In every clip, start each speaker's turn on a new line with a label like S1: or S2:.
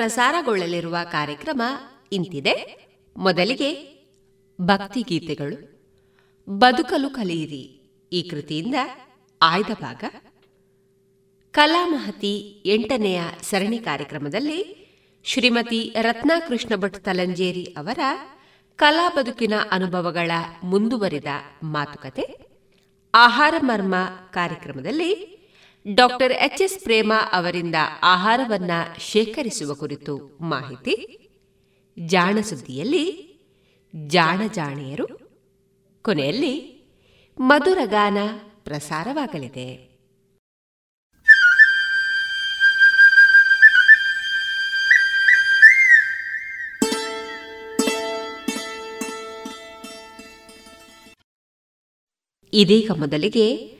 S1: ಪ್ರಸಾರಗೊಳ್ಳಲಿರುವ ಕಾರ್ಯಕ್ರಮ ಇಂತಿದೆ. ಮೊದಲಿಗೆ ಭಕ್ತಿಗೀತೆಗಳು. ಬದುಕಲು ಕಲಿಯಿರಿ. ಈ ಕೃತಿಯಿಂದ ಆಯ್ದ ಭಾಗ. ಕಲಾಮಹತಿ ಎಂಟನೆಯ ಸರಣಿ ಕಾರ್ಯಕ್ರಮದಲ್ಲಿ ಶ್ರೀಮತಿ ರತ್ನಾಕೃಷ್ಣ ಭಟ್ ತಲಂಜೇರಿ ಅವರ ಕಲಾ ಬದುಕಿನ ಅನುಭವಗಳ ಮುಂದುವರಿದ ಮಾತುಕತೆ. ಆಹಾರ ಮರ್ಮ ಕಾರ್ಯಕ್ರಮದಲ್ಲಿ ಡಾಕ್ಟರ್ ಎಚ್ ಎಸ್ ಪ್ರೇಮ ಅವರಿಂದ ಆಹಾರವನ್ನ ಶೇಖರಿಸುವ ಕುರಿತು ಮಾಹಿತಿ? ಜಾಣ ಸುದ್ದಿಯಲ್ಲಿ ಜಾಣ ಜಾಣಿಯರು. ಕೊನೆಯಲ್ಲಿ ಮಧುರಗಾನ ಪ್ರಸಾರವಾಗಲಿದೆ. ಇದೀಗ ಮೊದಲಿಗೆ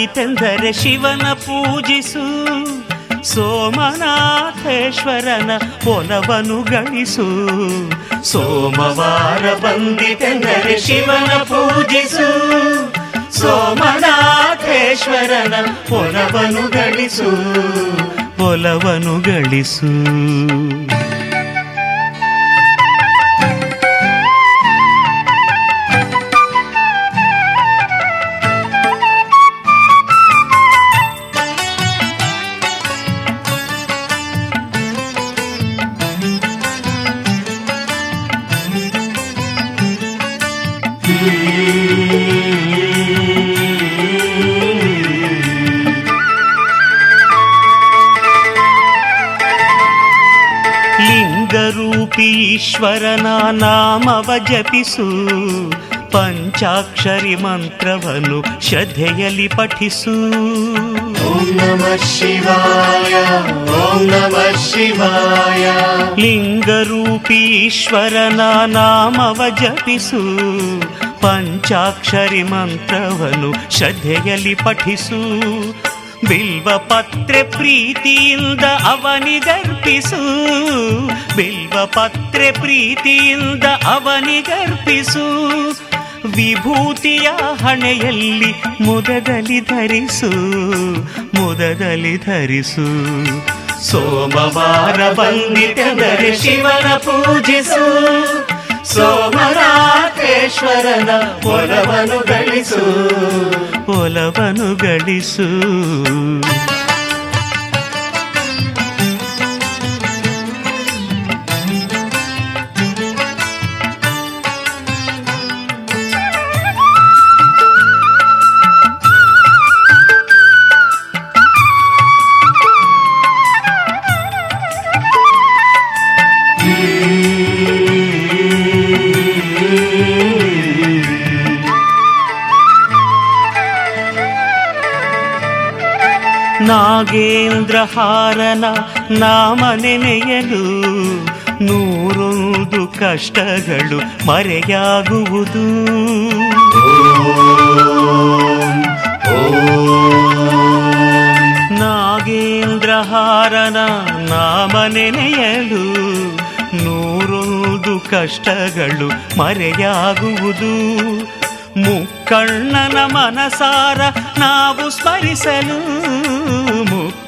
S2: ಬಂದಿತೆಂದರೆ ಶಿವನ ಪೂಜಿಸು, ಸೋಮನಾಥೇಶ್ವರನ ಒಲವನು ಗಳಿಸು. ಸೋಮವಾರ ಬಂದಿತೆಂದರೆ ಶಿವನ ಪೂಜಿಸು, ಸೋಮನಾಥೇಶ್ವರನ ಒಲವನು ಗಳಿಸು ಪೊಲವನು ಗಳಿಸು. ಈಶ್ವರನ ನಾಮವ ಜಪಿಸು ಪಂಚಾಕ್ಷರಿ ಮಂತ್ರವನ್ನು ಶ್ರದ್ಧೆಯಲ್ಲಿ ಪಠಿಸು
S3: ಓಂ ನಮ ಶಿವಾಯ ಓಂ ನಮ ಶಿವಾಯ
S2: ಲಿಂಗರೂಪಿ ಈಶ್ವರನ ನಾಮವ ಜಪಿಸು ಪಂಚಾಕ್ಷರಿ ಮಂತ್ರವನ್ನು ಶ್ರದ್ಧೆಯಲ್ಲಿ ಪಠಿಸು ಬಿಲ್ವ ಪತ್ರೆ ಪ್ರೀತಿಯಿಂದ ಅವನಿಗರ್ಪಿಸು ಬಿಲ್ವ ಪತ್ರೆ ಪ್ರೀತಿಯಿಂದ ಅವನಿಗರ್ಪಿಸು ವಿಭೂತಿಯ ಹಣೆಯಲ್ಲಿ ಮುದದಲ್ಲಿ ಧರಿಸು ಮುದದಲ್ಲಿ ಧರಿಸು. ಸೋಮವಾರ ಬಂದಿತೆಂದರೆ ಶಿವನ ಪೂಜಿಸು. ಸೋಮರಾಕೇಶ್ವರನ ಒಲವನು ಗಳಿಸು. ಒಲವನು ಗಳಿಸು. ನಾಗೇಂದ್ರಹಾರನ ನಾಮ ನೆನೆಯಲು ನೂರೊಂದು ಕಷ್ಟಗಳು ಮರೆಯಾಗುವುದು. ನಾಗೇಂದ್ರಹಾರನ ನಾಮ ನೆನೆಯಲು ನೂರೊಂದು ಕಷ್ಟಗಳು ಮರೆಯಾಗುವುದು. ಮುಕ್ಕಣ್ಣನ ಮನಸಾರ ನಾವು ಸ್ಮರಿಸಲು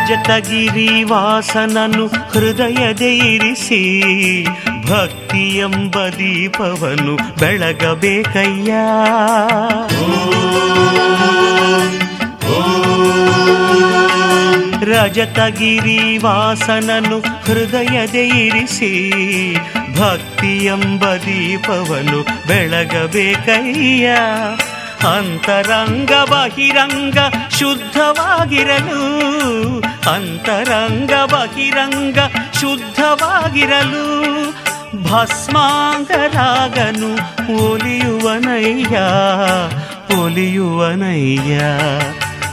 S2: ರಜತಗಿರಿ ವಾಸನನು ಹೃದಯದೆ ಇರಿಸಿ, ಭಕ್ತಿ ಎಂಬ ದೀಪವನ್ನು ಬೆಳಗಬೇಕಯ್ಯ. ರಜತಗಿರಿ ವಾಸನನು ಹೃದಯದೆ ಇರಿಸಿ, ಭಕ್ತಿ ಎಂಬ ದೀಪವನ್ನು ಬೆಳಗಬೇಕಯ್ಯ. ಅಂತರಂಗ ಬಹಿರಂಗ ಶುದ್ಧವಾಗಿರಲು ಅಂತರಂಗ ಬಹಿರಂಗ ಶುದ್ಧವಾಗಿರಲು ಭಸ್ಮಾಂಗರಾಗನು ಒಲಿಯುವನಯ್ಯ ಒಲಿಯುವನಯ್ಯ.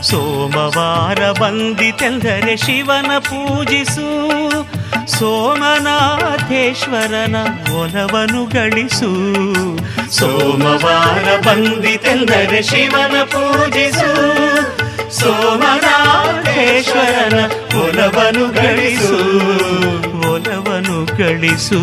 S2: ಸೋಮವಾರ ಬಂದಿತೆಂದರೆ ಶಿವನ ಪೂಜಿಸು, ಸೋಮನಾಥೇಶ್ವರನ ಒಲವನು ಗಳಿಸು. ಸೋಮವಾರ ಬಂದಿತೆಂದರೆ ಶಿವನ ಪೂಜಿಸು ಸೋಮನಾಥೇಶ್ವರನ ಒಲವನು ಗಳಿಸು ಒಲವನು ಗಳಿಸು.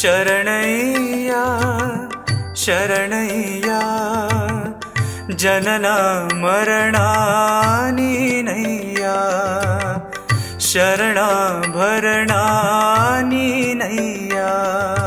S4: शरण शरणनमरणानि
S5: नैया शरणभरणानि नय।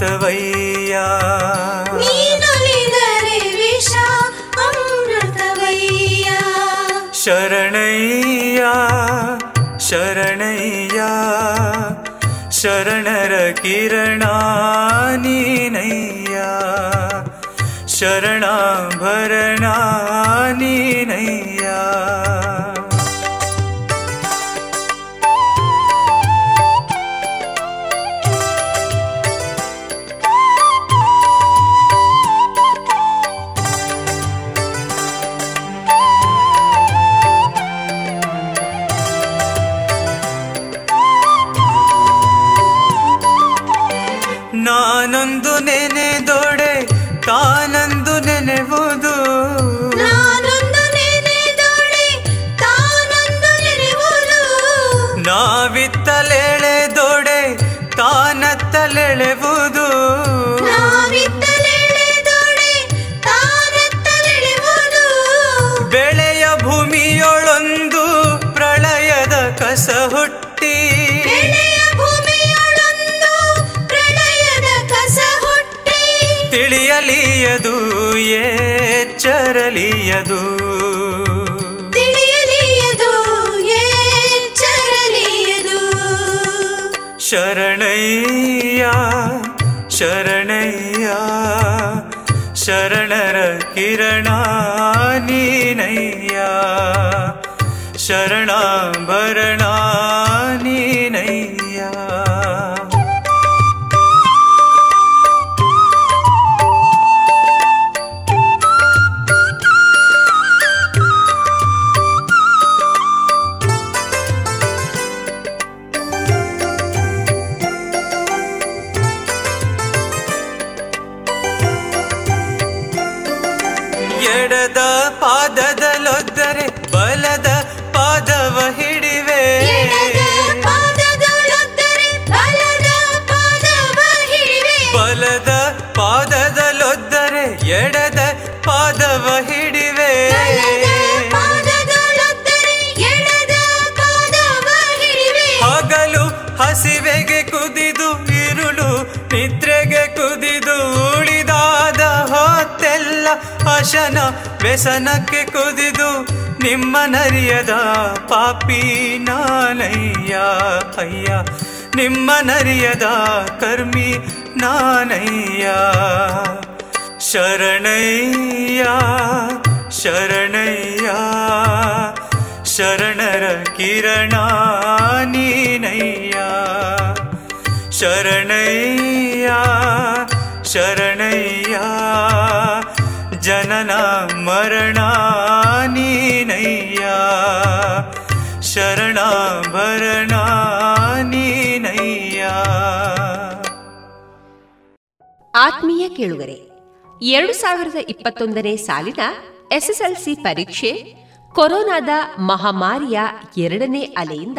S5: ಅಮೃತವಯ್ಯ
S6: ನೀನೊಲಿದರೆ ವಿಷ ಅಮೃತವಯ್ಯ
S5: ಶರಣಯ್ಯ ಶರಣಯ್ಯ ಶರಣರ ಕಿರಣ ನೀನಯ್ಯ ಶರಣಾಭರಣ ನೀನಯ್ಯ
S1: ಎರಡು ಸಾವಿರದ ಇಪ್ಪತ್ತೊಂದನೇ ಸಾಲಿನ ಎಸ್ಎಸ್ಎಲ್ಸಿ ಪರೀಕ್ಷೆ ಕೊರೋನಾದ ಮಹಾಮಾರಿಯ ಎರಡನೇ ಅಲೆಯಿಂದ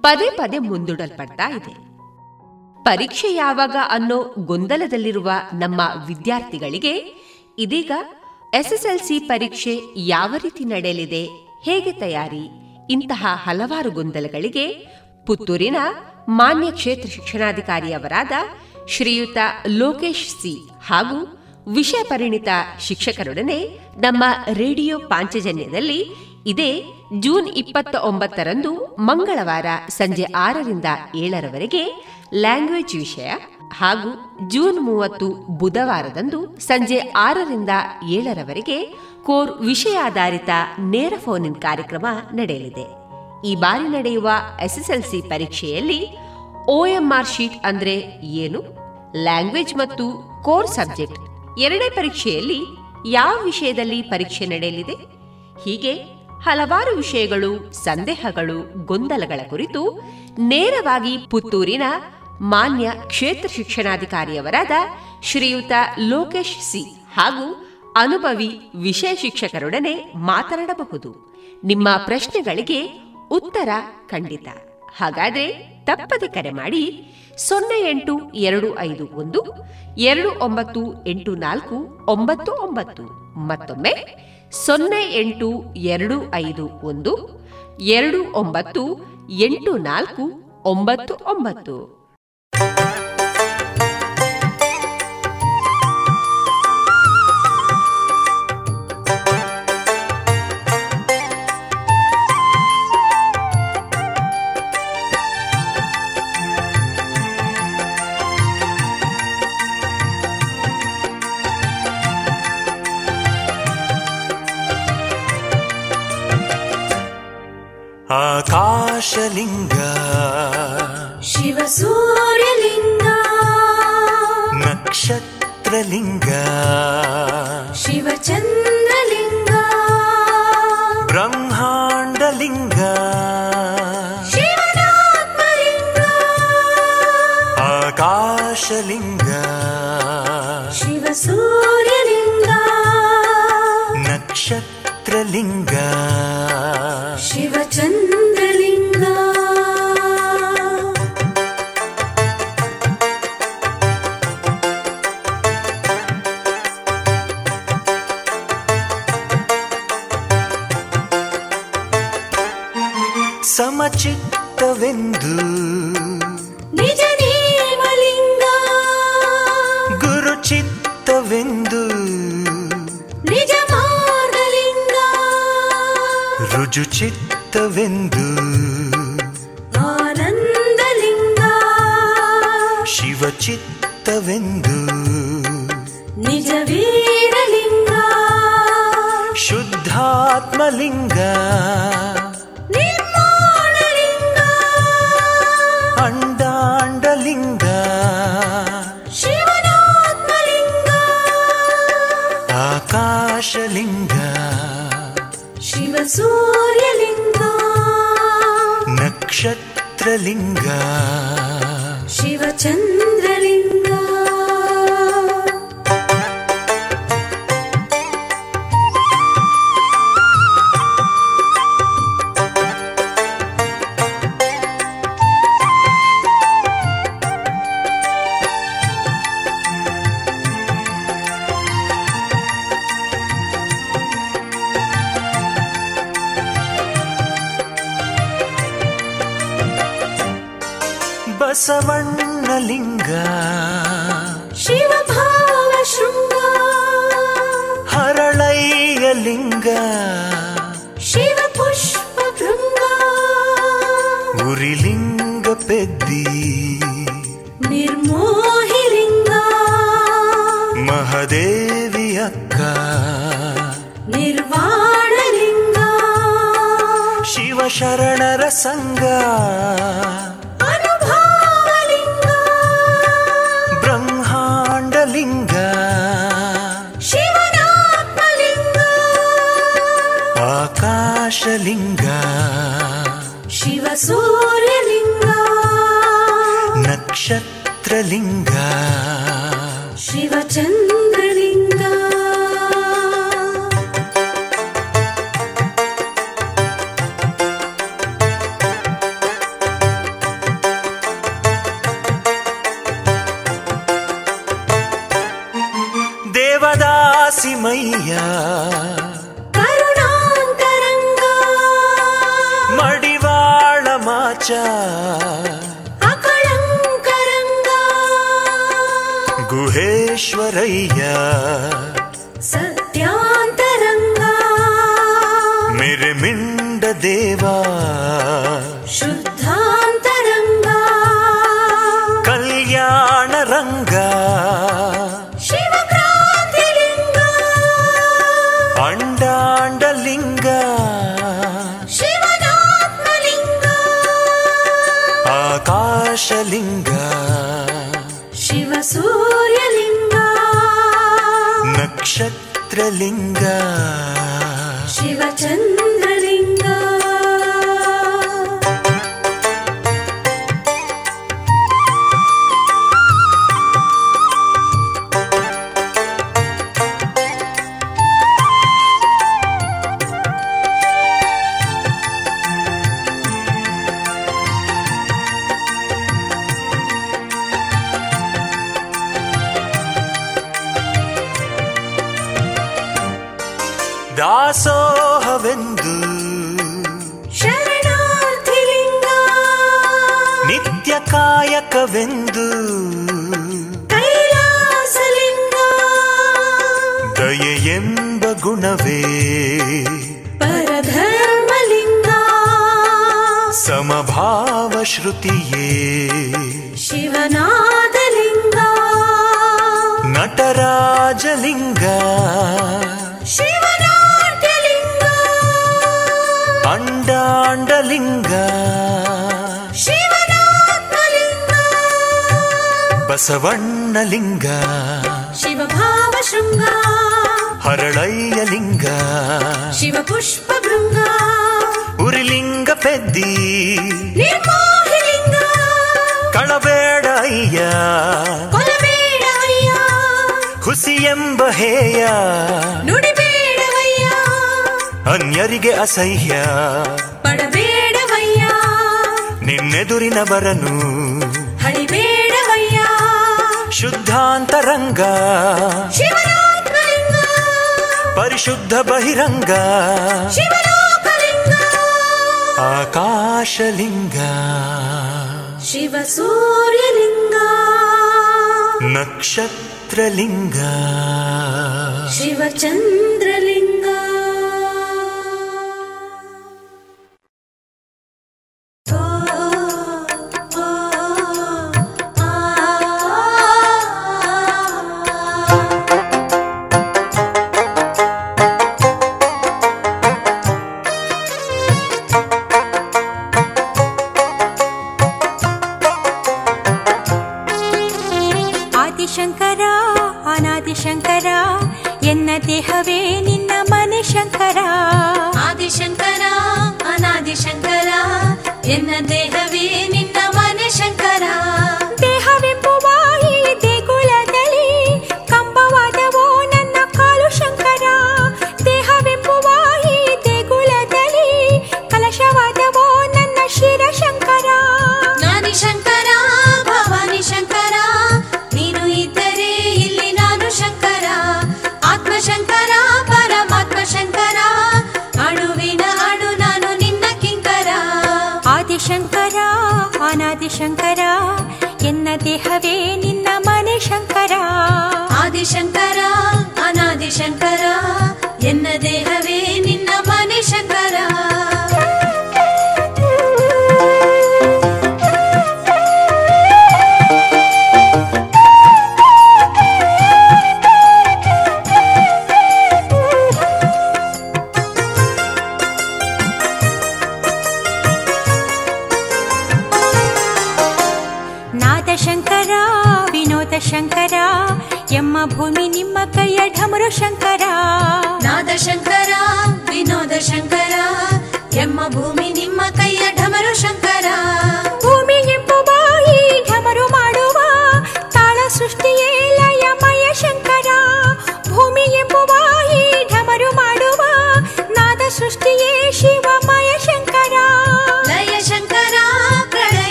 S1: ಪದೇ ಪದೇ ಮುಂದೂಡಲ್ಪಡ್ತಾ ಇದೆ. ಪರೀಕ್ಷೆ ಯಾವಾಗ ಅನ್ನೋ ಗೊಂದಲದಲ್ಲಿರುವ ನಮ್ಮ ವಿದ್ಯಾರ್ಥಿಗಳಿಗೆ ಇದೀಗ ಎಸ್ಎಸ್ಎಲ್ಸಿ ಪರೀಕ್ಷೆ ಯಾವ ರೀತಿ ನಡೆಯಲಿದೆ, ಹೇಗೆ ತಯಾರಿ, ಇಂತಹ ಹಲವಾರು ಗೊಂದಲಗಳಿಗೆ ಪುತ್ತೂರಿನ ಮಾನ್ಯ ಕ್ಷೇತ್ರ ಶಿಕ್ಷಣಾಧಿಕಾರಿಯವರಾದ ಶ್ರೀಯುತ ಲೋಕೇಶ್ ಸಿ ಹಾಗೂ ವಿಷಯ ಪರಿಣಿತ ಶಿಕ್ಷಕರೊಡನೆ ನಮ್ಮ ರೇಡಿಯೋ ಪಾಂಚಜನ್ಯದಲ್ಲಿ ಇದೇ ಜೂನ್ ಇಪ್ಪತ್ತ ಒಂಬತ್ತರಂದು ಮಂಗಳವಾರ ಸಂಜೆ ಆರರಿಂದ ಏಳರವರೆಗೆ ಲ್ಯಾಂಗ್ವೇಜ್ ವಿಷಯ ಹಾಗೂ ಜೂನ್ ಮೂವತ್ತು ಬುಧವಾರದಂದು ಸಂಜೆ ಆರರಿಂದ ಏಳರವರೆಗೆ ಕೋರ್ ವಿಷಯಾಧಾರಿತ ನೇರ ಫೋನ್ ಕಾರ್ಯಕ್ರಮ ನಡೆಯಲಿದೆ. ಈ ಬಾರಿ ನಡೆಯುವ ಎಸ್ಎಸ್ಎಲ್ಸಿ ಪರೀಕ್ಷೆಯಲ್ಲಿ ಓಎಂಆರ್ ಶೀಟ್ ಅಂದ್ರೆ ಏನು? ಲ್ಯಾಂಗ್ವೇಜ್ ಮತ್ತು ಕೋರ್ ಸಬ್ಜೆಕ್ಟ್ ಎರಡೇ ಪರೀಕ್ಷೆಯಲ್ಲಿ ಯಾವ ವಿಷಯದಲ್ಲಿ ಪರೀಕ್ಷೆ ನಡೆಯಲಿದೆ? ಹೀಗೆ ಹಲವಾರು ವಿಷಯಗಳು, ಸಂದೇಹಗಳು, ಗೊಂದಲಗಳ ಕುರಿತು ನೇರವಾಗಿ ಪುತ್ತೂರಿನ ಮಾನ್ಯ ಕ್ಷೇತ್ರ ಶಿಕ್ಷಣಾಧಿಕಾರಿಯವರಾದ ಶ್ರೀಯುತ ಲೋಕೇಶ್ ಸಿ ಹಾಗೂ ಅನುಭವಿ ವಿಷಯ ಶಿಕ್ಷಕರೊಡನೆ ಮಾತನಾಡಬಹುದು. ನಿಮ್ಮ ಪ್ರಶ್ನೆಗಳಿಗೆ ಉತ್ತರ ಖಂಡಿತ. ಹಾಗಾದ್ರೆ ತಪ್ಪದೆ ಕರೆ ಮಾಡಿ ಸೊನ್ನೆ ಎಂಟು ಎರಡು ಐದು ಒಂದು, ಎರಡು ಒಂಬತ್ತು ಎಂಟು ನಾಲ್ಕು ಒಂಬತ್ತು ಒಂಬತ್ತು. ಮತ್ತೊಮ್ಮೆ ಸೊನ್ನೆ ಎಂಟು ಎರಡು ಐದು ಒಂದು, ಎರಡು ಒಂಬತ್ತು ಎಂಟು ನಾಲ್ಕು ಒಂಬತ್ತು ಒಂಬತ್ತು.
S7: आकाशलिङ्ग। शिवसूर्यलिङ्ग।
S6: नक्षत्रलिङ्ग।
S7: शिवचन्द्रलिङ्ग।
S6: ब्रह्माण्डलिङ्ग। आकाशलिङ्ग।
S7: लिङ्गिवसूर्यलिङ्ग
S6: नक्षत्रलिङ्ग। శుద్ధ బహిరంగ. ఆకాశలింగ.
S8: శివ సూర్యలింగ నక్షత్రలింగ. శివచంద్ర ನಿನ್ನ ಮನೆ ಶಂಕರ
S6: ಆದಿಶಂಕರ ಅನಾದಿಶಂಕರ
S9: ಎನ್ನದೇ शङ्कर अनादिशकर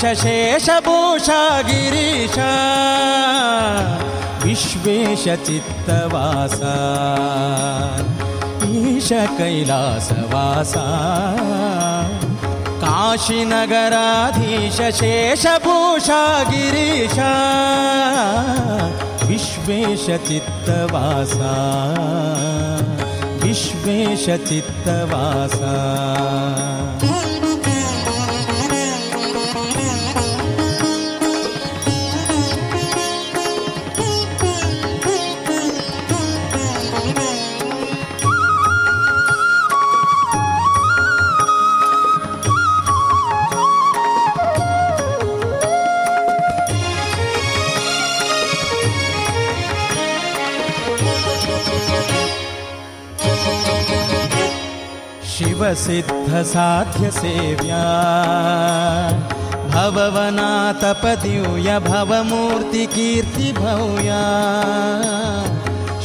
S9: शशेषभूषागिरिश विश्वेश चित्तवास ईशकैलासवास काशीनगराधीशेषभूषागिरीशा विश्वे चित्तवास विश्वेशचित्तवासा। सिद्धसाध्यसेव्या भववना भवमूर्तिकीर्तिभूया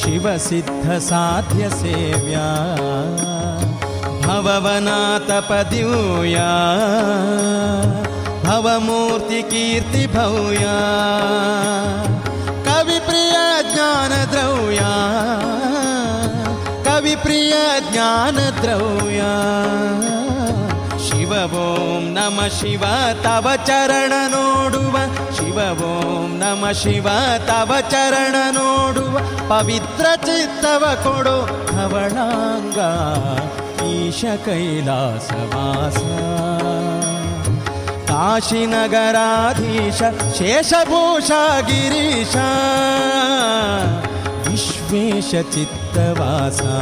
S9: शिवसिद्धसाध्यसेव्या भववनातपदिव्या भवमूर्तिकीर्तिभूया कविप्रिया ज्ञानद्रौया प्रियज्ञानद्रौया शिव ॐ नम शिव तव चरण नोडुव। शिव ॐ नम शिव तव चरण नोडुवा। पवित्र चित्तव कोडो हवणाङ्गा ईश कैलासवास काशीनगराधीश शेषभूषा गिरीश। विश्वेश चित्त चित्तवासा।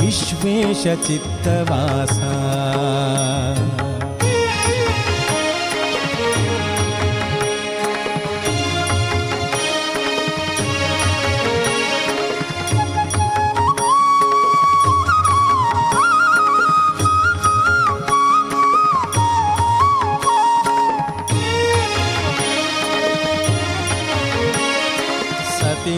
S9: विश्वेश चित्तवासा।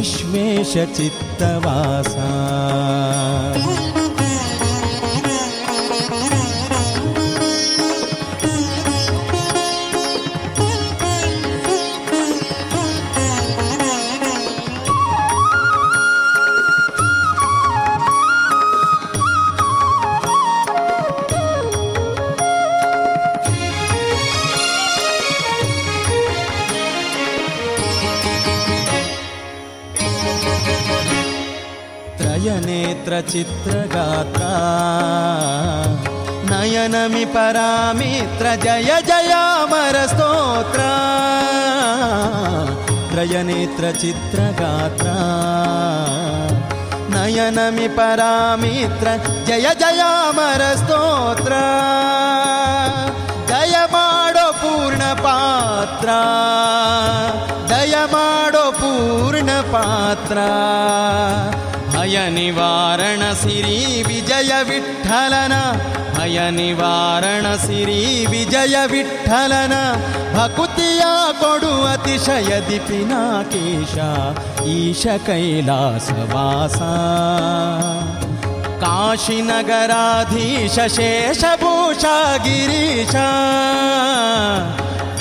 S9: विश्वेशचित्तवासा। ನೇತ್ರ ಚಿತ್ರಗಾತ ನಯನಮಿ ಪರಾಮಿತ್ರ, ಜಯ ಜಯಾಮರ ಸ್ತೋತ್ರ. ತ್ರಯನೇತ್ರ ಚಿತ್ರಗಾತ್ರ. ನಯನಮಿ ಪರಾಮಿತ್ರ, ಜಯ ಜಯಾಮರ ಸ್ತೋತ್ರ. ದಯ ಮಾಡೋ ಪೂರ್ಣ ಪಾತ್ರ. ದಯ ಮಾಡೋ ಪೂರ್ಣ ಪಾತ್ರ. अय निवारणसि विजयविट्ठलन अय निवारणसि विजयविठ्ठलन भकुत्या कडु अतिशयदितिना केशा ईशकैलासवासा काशीनगराधीशेषभूषागिरीशा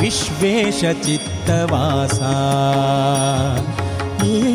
S9: विश्वेशचित्तवासा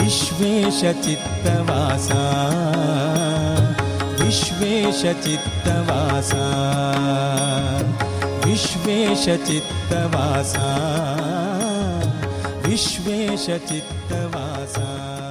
S9: विश्वेशचित्तवासा। विश्वेशचित्तवासा। विश्वेशचित्तवासा। विश्वेशचित्तवासा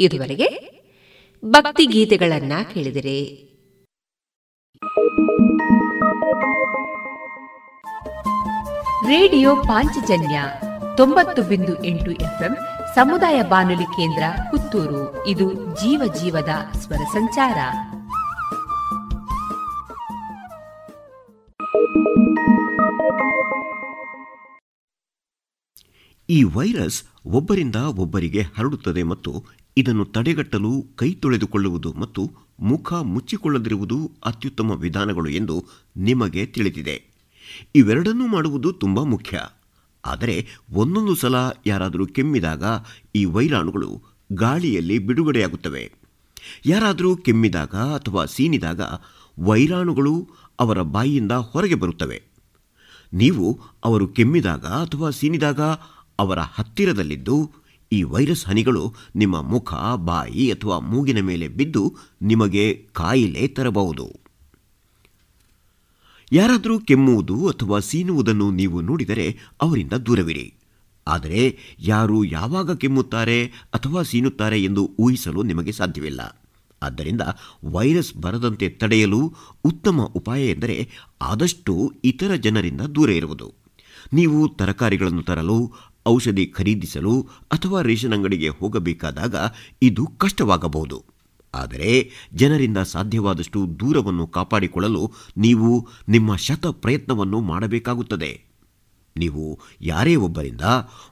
S1: ಇದುವರೆಗೆ ಭಕ್ತಿ ಗೀತೆಗಳನ್ನ ಕೇಳಿದರೆ. ರೇಡಿಯೋ ಪಾಂಚಜನ್ಯ ತೊಂಬತ್ತು ಬಿಂದು ಎಂಟು ಎಫ್ಎಂ ಸಮುದಾಯ ಬಾನುಲಿ ಕೇಂದ್ರ ಪುತ್ತೂರು. ಇದು ಜೀವ ಜೀವದ ಸ್ವರ ಸಂಚಾರ.
S10: ಈ ವೈರಸ್ ಒಬ್ಬರಿಂದ ಒಬ್ಬರಿಗೆ ಹರಡುತ್ತದೆ ಮತ್ತು ಇದನ್ನು ತಡೆಗಟ್ಟಲು ಕೈ ತೊಳೆದುಕೊಳ್ಳುವುದು ಮತ್ತು ಮುಖ ಮುಚ್ಚಿಕೊಳ್ಳದಿರುವುದು ಅತ್ಯುತ್ತಮ ವಿಧಾನಗಳು ಎಂದು ನಿಮಗೆ ತಿಳಿದಿದೆ. ಇವೆರಡನ್ನೂ ಮಾಡುವುದು ತುಂಬ ಮುಖ್ಯ. ಆದರೆ ಒಂದೊಂದು ಸಲ ಯಾರಾದರೂ ಕೆಮ್ಮಿದಾಗ ಈ ವೈರಾಣುಗಳು ಗಾಳಿಯಲ್ಲಿ ಬಿಡುಗಡೆಯಾಗುತ್ತವೆ. ಯಾರಾದರೂ ಕೆಮ್ಮಿದಾಗ ಅಥವಾ ಸೀನಿದಾಗ ವೈರಾಣುಗಳು ಅವರ ಬಾಯಿಯಿಂದ ಹೊರಗೆ ಬರುತ್ತವೆ. ನೀವು ಅವರು ಕೆಮ್ಮಿದಾಗ ಅಥವಾ ಸೀನಿದಾಗ ಅವರ ಹತ್ತಿರದಲ್ಲಿದ್ದು ಈ ವೈರಸ್ ಹನಿಗಳು ನಿಮ್ಮ ಮುಖ, ಬಾಯಿ ಅಥವಾ ಮೂಗಿನ ಮೇಲೆ ಬಿದ್ದು ನಿಮಗೆ ಕಾಯಿಲೆ ತರಬಹುದು. ಯಾರಾದರೂ ಕೆಮ್ಮುವುದು ಅಥವಾ ಸೀನುವುದನ್ನು ನೀವು ನೋಡಿದರೆ ಅವರಿಂದ ದೂರವಿರಿ. ಆದರೆ ಯಾರು ಯಾವಾಗ ಕೆಮ್ಮುತ್ತಾರೆ ಅಥವಾ ಸೀನುತ್ತಾರೆ ಎಂದು ಊಹಿಸಲು ನಿಮಗೆ ಸಾಧ್ಯವಿಲ್ಲ. ಆದ್ದರಿಂದ ವೈರಸ್ ಬರದಂತೆ ತಡೆಯಲು ಉತ್ತಮ ಉಪಾಯ ಎಂದರೆ ಆದಷ್ಟು ಇತರ ಜನರಿಂದ ದೂರ ಇರುವುದು. ನೀವು ತರಕಾರಿಗಳನ್ನು ತರಲು ಔಷಧಿ ಖರೀದಿಸಲು ಅಥವಾ ರೇಷನ್ ಅಂಗಡಿಗೆ ಹೋಗಬೇಕಾದಾಗ ಇದು ಕಷ್ಟವಾಗಬಹುದು. ಆದರೆ ಜನರಿಂದ ಸಾಧ್ಯವಾದಷ್ಟು ದೂರವನ್ನು ಕಾಪಾಡಿಕೊಳ್ಳಲು ನೀವು ನಿಮ್ಮ ಶತ ಪ್ರಯತ್ನವನ್ನು ಮಾಡಬೇಕಾಗುತ್ತದೆ. ನೀವು ಯಾರೇ ಒಬ್ಬರಿಂದ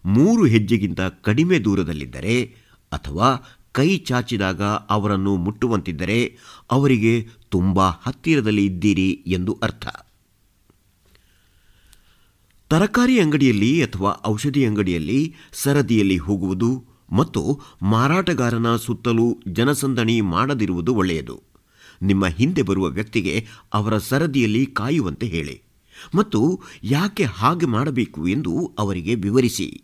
S10: ಮೂರು ಹೆಜ್ಜೆಗಿಂತ ಕಡಿಮೆ ದೂರದಲ್ಲಿದ್ದರೆ ಅಥವಾ ಕೈ ಚಾಚಿದಾಗ ಅವರನ್ನು ಮುಟ್ಟುವಂತಿದ್ದರೆ ಅವರಿಗೆ ತುಂಬ ಹತ್ತಿರದಲ್ಲಿ ಇದ್ದೀರಿ ಎಂದು ಅರ್ಥ. ತರಕಾರಿ ಅಂಗಡಿಯಲ್ಲಿ ಅಥವಾ ಔಷಧಿ ಅಂಗಡಿಯಲ್ಲಿ ಸರದಿಯಲ್ಲಿ ಹೋಗುವುದು ಮತ್ತು ಮಾರಾಟಗಾರನ ಸುತ್ತಲೂ ಜನಸಂದಣಿ ಮಾಡದಿರುವುದು ಒಳ್ಳೆಯದು. ನಿಮ್ಮ ಹಿಂದೆ ಬರುವ ವ್ಯಕ್ತಿಗೆ ಅವರ ಸರದಿಯಲ್ಲಿ ಕಾಯುವಂತೆ ಹೇಳಿ ಮತ್ತು ಯಾಕೆ ಹಾಗೆ ಮಾಡಬೇಕು ಎಂದು ಅವರಿಗೆ ವಿವರಿಸಿ.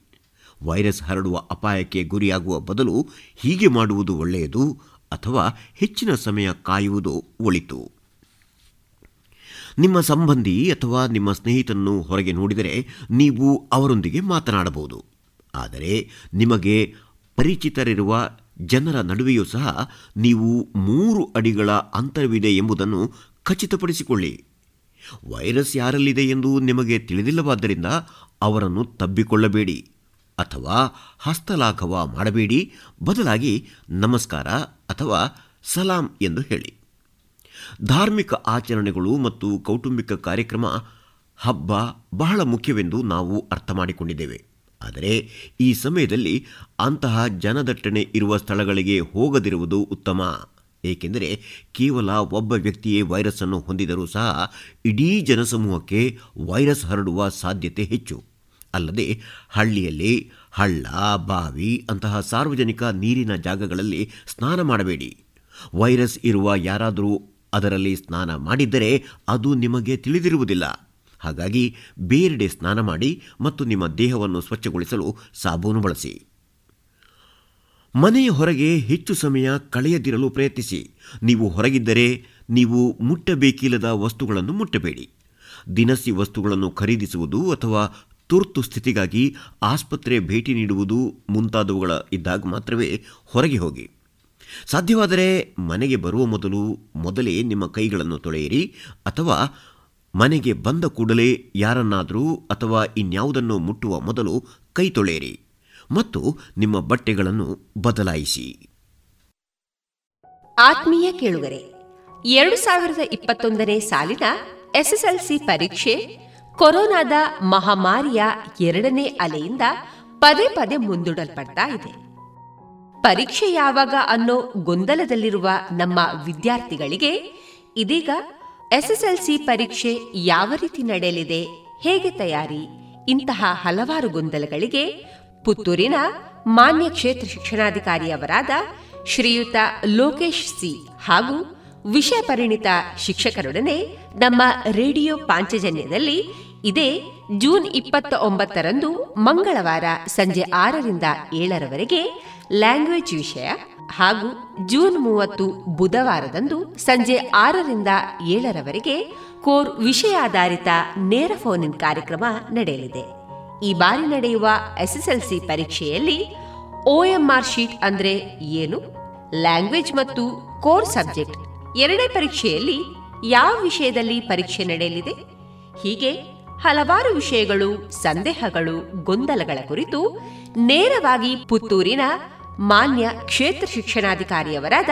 S10: ವೈರಸ್ ಹರಡುವ ಅಪಾಯಕ್ಕೆ ಗುರಿಯಾಗುವ ಬದಲು ಹೀಗೆ ಮಾಡುವುದು ಒಳ್ಳೆಯದು ಅಥವಾ ಹೆಚ್ಚಿನ ಸಮಯ ಕಾಯುವುದು ಒಳಿತು. ನಿಮ್ಮ ಸಂಬಂಧಿ ಅಥವಾ ನಿಮ್ಮ ಸ್ನೇಹಿತನನ್ನು ಹೊರಗೆ ನೋಡಿದರೆ ನೀವು ಅವರೊಂದಿಗೆ ಮಾತನಾಡಬಹುದು. ಆದರೆ ನಿಮಗೆ ಪರಿಚಿತರಿರುವ ಜನರ ನಡುವೆಯೂ ಸಹ ನೀವು ಮೂರು ಅಡಿಗಳ ಅಂತರವಿದೆ ಎಂಬುದನ್ನು ಖಚಿತಪಡಿಸಿಕೊಳ್ಳಿ. ವೈರಸ್ ಯಾರಲ್ಲಿದೆ ಎಂದು ನಿಮಗೆ ತಿಳಿದಿಲ್ಲವಾದ್ದರಿಂದ ಅವರನ್ನು ತಬ್ಬಿಕೊಳ್ಳಬೇಡಿ ಅಥವಾ ಹಸ್ತಲಾಘವ ಮಾಡಬೇಡಿ. ಬದಲಾಗಿ ನಮಸ್ಕಾರ ಅಥವಾ ಸಲಾಂ ಎಂದು ಹೇಳಿ. ಧಾರ್ಮಿಕ ಆಚರಣೆಗಳು ಮತ್ತು ಕೌಟುಂಬಿಕ ಕಾರ್ಯಕ್ರಮ ಹಬ್ಬ ಬಹಳ ಮುಖ್ಯವೆಂದು ನಾವು ಅರ್ಥ ಮಾಡಿಕೊಂಡಿದ್ದೇವೆ. ಆದರೆ ಈ ಸಮಯದಲ್ಲಿ ಅಂತಹ ಜನದಟ್ಟಣೆ ಇರುವ ಸ್ಥಳಗಳಿಗೆ ಹೋಗದಿರುವುದು ಉತ್ತಮ. ಏಕೆಂದರೆ ಕೇವಲ ಒಬ್ಬ ವ್ಯಕ್ತಿಯೇ ವೈರಸ್ ಅನ್ನು ಹೊಂದಿದರೂ ಸಹ ಇಡೀ ಜನಸಮೂಹಕ್ಕೆ ವೈರಸ್ ಹರಡುವ ಸಾಧ್ಯತೆ ಹೆಚ್ಚು. ಅಲ್ಲದೆ ಹಳ್ಳಿಯಲ್ಲಿ ಹಳ್ಳ, ಬಾವಿ ಅಂತಹ ಸಾರ್ವಜನಿಕ ನೀರಿನ ಜಾಗಗಳಲ್ಲಿ ಸ್ನಾನ ಮಾಡಬೇಡಿ. ವೈರಸ್ ಇರುವ ಯಾರಾದರೂ ಅದರಲ್ಲಿ ಸ್ನಾನ ಮಾಡಿದ್ದರೆ ಅದು ನಿಮಗೆ ತಿಳಿದಿರುವುದಿಲ್ಲ. ಹಾಗಾಗಿ ಬೇರೆಡೆ ಸ್ನಾನ ಮಾಡಿ ಮತ್ತು ನಿಮ್ಮ ದೇಹವನ್ನು ಸ್ವಚ್ಛಗೊಳಿಸಲು ಸಾಬೂನು ಬಳಸಿ. ಮನೆಯ ಹೊರಗೆ ಹೆಚ್ಚು ಸಮಯ ಕಳೆಯದಿರಲು ಪ್ರಯತ್ನಿಸಿ. ನೀವು ಹೊರಗಿದ್ದರೆ ನೀವು ಮುಟ್ಟಬೇಕಿಲ್ಲದ ವಸ್ತುಗಳನ್ನು ಮುಟ್ಟಬೇಡಿ. ದಿನಸಿ ವಸ್ತುಗಳನ್ನು ಖರೀದಿಸುವುದು ಅಥವಾ ತುರ್ತು ಸ್ಥಿತಿಗಾಗಿ ಆಸ್ಪತ್ರೆ ಭೇಟಿ ನೀಡುವುದು ಮುಂತಾದವುಗಳ ಇದ್ದಾಗ ಮಾತ್ರವೇ ಹೊರಗೆ ಹೋಗಿ. ಸಾಧ್ಯವಾದರೆ ಮನೆಗೆ ಬರುವ ಮೊದಲು ಮೊದಲೇ ನಿಮ್ಮ ಕೈಗಳನ್ನು ತೊಳೆಯಿರಿ, ಅಥವಾ ಮನೆಗೆ ಬಂದ ಕೂಡಲೇ ಯಾರನ್ನಾದರೂ ಅಥವಾ ಇನ್ಯಾವುದನ್ನು ಮುಟ್ಟುವ ಮೊದಲು ಕೈ ತೊಳೆಯಿರಿ, ಮತ್ತು ನಿಮ್ಮ ಬಟ್ಟೆಗಳನ್ನು ಬದಲಾಯಿಸಿ.
S1: ಆತ್ಮೀಯ ಕೇಳುಗರೆ, ಎರಡು ಸಾವಿರದ ಇಪ್ಪತ್ತೊಂದನೇ ಸಾಲಿನ ಎಸ್ಎಸ್ಎಲ್ಸಿ ಪರೀಕ್ಷೆ ಕೊರೋನಾದ ಮಹಾಮಾರಿಯ ಎರಡನೇ ಅಲೆಯಿಂದ ಪದೇ ಪದೇ ಮುಂದೂಡಲ್ಪಡ್ತಾ ಇದೆ. ಪರೀಕ್ಷೆ ಯಾವಾಗ ಅನ್ನೋ ಗೊಂದಲದಲ್ಲಿರುವ ನಮ್ಮ ವಿದ್ಯಾರ್ಥಿಗಳಿಗೆ ಇದೀಗ ಎಸ್ಎಸ್ಎಲ್ಸಿ ಪರೀಕ್ಷೆ ಯಾವ ರೀತಿ ನಡೆಯಲಿದೆ, ಹೇಗೆ ತಯಾರಿ, ಇಂತಹ ಹಲವಾರು ಗೊಂದಲಗಳಿಗೆ ಪುತ್ತೂರಿನ ಮಾನ್ಯ ಕ್ಷೇತ್ರ ಶಿಕ್ಷಣಾಧಿಕಾರಿಯವರಾದ ಶ್ರೀಯುತ ಲೋಕೇಶ್ ಸಿ ಹಾಗೂ ವಿಷಯ ಪರಿಣಿತ ಶಿಕ್ಷಕರೊಡನೆ ನಮ್ಮ ರೇಡಿಯೋ ಪಾಂಚಜನ್ಯದಲ್ಲಿ ಇದೇ ಜೂನ್ ಇಪ್ಪತ್ತ ಒಂಬತ್ತರಂದು ಮಂಗಳವಾರ ಸಂಜೆ ಆರರಿಂದ ಏಳರವರೆಗೆ ಲ್ಯಾಂಗ್ವೇಜ್ ವಿಷಯ ಹಾಗೂ ಜೂನ್ ಮೂವತ್ತು ಬುಧವಾರದಂದು ಸಂಜೆ ಆರರಿಂದ ಏಳರವರೆಗೆ ಕೋರ್ ವಿಷಯಾಧಾರಿತ ನೇರ ಫೋನ್ ಕಾರ್ಯಕ್ರಮ ನಡೆಯಲಿದೆ. ಈ ಬಾರಿ ನಡೆಯುವ ಎಸ್ಎಸ್ಎಲ್ಸಿ ಪರೀಕ್ಷೆಯಲ್ಲಿ ಓಎಂಆರ್ ಶೀಟ್ ಅಂದ್ರೆ ಏನು? ಲ್ಯಾಂಗ್ವೇಜ್ ಮತ್ತು ಕೋರ್ ಸಬ್ಜೆಕ್ಟ್ ಎರಡೇ ಪರೀಕ್ಷೆಯಲ್ಲಿ ಯಾವ ವಿಷಯದಲ್ಲಿ ಪರೀಕ್ಷೆ ನಡೆಯಲಿದೆ? ಹೀಗೆ ಹಲವಾರು ವಿಷಯಗಳು, ಸಂದೇಹಗಳು, ಗೊಂದಲಗಳ ಕುರಿತು ನೇರವಾಗಿ ಪುತ್ತೂರಿನ ಮಾನ್ಯ ಕ್ಷೇತ್ರ ಶಿಕ್ಷಣಾಧಿಕಾರಿಯವರಾದ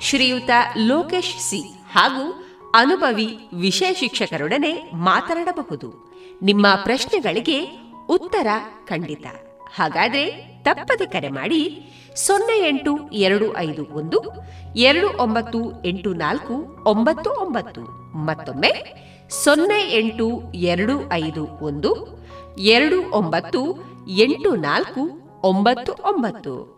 S1: ಶ್ರೀಯುತ ಲೋಕೇಶ್ ಸಿ ಹಾಗೂ ಅನುಭವಿ ವಿಷಯ ಶಿಕ್ಷಕರೊಡನೆ ಮಾತನಾಡಬಹುದು. ನಿಮ್ಮ ಪ್ರಶ್ನೆಗಳಿಗೆ ಉತ್ತರ ಖಂಡಿತ. ಹಾಗಾದ್ರೆ ತಪ್ಪದೆ ಕರೆ ಮಾಡಿ ಸೊನ್ನೆ ಎಂಟು ಎರಡು ಐದು ಒಂದು, ಎರಡು ಒಂಬತ್ತು ಎಂಟು ನಾಲ್ಕು ಒಂಬತ್ತು ಒಂಬತ್ತು. ಮತ್ತೊಮ್ಮೆ ಸೊನ್ನೆ ಎಂಟು ಎರಡು ಐದು ಒಂದು, ಎರಡು ಒಂಬತ್ತು ಎಂಟು ನಾಲ್ಕು ಒಂಬತ್ತು ಒಂಬತ್ತು.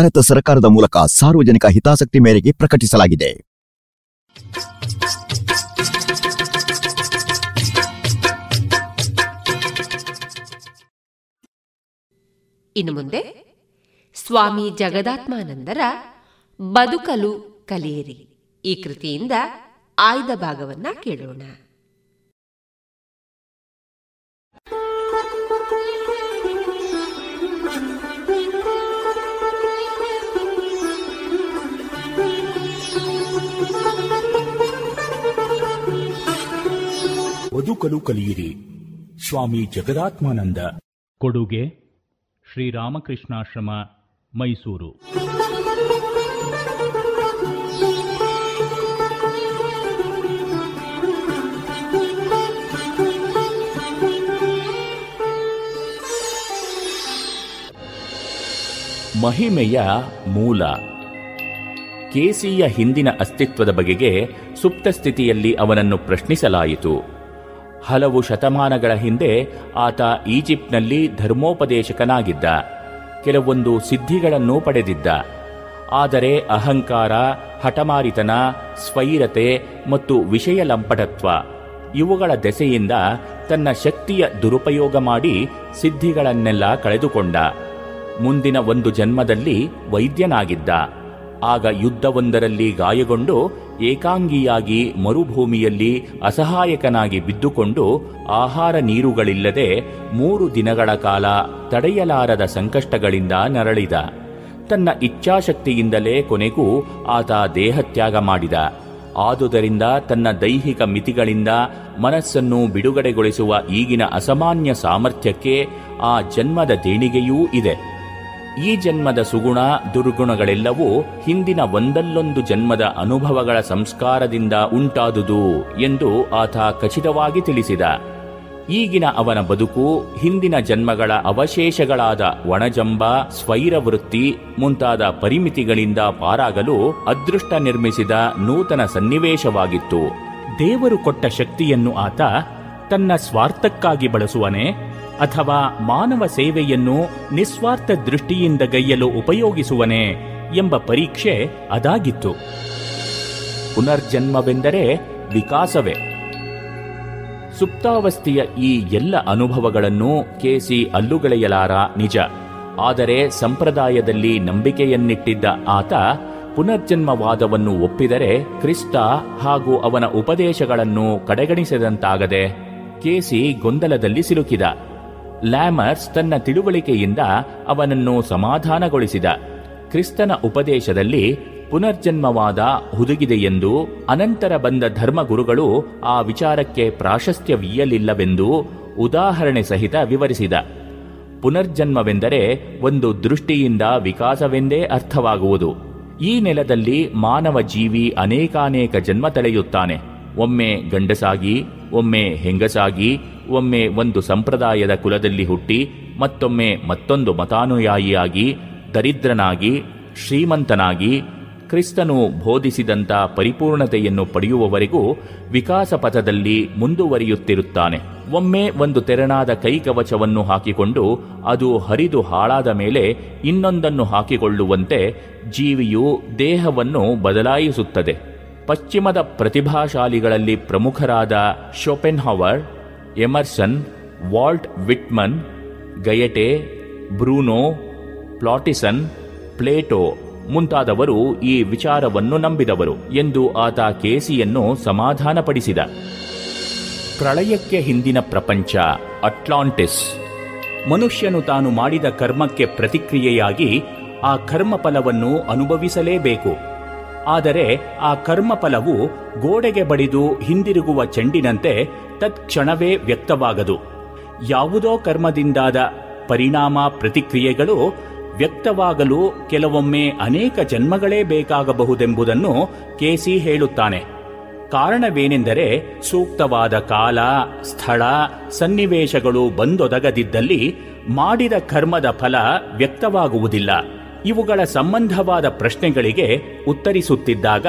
S11: ಭಾರತ ಸರ್ಕಾರದ ಮೂಲಕ ಸಾರ್ವಜನಿಕ ಹಿತಾಸಕ್ತಿ ಮೇರೆಗೆ ಪ್ರಕಟಿಸಲಾಗಿದೆ.
S1: ಇನ್ನು ಮುಂದೆ ಸ್ವಾಮಿ ಜಗದಾತ್ಮಾನಂದರ ಬದುಕಲು ಕಲಿಯಿರಿ. ಈ ಕೃತಿಯಿಂದ ಆಯ್ದ ಭಾಗವನ್ನ ಕೇಳೋಣ.
S12: ಬದುಕಲು ಕಲಿಯಿರಿ ಸ್ವಾಮಿ ಜಗದಾತ್ಮಾನಂದ.
S13: ಕೊಡುಗೆ ಶ್ರೀರಾಮಕೃಷ್ಣಾಶ್ರಮ ಮೈಸೂರು.
S12: ಮಹಿಮೆಯ ಮೂಲ. ಕೇಸಿಯ ಹಿಂದಿನ ಅಸ್ತಿತ್ವದ ಬಗೆಗೆ ಸುಪ್ತ ಸ್ಥಿತಿಯಲ್ಲಿ ಅವನನ್ನು ಪ್ರಶ್ನಿಸಲಾಯಿತು. ಹಲವು ಶತಮಾನಗಳ ಹಿಂದೆ ಆತ ಈಜಿಪ್ಟ್ನಲ್ಲಿ ಧರ್ಮೋಪದೇಶಕನಾಗಿದ್ದ. ಕೆಲವೊಂದು ಸಿದ್ಧಿಗಳನ್ನು ಪಡೆದಿದ್ದ. ಆದರೆ ಅಹಂಕಾರ, ಹಠಮಾರಿತನ, ಸ್ವೈರತೆ ಮತ್ತು ವಿಷಯ ಲಂಪಟತ್ವ ಇವುಗಳ ದೆಸೆಯಿಂದ ತನ್ನ ಶಕ್ತಿಯ ದುರುಪಯೋಗ ಮಾಡಿ ಸಿದ್ಧಿಗಳನ್ನೆಲ್ಲ ಕಳೆದುಕೊಂಡ. ಮುಂದಿನ ಒಂದು ಜನ್ಮದಲ್ಲಿ ವೈದ್ಯನಾಗಿದ್ದ. ಆಗ ಯುದ್ಧವೊಂದರಲ್ಲಿ ಗಾಯಗೊಂಡು ಏಕಾಂಗಿಯಾಗಿ ಮರುಭೂಮಿಯಲ್ಲಿ ಅಸಹಾಯಕನಾಗಿ ಬಿದ್ದುಕೊಂಡು ಆಹಾರ ನೀರುಗಳಿಲ್ಲದೆ ಮೂರು ದಿನಗಳ ಕಾಲ ತಡೆಯಲಾರದ ಸಂಕಷ್ಟಗಳಿಂದ ನರಳಿದ. ತನ್ನ ಇಚ್ಛಾಶಕ್ತಿಯಿಂದಲೇ ಕೊನೆಗೂ ಆತ ದೇಹತ್ಯಾಗ ಮಾಡಿದ. ಆದುದರಿಂದ ತನ್ನ ದೈಹಿಕ ಮಿತಿಗಳಿಂದ ಮನಸ್ಸನ್ನು ಬಿಡುಗಡೆಗೊಳಿಸುವ ಈಗಿನ ಅಸಾಮಾನ್ಯ ಸಾಮರ್ಥ್ಯಕ್ಕೆ ಆ ಜನ್ಮದ ದೇಣಿಗೆಯೂ ಇದೆ. ಈ ಜನ್ಮದ ಸುಗುಣ ದುರ್ಗುಣಗಳೆಲ್ಲವೂ ಹಿಂದಿನ ಒಂದಲ್ಲೊಂದು ಜನ್ಮದ ಅನುಭವಗಳ ಸಂಸ್ಕಾರದಿಂದ ಉಂಟಾದುದು ಎಂದು ಆತ ಖಚಿತವಾಗಿ ತಿಳಿಸಿದ. ಈಗಿನ ಅವನ ಬದುಕು, ಹಿಂದಿನ ಜನ್ಮಗಳ ಅವಶೇಷಗಳಾದ ಒಣಜಂಬ, ಸ್ವೈರವೃತ್ತಿ ಮುಂತಾದ ಪರಿಮಿತಿಗಳಿಂದ ಪಾರಾಗಲು ಅದೃಷ್ಟ ನಿರ್ಮಿಸಿದ ನೂತನ ಸನ್ನಿವೇಶವಾಗಿತ್ತು.
S13: ದೇವರು ಕೊಟ್ಟ ಶಕ್ತಿಯನ್ನು ಆತ ತನ್ನ ಸ್ವಾರ್ಥಕ್ಕಾಗಿ ಬಳಸುವನೆ ಅಥವಾ ಮಾನವ ಸೇವೆಯನ್ನು ನಿಸ್ವಾರ್ಥ ದೃಷ್ಟಿಯಿಂದ ಗೈಯಲು ಉಪಯೋಗಿಸುವನೆ ಎಂಬ ಪರೀಕ್ಷೆ ಅದಾಗಿತ್ತು.
S12: ಪುನರ್ಜನ್ಮವೆಂದರೆ ವಿಕಾಸವೇ. ಸುಪ್ತಾವಸ್ಥೆಯ ಈ ಎಲ್ಲ ಅನುಭವಗಳನ್ನು ಕೆಸಿ ಅಲ್ಲುಗಳೆಯಲಾರ ನಿಜ. ಆದರೆ ಸಂಪ್ರದಾಯದಲ್ಲಿ ನಂಬಿಕೆಯನ್ನಿಟ್ಟಿದ್ದ ಆತ ಪುನರ್ಜನ್ಮವಾದವನ್ನು ಒಪ್ಪಿದರೆ ಕ್ರಿಸ್ತ ಹಾಗೂ ಅವನ ಉಪದೇಶಗಳನ್ನು ಕಡೆಗಣಿಸಿದಂತಾಗದೆ ಕೆಸಿ ಗೊಂದಲದಲ್ಲಿ ಸಿಲುಕಿದ. ಲ್ಯಾಮರ್ಸ್ ತನ್ನ ತಿಳುವಳಿಕೆಯಿಂದ ಅವನನ್ನು ಸಮಾಧಾನಗೊಳಿಸಿದ. ಕ್ರಿಸ್ತನ ಉಪದೇಶದಲ್ಲಿ ಪುನರ್ಜನ್ಮವಾದ ಹುದುಗಿದೆಯೆಂದು ಅನಂತರ ಬಂದ ಧರ್ಮಗುರುಗಳು ಆ ವಿಚಾರಕ್ಕೆ ಪ್ರಾಶಸ್ತ್ಯವೀಯಲಿಲ್ಲವೆಂದು ಉದಾಹರಣೆ ಸಹಿತ ವಿವರಿಸಿದ. ಪುನರ್ಜನ್ಮವೆಂದರೆ ಒಂದು ದೃಷ್ಟಿಯಿಂದ ವಿಕಾಸವೆಂದೇ ಅರ್ಥವಾಗುವುದು. ಈ ನೆಲದಲ್ಲಿ ಮಾನವ ಜೀವಿ ಅನೇಕಾನೇಕ ಜನ್ಮ ತಳೆಯುತ್ತಾನೆ. ಒಮ್ಮೆ ಗಂಡಸಾಗಿ, ಒಮ್ಮೆ ಹೆಂಗಸಾಗಿ ಒಮ್ಮೆ ಒಂದು ಸಂಪ್ರದಾಯದ ಕುಲದಲ್ಲಿ ಹುಟ್ಟಿ, ಮತ್ತೊಮ್ಮೆ ಮತ್ತೊಂದು ಮತಾನುಯಾಯಿಯಾಗಿ, ದರಿದ್ರನಾಗಿ, ಶ್ರೀಮಂತನಾಗಿ,
S14: ಕ್ರಿಸ್ತನು ಬೋಧಿಸಿದಂಥ ಪರಿಪೂರ್ಣತೆಯನ್ನು ಪಡೆಯುವವರೆಗೂ ವಿಕಾಸ ಪಥದಲ್ಲಿ ಮುಂದುವರಿಯುತ್ತಿರುತ್ತಾನೆ. ಒಮ್ಮೆ ಒಂದು ತೆರನಾದ ಕೈಕವಚವನ್ನು ಹಾಕಿಕೊಂಡು ಅದು ಹರಿದು ಹಾಳಾದ ಮೇಲೆ ಇನ್ನೊಂದನ್ನು ಹಾಕಿಕೊಳ್ಳುವಂತೆ ಜೀವಿಯು ದೇಹವನ್ನು ಬದಲಾಯಿಸುತ್ತದೆ. ಪಶ್ಚಿಮದ ಪ್ರತಿಭಾಶಾಲಿಗಳಲ್ಲಿ ಪ್ರಮುಖರಾದ Schopenhauer Emerson, Walt Whitman, Goethe, Bruno, ಪ್ಲಾಟಿಸನ್, Plato ಮುಂತಾದವರು ಈ ವಿಚಾರವನ್ನು ನಂಬಿದವರು ಎಂದು ಆತ ಕೇಸಿಯನ್ನು ಸಮಾಧಾನಪಡಿಸಿದ. ಪ್ರಳಯಕ್ಕೆ ಹಿಂದಿನ ಪ್ರಪಂಚ, ಅಟ್ಲಾಂಟಿಸ್.
S12: ಮನುಷ್ಯನು ತಾನು ಮಾಡಿದ ಕರ್ಮಕ್ಕೆ ಪ್ರತಿಕ್ರಿಯೆಯಾಗಿ ಆ ಕರ್ಮಫಲವನ್ನು ಅನುಭವಿಸಲೇಬೇಕು. ಆದರೆ ಆ ಕರ್ಮಫಲವು ಗೋಡೆಗೆ ಬಡಿದು ಹಿಂದಿರುಗುವ ಚೆಂಡಿನಂತೆ ತತ್ಕ್ಷಣವೇ ವ್ಯಕ್ತವಾಗದು. ಯಾವುದೋ ಕರ್ಮದಿಂದಾದ ಪರಿಣಾಮ ಪ್ರತಿಕ್ರಿಯೆಗಳು ವ್ಯಕ್ತವಾಗಲು ಕೆಲವೊಮ್ಮೆ ಅನೇಕ ಜನ್ಮಗಳೇ ಬೇಕಾಗಬಹುದೆಂಬುದನ್ನು ಕೆಸಿ ಹೇಳುತ್ತಾನೆ. ಕಾರಣವೇನೆಂದರೆ ಸೂಕ್ತವಾದ ಕಾಲ, ಸ್ಥಳ, ಸನ್ನಿವೇಶಗಳು ಬಂದೊದಗದಿದ್ದಲ್ಲಿ ಮಾಡಿದ ಕರ್ಮದ ಫಲ ವ್ಯಕ್ತವಾಗುವುದಿಲ್ಲ. ಇವುಗಳ ಸಂಬಂಧವಾದ ಪ್ರಶ್ನೆಗಳಿಗೆ ಉತ್ತರಿಸುತ್ತಿದ್ದಾಗ,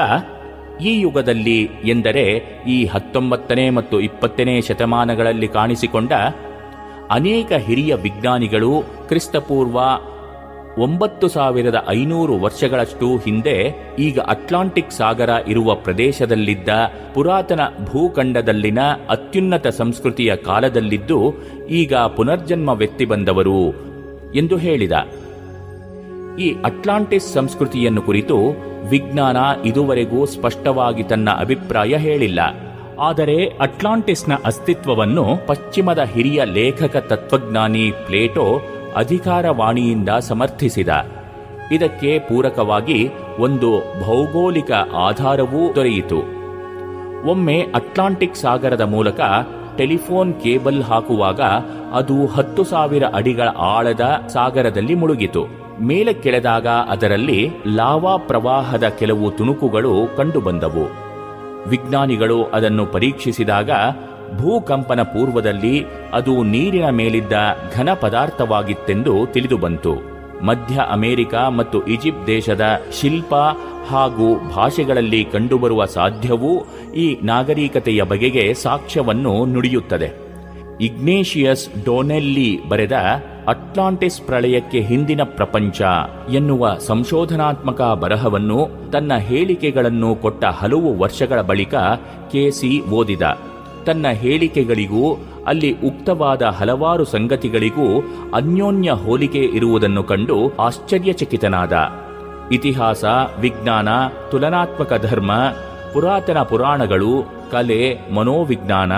S12: ಈ ಯುಗದಲ್ಲಿ ಎಂದರೆ ಈ ಹತ್ತೊಂಬತ್ತನೇ ಮತ್ತು ಇಪ್ಪತ್ತನೇ ಶತಮಾನಗಳಲ್ಲಿ ಕಾಣಿಸಿಕೊಂಡ ಅನೇಕ ಹಿರಿಯ ವಿಜ್ಞಾನಿಗಳು ಕ್ರಿಸ್ತಪೂರ್ವ ಒಂಬತ್ತು ಸಾವಿರದ ಐನೂರು ವರ್ಷಗಳಷ್ಟು ಹಿಂದೆ ಈಗ ಅಟ್ಲಾಂಟಿಕ್ ಸಾಗರ ಇರುವ ಪ್ರದೇಶದಲ್ಲಿದ್ದ ಪುರಾತನ ಭೂಖಂಡದಲ್ಲಿನ ಅತ್ಯುನ್ನತ ಸಂಸ್ಕೃತಿಯ ಕಾಲದಲ್ಲಿದ್ದು ಈಗ ಪುನರ್ಜನ್ಮ ವ್ಯಕ್ತಿ ಬಂದವರು ಎಂದು ಹೇಳಿದ. ಈ ಅಟ್ಲಾಂಟಿಸ್ ಸಂಸ್ಕೃತಿಯನ್ನು ಕುರಿತು ವಿಜ್ಞಾನ ಇದುವರೆಗೂ ಸ್ಪಷ್ಟವಾಗಿ ತನ್ನ ಅಭಿಪ್ರಾಯ ಹೇಳಿಲ್ಲ. ಆದರೆ ಅಟ್ಲಾಂಟಿಸ್ನ ಅಸ್ತಿತ್ವವನ್ನು ಪಶ್ಚಿಮದ ಹಿರಿಯ ಲೇಖಕ ತತ್ವಜ್ಞಾನಿ ಪ್ಲೇಟೋ ಅಧಿಕಾರವಾಣಿಯಿಂದ ಸಮರ್ಥಿಸಿದ. ಇದಕ್ಕೆ ಪೂರಕವಾಗಿ ಒಂದು ಭೌಗೋಳಿಕ ಆಧಾರವೂ ದೊರೆಯಿತು. ಒಮ್ಮೆ ಅಟ್ಲಾಂಟಿಕ್ ಸಾಗರದ ಮೂಲಕ ಟೆಲಿಫೋನ್ ಕೇಬಲ್ ಹಾಕುವಾಗ ಅದು ಹತ್ತು ಸಾವಿರ ಅಡಿಗಳ ಆಳದ ಸಾಗರದಲ್ಲಿ ಮುಳುಗಿತು. ಮೇಲೆ ಕೆಳೆದಾಗ ಅದರಲ್ಲಿ ಲಾವಾ ಪ್ರವಾಹದ ಕೆಲವು ತುಣುಕುಗಳು ಕಂಡುಬಂದವು. ವಿಜ್ಞಾನಿಗಳು ಅದನ್ನು ಪರೀಕ್ಷಿಸಿದಾಗ ಭೂಕಂಪನ ಪೂರ್ವದಲ್ಲಿ ಅದು ನೀರಿನ ಮೇಲಿದ್ದ ಘನ ಪದಾರ್ಥವಾಗಿತ್ತೆಂದು ತಿಳಿದುಬಂತು. ಮಧ್ಯ ಅಮೆರಿಕ ಮತ್ತು ಈಜಿಪ್ಟ್ ದೇಶದ ಶಿಲ್ಪ ಹಾಗೂ ಭಾಷೆಗಳಲ್ಲಿ ಕಂಡುಬರುವ ಸಾಧ್ಯವೂ ಈ ನಾಗರಿಕತೆಯ ಬಗೆಗೆ ಸಾಕ್ಷ್ಯವನ್ನು ನುಡಿಯುತ್ತದೆ. ಇಗ್ನೇಷಿಯಸ್ ಡೋನೆಲ್ಲಿ ಬರೆದ ಅಟ್ಲಾಂಟಿಸ್ ಪ್ರಳಯಕ್ಕೆ ಹಿಂದಿನ ಪ್ರಪಂಚ ಎನ್ನುವ ಸಂಶೋಧನಾತ್ಮಕ ಬರಹವನ್ನು ತನ್ನ ಹೇಳಿಕೆಗಳನ್ನು ಕೊಟ್ಟ ಹಲವು ವರ್ಷಗಳ ಬಳಿಕ ಕೆಸಿ ಓದಿದ. ತನ್ನ ಹೇಳಿಕೆಗಳಿಗೂ, ಅಲ್ಲಿ ಉಕ್ತವಾದ ಹಲವಾರು ಸಂಗತಿಗಳಿಗೂ ಅನ್ಯೋನ್ಯ ಹೋಲಿಕೆ ಇರುವುದನ್ನು ಕಂಡು ಆಶ್ಚರ್ಯಚಕಿತನಾದ. ಇತಿಹಾಸ, ವಿಜ್ಞಾನ, ತುಲನಾತ್ಮಕ ಧರ್ಮ, ಪುರಾತನ ಪುರಾಣಗಳು ಕಲೆ, ಮನೋವಿಜ್ಞಾನ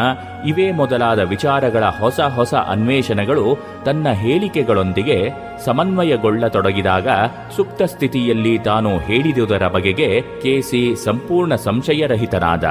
S12: ಇವೇ ಮೊದಲಾದ ವಿಚಾರಗಳ ಹೊಸ ಹೊಸ ಅನ್ವೇಷಣೆಗಳು ತನ್ನ ಹೇಳಿಕೆಗಳೊಂದಿಗೆ ಸಮನ್ವಯಗೊಳ್ಳತೊಡಗಿದಾಗ ಸುಪ್ತ ಸ್ಥಿತಿಯಲ್ಲಿ ತಾನು ಹೇಳಿದುದರ ಬಗೆಗೆ ಕೆಸಿ ಸಂಪೂರ್ಣ ಸಂಶಯರಹಿತನಾದ.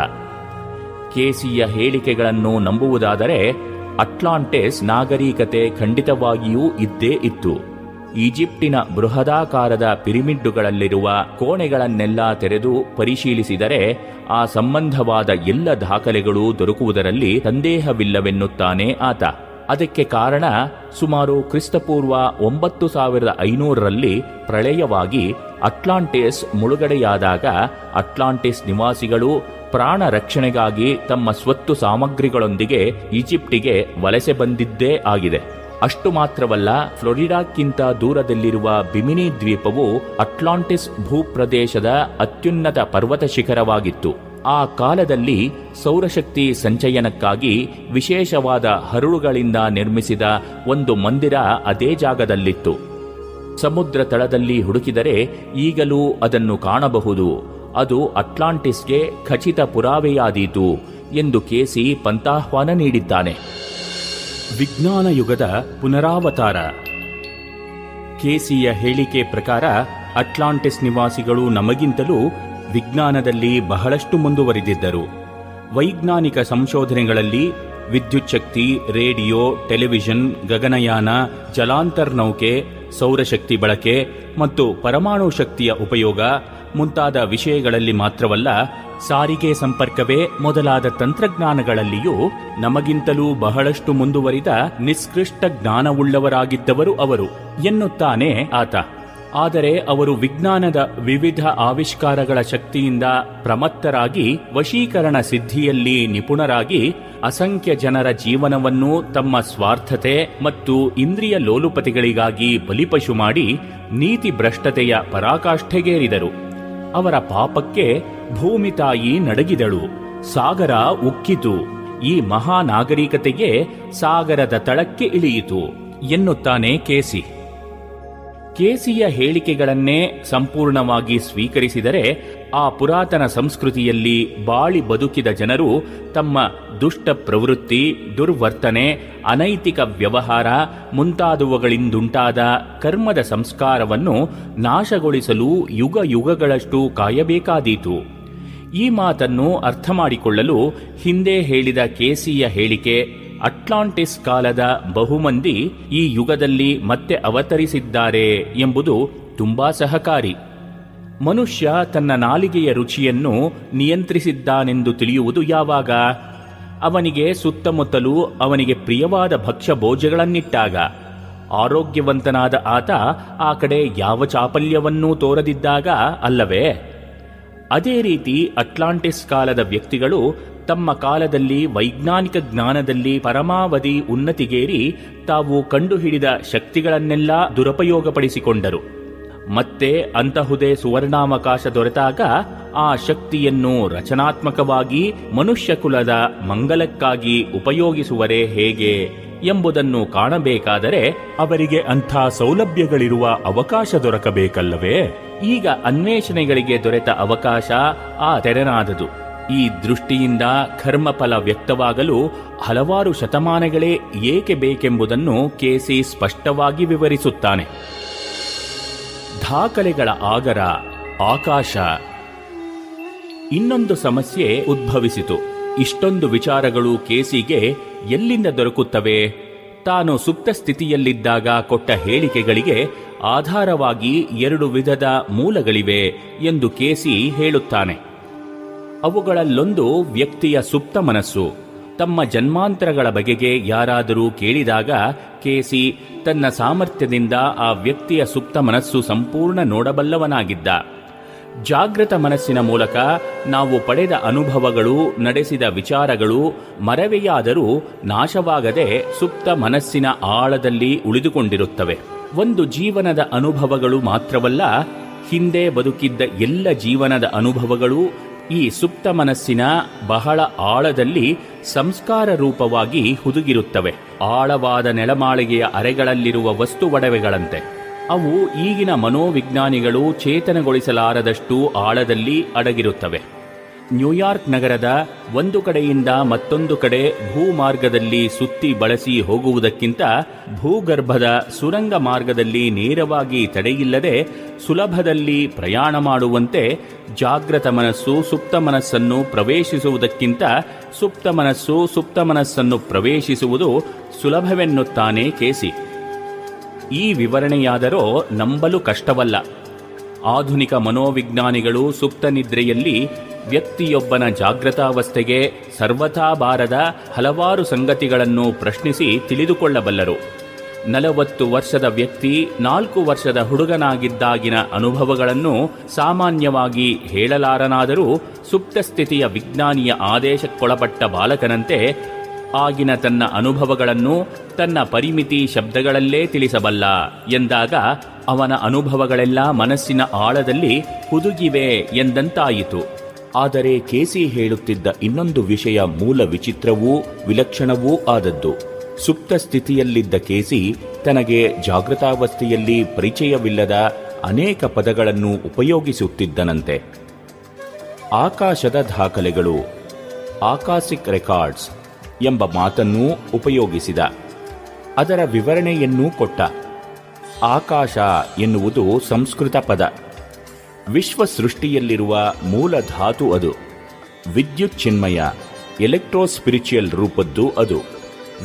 S12: ಕೆಸಿಯ ಹೇಳಿಕೆಗಳನ್ನು ನಂಬುವುದಾದರೆ ಅಟ್ಲಾಂಟಿಸ್ ನಾಗರಿಕತೆ ಖಂಡಿತವಾಗಿಯೂ ಇದ್ದೇ ಇತ್ತು. ಈಜಿಪ್ಟಿನ ಬೃಹದಾಕಾರದ ಪಿರಿಮಿಡ್ಡುಗಳಲ್ಲಿರುವ ಕೋಣೆಗಳನ್ನೆಲ್ಲ ತೆರೆದು ಪರಿಶೀಲಿಸಿದರೆ ಆ ಸಂಬಂಧವಾದ ಎಲ್ಲ ದಾಖಲೆಗಳು ದೊರಕುವುದರಲ್ಲಿ ಸಂದೇಹವಿಲ್ಲವೆನ್ನುತ್ತಾನೆ ಆತ. ಅದಕ್ಕೆ ಕಾರಣ ಸುಮಾರು ಕ್ರಿಸ್ತಪೂರ್ವ ಒಂಬತ್ತು ಸಾವಿರದ ಐನೂರರಲ್ಲಿ ಪ್ರಳಯವಾಗಿ ಅಟ್ಲಾಂಟಿಸ್ ಮುಳುಗಡೆಯಾದಾಗ ಅಟ್ಲಾಂಟಿಸ್ ನಿವಾಸಿಗಳು ಪ್ರಾಣ ರಕ್ಷಣೆಗಾಗಿ ತಮ್ಮ ಸ್ವತ್ತು ಸಾಮಗ್ರಿಗಳೊಂದಿಗೆ ಈಜಿಪ್ಟಿಗೆ ವಲಸೆ ಬಂದಿದ್ದೇ ಆಗಿದೆ. ಅಷ್ಟು ಮಾತ್ರವಲ್ಲ, ಫ್ಲೋರಿಡಾಕ್ಕಿಂತ ದೂರದಲ್ಲಿರುವ ಬಿಮಿನಿ ದ್ವೀಪವು ಅಟ್ಲಾಂಟಿಸ್ ಭೂಪ್ರದೇಶದ ಅತ್ಯುನ್ನತ ಪರ್ವತ ಶಿಖರವಾಗಿತ್ತು. ಆ ಕಾಲದಲ್ಲಿ ಸೌರಶಕ್ತಿ ಸಂಚಯನಕ್ಕಾಗಿ ವಿಶೇಷವಾದ ಹರಳುಗಳಿಂದ ನಿರ್ಮಿಸಿದ ಒಂದು ಮಂದಿರ ಅದೇ ಜಾಗದಲ್ಲಿತ್ತು. ಸಮುದ್ರ ತಳದಲ್ಲಿ ಹುಡುಕಿದರೆ ಈಗಲೂ ಅದನ್ನು ಕಾಣಬಹುದು. ಅದು ಅಟ್ಲಾಂಟಿಸ್ಗೆ ಖಚಿತ ಪುರಾವೆಯಾದೀತು ಎಂದು ಕೆಸಿ ಪಂತಾಹ್ವಾನ ನೀಡಿದ್ದಾನೆ. ವಿಜ್ಞಾನ ಯುಗದ ಪುನರಾವತಾರ. ಕೆಸಿಯ ಹೇಳಿಕೆ ಪ್ರಕಾರ ಅಟ್ಲಾಂಟಿಸ್ ನಿವಾಸಿಗಳು ನಮಗಿಂತಲೂ ವಿಜ್ಞಾನದಲ್ಲಿ ಬಹಳಷ್ಟು ಮುಂದುವರಿದಿದ್ದರು. ವೈಜ್ಞಾನಿಕ ಸಂಶೋಧನೆಗಳಲ್ಲಿ ವಿದ್ಯುಚ್ಛಕ್ತಿ ರೇಡಿಯೋ, ಟೆಲಿವಿಷನ್, ಗಗನಯಾನ, ಜಲಾಂತರ್ನೌಕೆ, ಸೌರಶಕ್ತಿ ಬಳಕೆ ಮತ್ತು ಪರಮಾಣು ಶಕ್ತಿಯ ಉಪಯೋಗ ಮುಂತಾದ ವಿಷಯಗಳಲ್ಲಿ ಮಾತ್ರವಲ್ಲ, ಸಾರಿಗೆ ಸಂಪರ್ಕವೇ ಮೊದಲಾದ ತಂತ್ರಜ್ಞಾನಗಳಲ್ಲಿಯೂ ನಮಗಿಂತಲೂ ಬಹಳಷ್ಟು ಮುಂದುವರಿದ ನಿಷ್ಕೃಷ್ಟ ಜ್ಞಾನವುಳ್ಳವರಾಗಿದ್ದವರು ಅವರು ಎನ್ನುತ್ತಾನೆ ಆತ. ಆದರೆ ಅವರು ವಿಜ್ಞಾನದ ವಿವಿಧ ಆವಿಷ್ಕಾರಗಳ ಶಕ್ತಿಯಿಂದ ಪ್ರಮತ್ತರಾಗಿ, ವಶೀಕರಣ ಸಿದ್ಧಿಯಲ್ಲಿ ನಿಪುಣರಾಗಿ, ಅಸಂಖ್ಯ ಜನರ ಜೀವನವನ್ನು ತಮ್ಮ ಸ್ವಾರ್ಥತೆ ಮತ್ತು ಇಂದ್ರಿಯ ಲೋಲುಪತಿಗಳಿಗಾಗಿ ಬಲಿಪಶು ಮಾಡಿ ನೀತಿ ಭ್ರಷ್ಟತೆಯ ಪರಾಕಾಷ್ಠೆಗೇರಿದರು. ಅವರ ಪಾಪಕ್ಕೆ ಭೂಮಿ ತಾಯಿ ನಡಗಿದಳು. ಸಾಗರ ಉಕ್ಕಿತು. ಈ ಮಹಾನಾಗರಿಕತೆಗೆ ಸಾಗರದ ತಳಕ್ಕೆ ಇಳಿಯಿತು. ಎನ್ನುತ್ತಾನೆ ಕೇಸಿ. ಕೇಸಿಯ ಹೇಳಿಕೆಗಳನ್ನೇ ಸಂಪೂರ್ಣವಾಗಿ ಸ್ವೀಕರಿಸಿದರೆ ಆ ಪುರಾತನ ಸಂಸ್ಕೃತಿಯಲ್ಲಿ ಬಾಳಿ ಬದುಕಿದ ಜನರು ತಮ್ಮ ದುಷ್ಟ ಪ್ರವೃತ್ತಿ, ದುರ್ವರ್ತನೆ, ಅನೈತಿಕ ವ್ಯವಹಾರ ಮುಂತಾದವುಗಳಿಂದುಂಟಾದ ಕರ್ಮದ ಸಂಸ್ಕಾರವನ್ನು ನಾಶಗೊಳಿಸಲು ಯುಗ ಯುಗಗಳಷ್ಟು ಕಾಯಬೇಕಾದೀತು. ಈ ಮಾತನ್ನು ಅರ್ಥ ಮಾಡಿಕೊಳ್ಳಲು ಹಿಂದೆ ಹೇಳಿದ ಕೆಸಿಯ ಹೇಳಿಕೆ ಅಟ್ಲಾಂಟಿಸ್ ಕಾಲದ ಬಹುಮಂದಿ ಈ ಯುಗದಲ್ಲಿ ಮತ್ತೆ ಅವತರಿಸಿದ್ದಾರೆ ಎಂಬುದು ತುಂಬಾ ಸಹಕಾರಿ. ಮನುಷ್ಯ ತನ್ನ ನಾಲಿಗೆಯ ರುಚಿಯನ್ನು ನಿಯಂತ್ರಿಸಿದ್ದಾನೆಂದು ತಿಳಿಯುವುದು ಯಾವಾಗ? ಅವನಿಗೆ ಸುತ್ತಮುತ್ತಲೂ ಅವನಿಗೆ ಪ್ರಿಯವಾದ ಭಕ್ಷ್ಯ ಭೋಜಗಳನ್ನಿಟ್ಟಾಗ ಆರೋಗ್ಯವಂತನಾದ ಆತ ಆ ಕಡೆ ಯಾವ ಚಾಪಲ್ಯವನ್ನೂ ತೋರದಿದ್ದಾಗ ಅಲ್ಲವೇ? ಅದೇ ರೀತಿ ಅಟ್ಲಾಂಟಿಸ್ ಕಾಲದ ವ್ಯಕ್ತಿಗಳು ತಮ್ಮ ಕಾಲದಲ್ಲಿ ವೈಜ್ಞಾನಿಕ ಜ್ಞಾನದಲ್ಲಿ ಪರಮಾವಧಿ ಉನ್ನತಿಗೇರಿ ತಾವು ಕಂಡುಹಿಡಿದ ಶಕ್ತಿಗಳನ್ನೆಲ್ಲ ದುರುಪಯೋಗಪಡಿಸಿಕೊಂಡರು. ಮತ್ತೆ ಅಂತಹುದೇ ಸುವರ್ಣಾವಕಾಶ ದೊರೆತಾಗ ಆ ಶಕ್ತಿಯನ್ನು ರಚನಾತ್ಮಕವಾಗಿ ಮನುಷ್ಯ ಕುಲದ ಮಂಗಲಕ್ಕಾಗಿ ಉಪಯೋಗಿಸುವರೇ ಹೇಗೆ ಎಂಬುದನ್ನು ಕಾಣಬೇಕಾದರೆ ಅವರಿಗೆ ಅಂಥ ಸೌಲಭ್ಯಗಳಿರುವ ಅವಕಾಶ ದೊರಕಬೇಕಲ್ಲವೇ? ಈಗ ಅನ್ವೇಷಣೆಗಳಿಗೆ ದೊರೆತ ಅವಕಾಶ ಆ ತೆರೆನಾದದು. ಈ ದೃಷ್ಟಿಯಿಂದ ಕರ್ಮಫಲ ವ್ಯಕ್ತವಾಗಲು ಹಲವಾರು ಶತಮಾನಗಳೇ ಏಕೆ ಬೇಕೆಂಬುದನ್ನು ಕೆಸಿ ಸ್ಪಷ್ಟವಾಗಿ ವಿವರಿಸುತ್ತಾನೆ. ದಾಖಲೆಗಳ ಆಗರ, ಆಕಾಶ. ಇನ್ನೊಂದು ಸಮಸ್ಯೆ ಉದ್ಭವಿಸಿತು. ಇಷ್ಟೊಂದು ವಿಚಾರಗಳು ಕೆಸಿಗೆ ಎಲ್ಲಿಂದ ದೊರಕುತ್ತವೆ? ತಾನು ಸುಪ್ತ ಸ್ಥಿತಿಯಲ್ಲಿದ್ದಾಗ ಕೊಟ್ಟ ಹೇಳಿಕೆಗಳಿಗೆ ಆಧಾರವಾಗಿ ಎರಡು ವಿಧದ ಮೂಲಗಳಿವೆ ಎಂದು ಕೆಸಿ ಹೇಳುತ್ತಾನೆ. ಅವುಗಳಲ್ಲೊಂದು ವ್ಯಕ್ತಿಯ ಸುಪ್ತ ಮನಸ್ಸು. ತಮ್ಮ ಜನ್ಮಾಂತರಗಳ ಬಗೆಗೆ ಯಾರಾದರೂ ಕೇಳಿದಾಗ ಕೇಸಿ ತನ್ನ ಸಾಮರ್ಥ್ಯದಿಂದ ಆ ವ್ಯಕ್ತಿಯ ಸುಪ್ತ ಮನಸ್ಸು ಸಂಪೂರ್ಣ ನೋಡಬಲ್ಲವನಾಗಿದ್ದ. ಜಾಗೃತ ಮನಸ್ಸಿನ ಮೂಲಕ ನಾವು ಪಡೆದ ಅನುಭವಗಳು, ನಡೆಸಿದ ವಿಚಾರಗಳು ಮರವೆಯಾದರೂ ನಾಶವಾಗದೆ ಸುಪ್ತ ಮನಸ್ಸಿನ ಆಳದಲ್ಲಿ ಉಳಿದುಕೊಂಡಿರುತ್ತವೆ. ಒಂದು ಜೀವನದ ಅನುಭವಗಳು ಮಾತ್ರವಲ್ಲ, ಹಿಂದೆ ಬದುಕಿದ್ದ ಎಲ್ಲ ಜೀವನದ ಅನುಭವಗಳು ಈ ಸುಪ್ತ ಮನಸ್ಸಿನ ಬಹಳ ಆಳದಲ್ಲಿ ಸಂಸ್ಕಾರ ರೂಪವಾಗಿ ಹುದುಗಿರುತ್ತವೆ. ಆಳವಾದ ನೆಲಮಾಳಿಗೆಯ ಅರೆಗಳಲ್ಲಿರುವ ವಸ್ತು ಒಡವೆಗಳಂತೆ. ಅವು ಈಗಿನ ಮನೋವಿಜ್ಞಾನಿಗಳು ಚೇತನಗೊಳಿಸಲಾರದಷ್ಟು ಆಳದಲ್ಲಿ ಅಡಗಿರುತ್ತವೆ. ನ್ಯೂಯಾರ್ಕ್ ನಗರದ ಒಂದು ಕಡೆಯಿಂದ ಮತ್ತೊಂದು ಕಡೆ ಭೂಮಾರ್ಗದಲ್ಲಿ ಸುತ್ತಿ ಬಳಸಿ ಹೋಗುವುದಕ್ಕಿಂತ ಭೂಗರ್ಭದ ಸುರಂಗ ಮಾರ್ಗದಲ್ಲಿ ನೇರವಾಗಿ ತಡೆಯಿಲ್ಲದೆ ಸುಲಭದಲ್ಲಿ ಪ್ರಯಾಣ ಮಾಡುವಂತೆ ಜಾಗೃತ ಮನಸ್ಸು, ಸುಪ್ತ ಮನಸ್ಸನ್ನು ಪ್ರವೇಶಿಸುವುದಕ್ಕಿಂತ ಸುಪ್ತ ಮನಸ್ಸು, ಸುಪ್ತ ಮನಸ್ಸನ್ನು ಪ್ರವೇಶಿಸುವುದು ಸುಲಭವೆನ್ನುತ್ತಾನೆ ಕೇಸಿ. ಈ ವಿವರಣೆಯಾದರೂ ನಂಬಲು ಕಷ್ಟವಲ್ಲ. ಆಧುನಿಕ ಮನೋವಿಜ್ಞಾನಿಗಳು ಸುಪ್ತ ನಿದ್ರೆಯಲ್ಲಿ ವ್ಯಕ್ತಿಯೊಬ್ಬನ ಜಾಗೃತಾವಸ್ಥೆಗೆ ಸರ್ವಥಾ ಬಾರದ ಹಲವಾರು ಸಂಗತಿಗಳನ್ನು ಪ್ರಶ್ನಿಸಿ ತಿಳಿದುಕೊಳ್ಳಬಲ್ಲರು. ನಲವತ್ತು ವರ್ಷದ ವ್ಯಕ್ತಿ, ನಾಲ್ಕು ವರ್ಷದ ಹುಡುಗನಾಗಿದ್ದಾಗಿನ ಅನುಭವಗಳನ್ನು ಸಾಮಾನ್ಯವಾಗಿ ಹೇಳಲಾರನಾದರೂ ಸುಪ್ತ ಸ್ಥಿತಿಯ ವಿಜ್ಞಾನಿಯ ಆದೇಶಕ್ಕೊಳಪಟ್ಟ ಬಾಲಕನಂತೆ ಆಗಿನ ತನ್ನ ಅನುಭವಗಳನ್ನು ತನ್ನ ಪರಿಮಿತಿ ಶಬ್ದಗಳಲ್ಲೇ ತಿಳಿಸಬಲ್ಲ. ಎಂದಾಗ ಅವನ ಅನುಭವಗಳೆಲ್ಲ ಮನಸ್ಸಿನ ಆಳದಲ್ಲಿ ಹುದುಗಿವೆ ಎಂದಂತಾಯಿತು. ಆದರೆ ಕೆಸಿ ಹೇಳುತ್ತಿದ್ದ ಇನ್ನೊಂದು ವಿಷಯ ಮೂಲ ವಿಚಿತ್ರವೂ ವಿಲಕ್ಷಣವೂ ಆದದ್ದು. ಸುಪ್ತ ಸ್ಥಿತಿಯಲ್ಲಿದ್ದ ಕೆಸಿ ತನಗೆ ಜಾಗೃತಾವಸ್ಥೆಯಲ್ಲಿ ಪರಿಚಯವಿಲ್ಲದ ಅನೇಕ ಪದಗಳನ್ನು ಉಪಯೋಗಿಸುತ್ತಿದ್ದನಂತೆ. ಆಕಾಶದ ದಾಖಲೆಗಳು, ಆಕಾಶಿಕ್ ರೆಕಾರ್ಡ್ಸ್ ಎಂಬ ಮಾತನ್ನೂ ಉಪಯೋಗಿಸಿದ. ಅದರ ವಿವರಣೆಯನ್ನೂ ಕೊಟ್ಟ. ಆಕಾಶ ಎನ್ನುವುದು ಸಂಸ್ಕೃತ ಪದ. ವಿಶ್ವ ಸೃಷ್ಟಿಯಲ್ಲಿರುವ ಮೂಲ ಧಾತು ಅದು. ವಿದ್ಯುತ್ ಚಿನ್ಮಯ, ಎಲೆಕ್ಟ್ರೋಸ್ಪಿರಿಚುಯಲ್ ರೂಪದ್ದು ಅದು.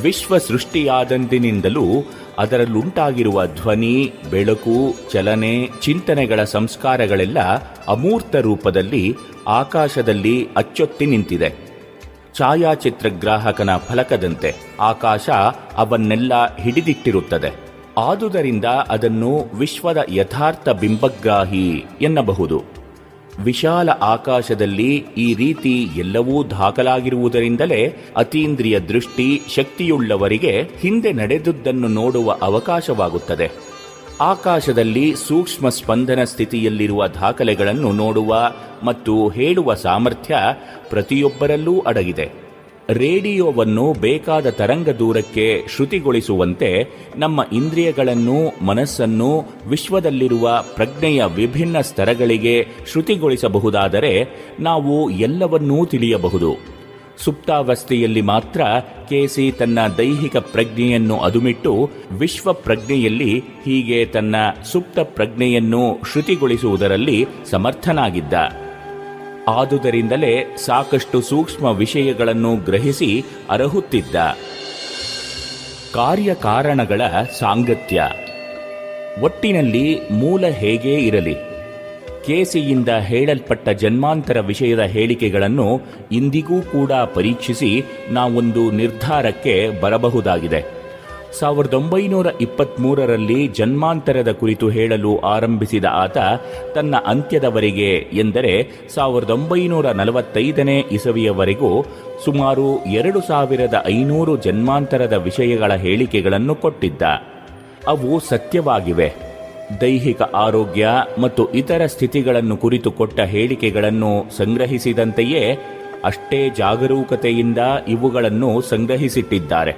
S12: ವಿಶ್ವ ಸೃಷ್ಟಿಯಾದಂದಿನಿಂದಲೂ ಅದರಲ್ಲುಂಟಾಗಿರುವ ಧ್ವನಿ, ಬೆಳಕು, ಚಲನೆ, ಚಿಂತನೆಗಳ ಸಂಸ್ಕಾರಗಳೆಲ್ಲ ಅಮೂರ್ತ ರೂಪದಲ್ಲಿ ಆಕಾಶದಲ್ಲಿ ಅಚ್ಚೊತ್ತಿ ನಿಂತಿದೆ. ಛಾಯಾಚಿತ್ರಗ್ರಾಹಕನ ಫಲಕದಂತೆ ಆಕಾಶ ಅವನ್ನೆಲ್ಲ ಹಿಡಿದಿಟ್ಟಿರುತ್ತದೆ. ಆದುದರಿಂದ ಅದನ್ನು ವಿಶ್ವದ ಯಥಾರ್ಥ ಬಿಂಬಗ್ರಾಹಿ ಎನ್ನಬಹುದು. ವಿಶಾಲ ಆಕಾಶದಲ್ಲಿ ಈ ರೀತಿ ಎಲ್ಲವೂ ದಾಖಲಾಗಿರುವುದರಿಂದಲೇ ಅತೀಂದ್ರಿಯ ದೃಷ್ಟಿ ಶಕ್ತಿಯುಳ್ಳವರಿಗೆ ಹಿಂದೆ ನಡೆದುದನ್ನು ನೋಡುವ ಅವಕಾಶವಾಗುತ್ತದೆ. ಆಕಾಶದಲ್ಲಿ ಸೂಕ್ಷ್ಮ ಸ್ಪಂದನ ಸ್ಥಿತಿಯಲ್ಲಿರುವ ದಾಖಲೆಗಳನ್ನು ನೋಡುವ ಮತ್ತು ಹೇಳುವ ಸಾಮರ್ಥ್ಯ ಪ್ರತಿಯೊಬ್ಬರಲ್ಲೂ ಅಡಗಿದೆ. ರೇಡಿಯೋವನ್ನು ಬೇಕಾದ ತರಂಗ ದೂರಕ್ಕೆ ಶ್ರುತಿಗೊಳಿಸುವಂತೆ ನಮ್ಮ ಇಂದ್ರಿಯಗಳನ್ನು, ಮನಸ್ಸನ್ನು, ವಿಶ್ವದಲ್ಲಿರುವ ಪ್ರಜ್ಞೆಯ ವಿಭಿನ್ನ ಸ್ತರಗಳಿಗೆ ಶ್ರುತಿಗೊಳಿಸಬಹುದಾದರೆ ನಾವು ಎಲ್ಲವನ್ನೂ ತಿಳಿಯಬಹುದು. ಸುಪ್ತಾವಸ್ಥೆಯಲ್ಲಿ ಮಾತ್ರ ಕೆಸಿ ತನ್ನ ದೈಹಿಕ ಪ್ರಜ್ಞೆಯನ್ನು ಅದುಮಿಟ್ಟು ವಿಶ್ವ ಪ್ರಜ್ಞೆಯಲ್ಲಿ ಹೀಗೆ ತನ್ನ ಸುಪ್ತ ಪ್ರಜ್ಞೆಯನ್ನು ಶ್ರುತಿಗೊಳಿಸುವುದರಲ್ಲಿ ಸಮರ್ಥನಾಗಿದ್ದ. ಆದುದರಿಂದಲೇ ಸಾಕಷ್ಟು ಸೂಕ್ಷ್ಮ ವಿಷಯಗಳನ್ನು ಗ್ರಹಿಸಿ ಅರಹುತ್ತಿದ್ದ. ಕಾರ್ಯಕಾರಣಗಳ ಸಾಂಗತ್ಯ. ಒಟ್ಟಿನಲ್ಲಿ ಮೂಲ ಹೇಗೇ ಇರಲಿ. ಕೇಸಿಯಿಂದ ಹೇಳಲ್ಪಟ್ಟ ಜನ್ಮಾಂತರ ವಿಷಯದ ಹೇಳಿಕೆಗಳನ್ನು ಇಂದಿಗೂ ಕೂಡ ಪರೀಕ್ಷಿಸಿ ನಾವೊಂದು ನಿರ್ಧಾರಕ್ಕೆ ಬರಬಹುದಾಗಿದೆ. ಸಾವಿರದ ಒಂಬೈನೂರ ಇಪ್ಪತ್ಮೂರರಲ್ಲಿ ಜನ್ಮಾಂತರದ ಕುರಿತು ಹೇಳಲು ಆರಂಭಿಸಿದ ಆತ ತನ್ನ ಅಂತ್ಯದವರೆಗೆ ಎಂದರೆ ಸಾವಿರದ ಒಂಬೈನೂರ ನಲವತ್ತೈದನೇ ಇಸವಿಯವರೆಗೂ ಸುಮಾರು ಎರಡು ಸಾವಿರದ ಐನೂರು ಜನ್ಮಾಂತರದ ವಿಷಯಗಳ ಹೇಳಿಕೆಗಳನ್ನು ಕೊಟ್ಟಿದ್ದ. ಅವು ಸತ್ಯವಾಗಿವೆ. ದೈಹಿಕ ಆರೋಗ್ಯ ಮತ್ತು ಇತರ ಸ್ಥಿತಿಗಳನ್ನು ಕುರಿತು ಕೊಟ್ಟ ಹೇಳಿಕೆಗಳನ್ನು ಸಂಗ್ರಹಿಸಿದಂತೆಯೇ ಅಷ್ಟೇ ಜಾಗರೂಕತೆಯಿಂದ ಇವುಗಳನ್ನು ಸಂಗ್ರಹಿಸಿಟ್ಟಿದ್ದಾರೆ.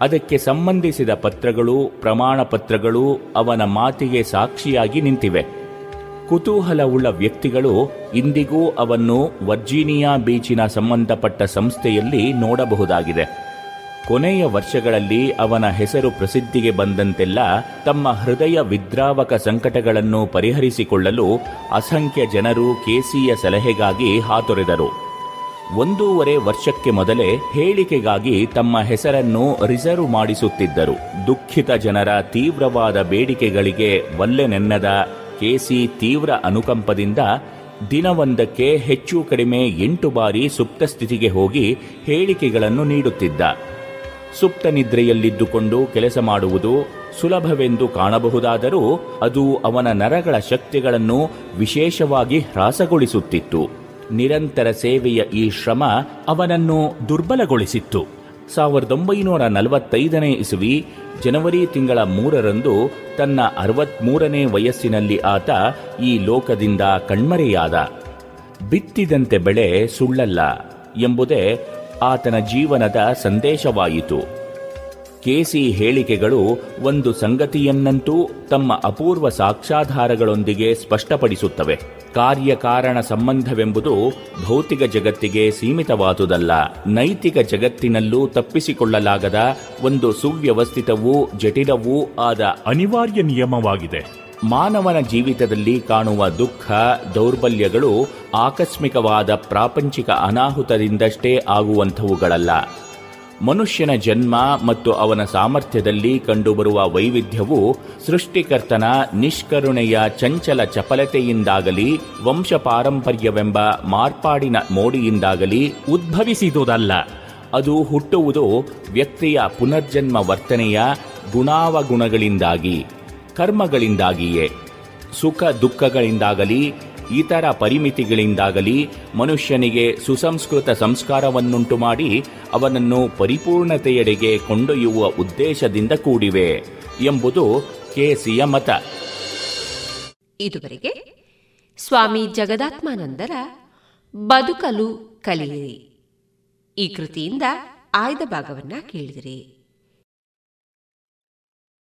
S12: ಅದಕ್ಕೆ ಸಂಬಂಧಿಸಿದ ಪತ್ರಗಳು, ಪ್ರಮಾಣ ಪತ್ರಗಳು ಅವನ ಮಾತಿಗೆ ಸಾಕ್ಷಿಯಾಗಿ ನಿಂತಿವೆ. ಕುತೂಹಲವುಳ್ಳ ವ್ಯಕ್ತಿಗಳು ಇಂದಿಗೂ ಅವನ್ನು ವರ್ಜೀನಿಯಾ ಬೀಚಿನ ಸಂಬಂಧಪಟ್ಟ ಸಂಸ್ಥೆಯಲ್ಲಿ ನೋಡಬಹುದಾಗಿದೆ. ಕೊನೆಯ ವರ್ಷಗಳಲ್ಲಿ ಅವನ ಹೆಸರು ಪ್ರಸಿದ್ಧಿಗೆ ಬಂದಂತೆಲ್ಲ ತಮ್ಮ ಹೃದಯ ವಿದ್ರಾವಕ ಸಂಕಟಗಳನ್ನು ಪರಿಹರಿಸಿಕೊಳ್ಳಲು ಅಸಂಖ್ಯ ಜನರು ಕೆಸಿಯ ಸಲಹೆಗಾಗಿ ಹಾತೊರೆದರು. ಒಂದೂವರೆ ವರ್ಷಕ್ಕೆ ಮೊದಲೇ ಹೇಳಿಕೆಗಾಗಿ ತಮ್ಮ ಹೆಸರನ್ನು ರಿಸರ್ವ್ ಮಾಡಿಸುತ್ತಿದ್ದರು. ದುಃಖಿತ ಜನರ ತೀವ್ರವಾದ ಬೇಡಿಕೆಗಳಿಗೆ ವಲ್ಲೆನೆನ್ನದ ಕೆಸಿ ತೀವ್ರ ಅನುಕಂಪದಿಂದ ದಿನವೊಂದಕ್ಕೆ ಹೆಚ್ಚು ಕಡಿಮೆ ಎಂಟು ಬಾರಿ ಸುಪ್ತ ಸ್ಥಿತಿಗೆ ಹೋಗಿ ಹೇಳಿಕೆಗಳನ್ನು ನೀಡುತ್ತಿದ್ದ. ಸುಪ್ತ ನಿದ್ರೆಯಲ್ಲಿದ್ದುಕೊಂಡು ಕೆಲಸ ಮಾಡುವುದು ಸುಲಭವೆಂದು ಕಾಣಬಹುದಾದರೂ ಅದು ಅವನ ನರಗಳ ಶಕ್ತಿಗಳನ್ನು ವಿಶೇಷವಾಗಿ ಹ್ರಾಸಗೊಳಿಸುತ್ತಿತ್ತು. ನಿರಂತರ ಸೇವೆಯ ಈ ಶ್ರಮ ಅವನನ್ನು ದುರ್ಬಲಗೊಳಿಸಿತ್ತು. ಸಾವಿರದ ಒಂಬೈನೂರ ನಲವತ್ತೈದನೇ ಇಸುವಿ ಜನವರಿ ತಿಂಗಳ ಮೂರರಂದು ತನ್ನ ಅರವತ್ಮೂರನೇ ವಯಸ್ಸಿನಲ್ಲಿ ಆತ ಈ ಲೋಕದಿಂದ ಕಣ್ಮರೆಯಾದ. ಬಿತ್ತಿದಂತೆ ಬೆಳೆ ಸುಳ್ಳಲ್ಲ ಎಂಬುದೇ ಆತನ ಜೀವನದ ಸಂದೇಶವಾಯಿತು. ಕೆಸಿ ಹೇಳಿಕೆಗಳು ಒಂದು ಸಂಗತಿಯನ್ನಂತೂ ತಮ್ಮ ಅಪೂರ್ವ ಸಾಕ್ಷ್ಯಾಧಾರಗಳೊಂದಿಗೆ ಸ್ಪಷ್ಟಪಡಿಸುತ್ತವೆ. ಕಾರ್ಯಕಾರಣ ಸಂಬಂಧವೆಂಬುದು ಭೌತಿಕ ಜಗತ್ತಿಗೆ ಸೀಮಿತವಾದುದಲ್ಲ. ನೈತಿಕ ಜಗತ್ತಿನಲ್ಲೂ ತಪ್ಪಿಸಿಕೊಳ್ಳಲಾಗದ ಒಂದು ಸುವ್ಯವಸ್ಥಿತವೂ ಜಟಿಲವೂ ಆದ ಅನಿವಾರ್ಯ ನಿಯಮವಾಗಿದೆ. ಮಾನವನ ಜೀವಿತದಲ್ಲಿ ಕಾಣುವ ದುಃಖ, ದೌರ್ಬಲ್ಯಗಳು ಆಕಸ್ಮಿಕವಾದ ಪ್ರಾಪಂಚಿಕ ಅನಾಹುತದಿಂದಷ್ಟೇ ಆಗುವಂಥವುಗಳಲ್ಲ. ಮನುಷ್ಯನ ಜನ್ಮ ಮತ್ತು ಅವನ ಸಾಮರ್ಥ್ಯದಲ್ಲಿ ಕಂಡುಬರುವ ವೈವಿಧ್ಯವು ಸೃಷ್ಟಿಕರ್ತನ ನಿಷ್ಕರುಣೆಯ ಚಂಚಲ ಚಪಲತೆಯಿಂದಾಗಲಿ ವಂಶ ಪಾರಂಪರ್ಯವೆಂಬ ಮಾರ್ಪಾಡಿನ ಮೋಡಿಯಿಂದಾಗಲಿ ಉದ್ಭವಿಸಿದುದಲ್ಲ. ಅದು ಹುಟ್ಟುವುದು ವ್ಯಕ್ತಿಯ ಪುನರ್ಜನ್ಮ ವರ್ತನೆಯ ಗುಣಾವಗುಣಗಳಿಂದಾಗಿ. ಕರ್ಮಗಳಿಂದಾಗಿಯೇ, ಸುಖ ದುಃಖಗಳಿಂದಾಗಲಿ, ಇತರ ಪರಿಮಿತಿಗಳಿಂದಾಗಲಿ ಮನುಷ್ಯನಿಗೆ ಸುಸಂಸ್ಕೃತ ಸಂಸ್ಕಾರವನ್ನುಂಟು ಮಾಡಿ ಅವನನ್ನು ಪರಿಪೂರ್ಣತೆಯೆಡೆಗೆ ಕೊಂಡೊಯ್ಯುವ ಉದ್ದೇಶದಿಂದ ಕೂಡಿವೆ ಎಂಬುದು ಕೆಸಿಯ ಮತ.
S1: ಇದುವರೆಗೆ ಸ್ವಾಮಿ ಜಗದಾತ್ಮಾನಂದರ ಬದುಕಲು ಕಲಿಯಿರಿ. ಈ ಕೃತಿಯಿಂದ ಆಯ್ದ ಭಾಗವನ್ನ ಕೇಳಿದಿರಿ.